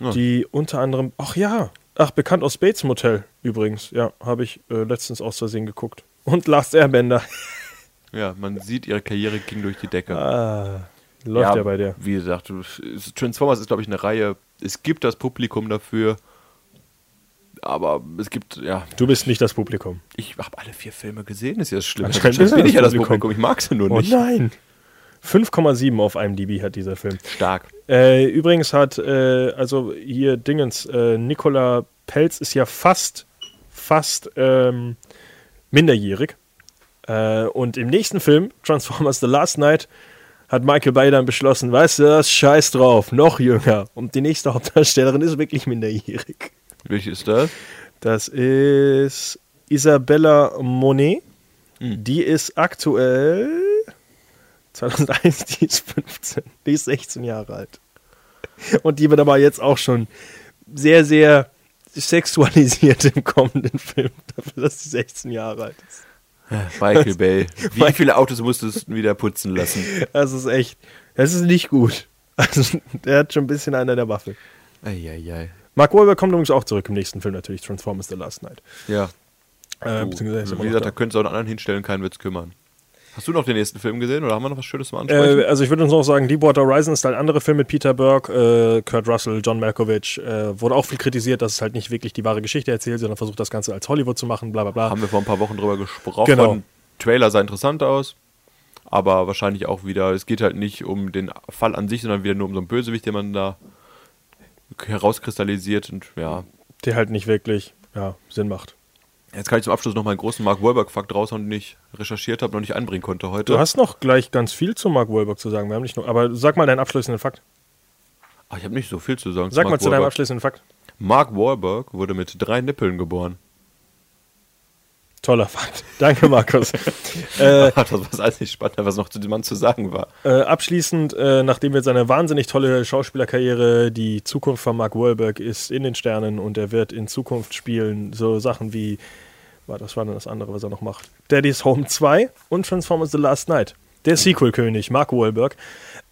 Ja. die unter anderem, ach ja, ach, bekannt aus Bates Motel übrigens, ja, habe ich äh, letztens aus Versehen geguckt. Und Last Airbender, *laughs* Ja, man sieht, ihre Karriere ging durch die Decke. ah, läuft ja, bei der. Wie gesagt, Transformers ist, glaube ich, eine Reihe. Es gibt das Publikum dafür. Aber es gibt, ja, Du bist nicht das Publikum. ich habe alle vier Filme gesehen, ist ja das Schlimme. Anscheinend ist bin ich ja das Publikum. Publikum, ich mag sie nur Oh nicht. nein! 5,7 auf IMDb hat dieser Film. Stark. Äh, übrigens hat, äh, also hier Dingens, äh, Nicola Pelz ist ja fast, fast ähm, minderjährig. Äh, und im nächsten Film, Transformers The Last Night, hat Michael Bay dann beschlossen, weißt du, das scheiß drauf, noch jünger. Und die nächste Hauptdarstellerin ist wirklich minderjährig. Welche ist das? Das ist Isabella Monet. Die ist aktuell 2001, die ist 15, die ist 16 Jahre alt. Und die wird aber jetzt auch schon sehr, sehr sexualisiert im kommenden Film, dafür, dass sie 16 Jahre alt ist. Michael Bay. *laughs* Wie viele Autos musstest du wieder putzen lassen? Das ist echt, das ist nicht gut. Also, der hat schon ein bisschen einer der Waffe. Eieiei. Mark Wahlberg kommt übrigens auch zurück im nächsten Film natürlich, Transformers The Last Night. Ja. Äh, beziehungsweise wie gesagt, da. könntest du auch einen anderen hinstellen, keinen wird's kümmern. Hast du noch den nächsten Film gesehen oder haben wir noch was Schönes zum Ansprechen? Äh, also ich würde uns noch sagen, Deepwater Horizon ist halt ein anderer Film mit Peter Burke, äh, Kurt Russell, John Malkovich. Äh, wurde auch viel kritisiert, dass es halt nicht wirklich die wahre Geschichte erzählt, sondern versucht das Ganze als Hollywood zu machen, bla bla bla. haben wir vor ein paar Wochen drüber gesprochen. Genau. Trailer sah interessant aus, aber wahrscheinlich auch wieder, es geht halt nicht um den Fall an sich, sondern wieder nur um so einen Bösewicht, den man da herauskristallisiert und ja, der halt nicht wirklich ja, Sinn macht. Jetzt kann ich zum Abschluss noch meinen großen Mark Wahlberg-Fakt raushauen, den ich recherchiert habe, noch nicht anbringen konnte heute. Du hast noch gleich ganz viel zu Mark Wahlberg zu sagen. Wir haben nicht nur, aber sag mal deinen abschließenden Fakt. Ach, ich habe nicht so viel zu sagen. Sag zu mal zu deinem abschließenden Fakt. Mark Wahlberg wurde mit drei Nippeln geboren. Toller Fakt. Danke, Markus. *laughs* äh, das war das einzig Spannende, was noch zu dem Mann zu sagen war. äh, abschließend, äh, nachdem jetzt seine wahnsinnig tolle Schauspielerkarriere, die Zukunft von Mark Wahlberg ist in den Sternen und er wird in Zukunft spielen so Sachen wie, warte, was war denn das andere, was er noch macht? Daddy's Home 2 und Transformers The Last Night. Der Sequel-König, Mark Wahlberg.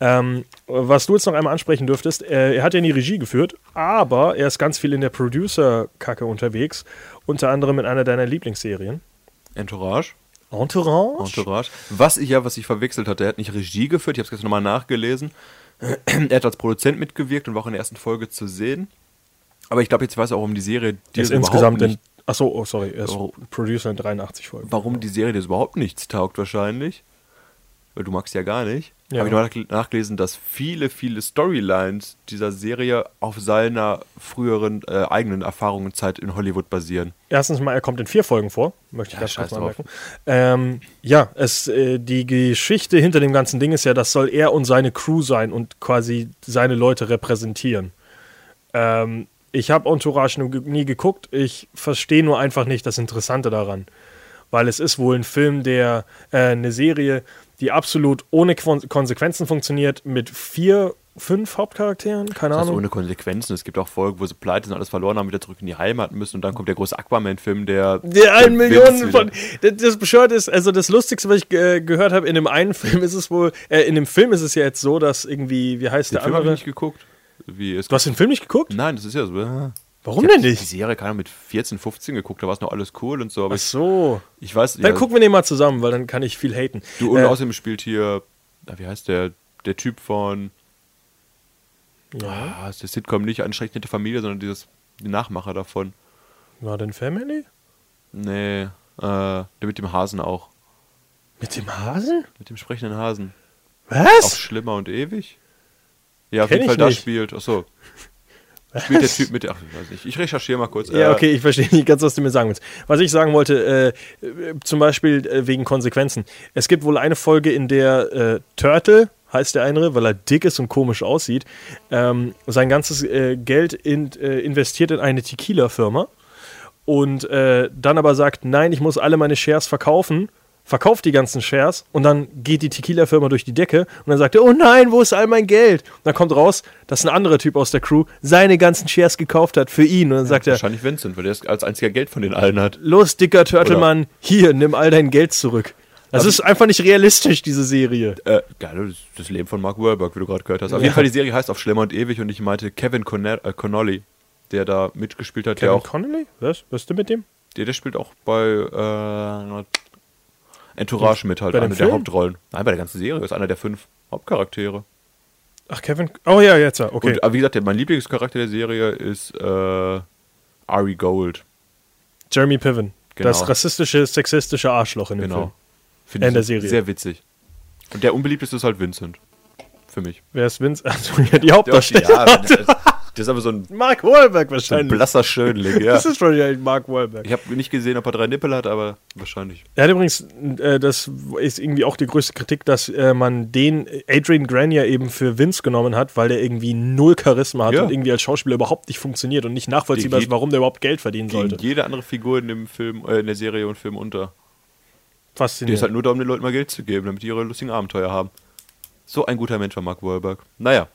Ähm, was du jetzt noch einmal ansprechen dürftest, äh, er hat ja nie Regie geführt, aber er ist ganz viel in der Producer-Kacke unterwegs, unter anderem in einer deiner Lieblingsserien. Entourage. Entourage? Entourage. Was ich ja, was ich verwechselt hatte, er hat nicht Regie geführt, ich habe es gestern nochmal nachgelesen. er hat als Produzent mitgewirkt und war auch in der ersten Folge zu sehen. Aber ich glaube, jetzt weiß er auch um die Serie, die ist es insgesamt überhaupt in. nicht, Achso, oh, sorry, er ist Oh. Producer in 83 Folgen. warum die Serie das überhaupt nichts taugt wahrscheinlich. Weil du magst ja gar nicht. Ja. Habe ich noch nach- nachgelesen, dass viele, viele Storylines dieser Serie auf seiner früheren äh, eigenen Erfahrungenzeit in Hollywood basieren. Erstens mal, er kommt in vier Folgen vor, möchte ich Ja, ganz kurz mal merken. Ähm, ja, es, äh, die Geschichte hinter dem ganzen Ding ist ja, das soll er und seine Crew sein und quasi seine Leute repräsentieren. Ähm, ich habe Entourage nie geguckt, ich verstehe nur einfach nicht das Interessante daran. Weil es ist wohl ein Film, der, äh, eine Serie, die absolut ohne Kon Konsequenzen funktioniert, mit vier, fünf Hauptcharakteren, keine Das heißt, Ahnung. ohne Konsequenzen. Es gibt auch Folgen, wo sie pleite sind, alles verloren haben, wieder zurück in die Heimat müssen und dann kommt der große Aquaman-Film, der. Der ein der Millionen von. Das das bescheuert ist, also das Lustigste, was ich äh, gehört habe, in dem einen *laughs* Film ist es wohl, äh, in dem Film ist es ja jetzt so, dass irgendwie, wie heißt Den der Film habe ich andere? nicht geguckt. Wie Du hast den Film nicht geguckt? Nein, das ist ja so. Warum denn Die nicht? Serie keine Ahnung, mit 14, 15 geguckt, da war es noch alles cool und so, aber Ach so. ich, ich weiß Dann ja, gucken wir den mal zusammen, weil dann kann ich viel haten. Du, und Äh, außerdem spielt hier, na, wie heißt der, der Typ von, ja. ah, ist der Sitcom nicht schrecklich nette Familie, sondern dieses, die Nachmacher davon. War denn Family? Nee, äh, der mit dem Hasen auch. Mit dem Hasen? Mit dem sprechenden Hasen. Auch Was? schlimmer und ewig? Ja, auf Kenn jeden ich Fall da nicht. spielt. Achso. Spielt der Typ mit. Ach, ich weiß nicht. Ich recherchiere mal kurz. Ja, Äh, okay, ich verstehe nicht ganz, was du mir sagen willst. Was ich sagen wollte, äh, zum Beispiel äh, wegen Konsequenzen. Es gibt wohl eine Folge, in der äh, Turtle, heißt der eine, weil er dick ist und komisch aussieht, ähm, sein ganzes äh, Geld in, äh, investiert in eine Tequila-Firma und dann aber sagt, nein, ich muss alle meine Shares verkaufen, verkauft die ganzen Shares und dann geht die Tequila-Firma durch die Decke und dann sagt er, oh nein, wo ist all mein Geld? Und dann kommt raus, dass ein anderer Typ aus der Crew seine ganzen Shares gekauft hat für ihn und dann sagt er, Wahrscheinlich Vincent, weil der als einziger Geld von den allen hat. los, dicker Turtlemann, hier, nimm all dein Geld zurück. Das ist einfach nicht realistisch, diese Serie. Äh, geil, das, das Leben von Mark Wahlberg, wie du gerade gehört hast. Auf Ja. jeden Fall, die Serie heißt Auf Schlimmer und Ewig und ich meinte Kevin Conne äh, Connolly, der da mitgespielt hat, Kevin. Connolly? Was? Was ist denn mit dem? Der, der spielt auch bei äh, Entourage mit halt, Bei dem einer der Film? Hauptrollen. Nein, bei der ganzen Serie ist einer der fünf Hauptcharaktere. Ach, Kevin. Oh ja, jetzt. ja, Okay. Und aber wie gesagt, der, mein Lieblingscharakter der Serie ist äh, Ari Gold. Jeremy Piven. Genau. Das rassistische, sexistische Arschloch in dem Genau. Film. Finde In der ich Serie. sehr witzig. Und der unbeliebteste ist halt Vincent. Für mich. Wer ist Vince? *laughs* Also, ja, die Der, Hauptdarsteller. ja, der, der ist aber so ein, Mark Wahlberg so ein wahrscheinlich. blasser Schönling. *laughs* Ja. Das ist wahrscheinlich Mark Wahlberg. Ich habe nicht gesehen, ob er drei Nippel hat, aber wahrscheinlich. Er hat übrigens, äh, das ist irgendwie auch die größte Kritik, dass äh, man den Adrian Grenier eben für Vince genommen hat, weil der irgendwie null Charisma hat Ja. und irgendwie als Schauspieler überhaupt nicht funktioniert und nicht nachvollziehbar Die ist, warum der überhaupt Geld verdienen sollte. jede andere Figur in dem Film, äh, in der Serie und Film unter. Der Faszinierend. ist halt nur da, um den Leuten mal Geld zu geben, damit die ihre lustigen Abenteuer haben. So ein guter Mensch war Mark Wahlberg. Naja.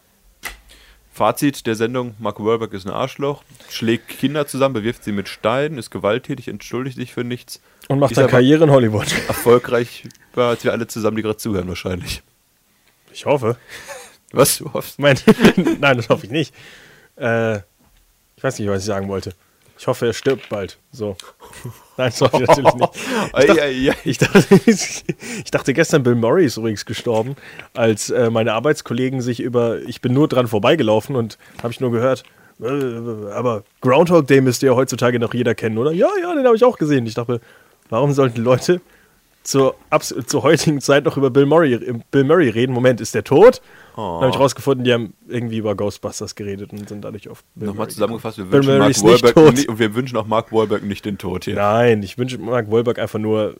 Fazit der Sendung: Mark Wahlberg ist ein Arschloch, schlägt Kinder zusammen, bewirft sie mit Steinen, ist gewalttätig, entschuldigt sich für nichts. und macht aber Karriere in Hollywood. *laughs* Erfolgreich war, als wir alle zusammen, die gerade zuhören, wahrscheinlich. Ich hoffe. Was du hoffst? Mein, *laughs* Nein, das hoffe ich nicht. Äh, ich weiß nicht, was ich sagen wollte. Ich hoffe, er stirbt bald. So. *laughs* Nein, ich natürlich nicht. Ich dachte, ich, dachte, *laughs* ich dachte gestern, Bill Murray ist übrigens gestorben, als äh, meine Arbeitskollegen sich über, ich bin nur dran vorbeigelaufen und habe ich nur gehört, äh, aber Groundhog Day müsste ja heutzutage noch jeder kennen, oder? Ja, ja, den habe ich auch gesehen. Ich dachte, warum sollten Leute zur, zur heutigen Zeit noch über Bill Murray, Bill Murray reden. Moment, ist der tot? Oh. Dann habe ich rausgefunden, die haben irgendwie über Ghostbusters geredet und sind dadurch auf Bill Nochmal Murray zusammengefasst, wir wünschen, Mark Wahlberg nicht, und wir wünschen auch Mark Wahlberg nicht den Tod hier. Nein, ich wünsche Mark Wahlberg einfach nur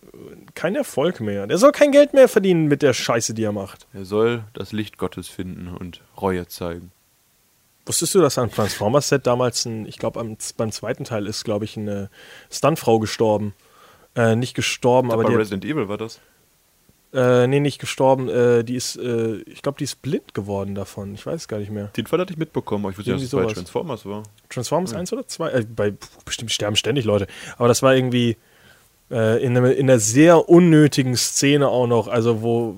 keinen Erfolg mehr. Der soll kein Geld mehr verdienen mit der Scheiße, die er macht. Er soll das Licht Gottes finden und Reue zeigen. Wusstest du, dass am Transformers-Set damals ein, ich glaube, beim zweiten Teil ist, glaube ich, eine Stuntfrau gestorben. Äh, nicht gestorben, aber bei die, hat- Resident Evil war das? äh, nee, nicht gestorben. Äh, die ist, äh, ich glaube, die ist blind geworden davon. Ich weiß gar nicht mehr. Den Fall hatte ich mitbekommen, aber ich wusste nicht, dass es bei. Transformers war. Transformers 1 oder 2? Äh, bei, bestimmt sterben ständig Leute. Aber das war irgendwie äh, in, einer, in einer sehr unnötigen Szene auch noch. Also, wo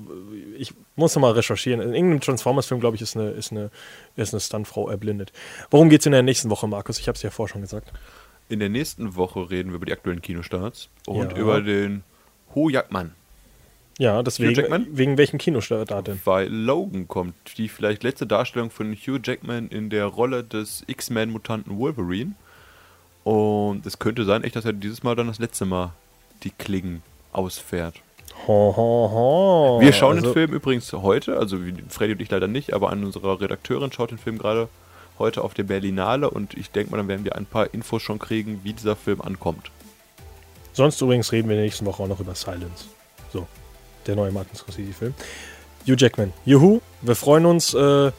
ich muss noch mal recherchieren. In irgendeinem Transformers-Film, glaube ich, ist eine, ist, eine, ist eine Stuntfrau erblindet. Worum geht es in der nächsten Woche, Markus? Ich habe es ja vorher schon gesagt. In der nächsten Woche reden wir über die aktuellen Kinostarts und Ja. über den Ho Jackman, Ja, deswegen. Jackman? Wegen welchem Kinostart da denn? weil Logan kommt. Die vielleicht letzte Darstellung von Hugh Jackman in der Rolle des X-Men-Mutanten Wolverine. Und es könnte sein, echt, dass er dieses Mal dann das letzte Mal die Klingen ausfährt. Ho, ho, ho. Wir schauen also, den Film übrigens heute, also Freddy und ich leider nicht, aber an unserer Redakteurin schaut den Film gerade heute auf der Berlinale und ich denke mal, dann werden wir ein paar Infos schon kriegen, wie dieser Film ankommt. Sonst übrigens reden wir in der nächsten Woche auch noch über Silence. So, der neue Martin Scorsese-Film. Hugh Jackman. Juhu, wir freuen uns äh,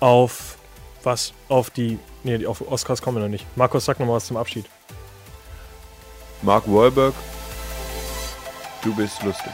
auf was? Auf die. Nee, die- auf Oscars kommen wir noch nicht. Markus, sag noch mal was zum Abschied. Mark Wahlberg, du bist lustig.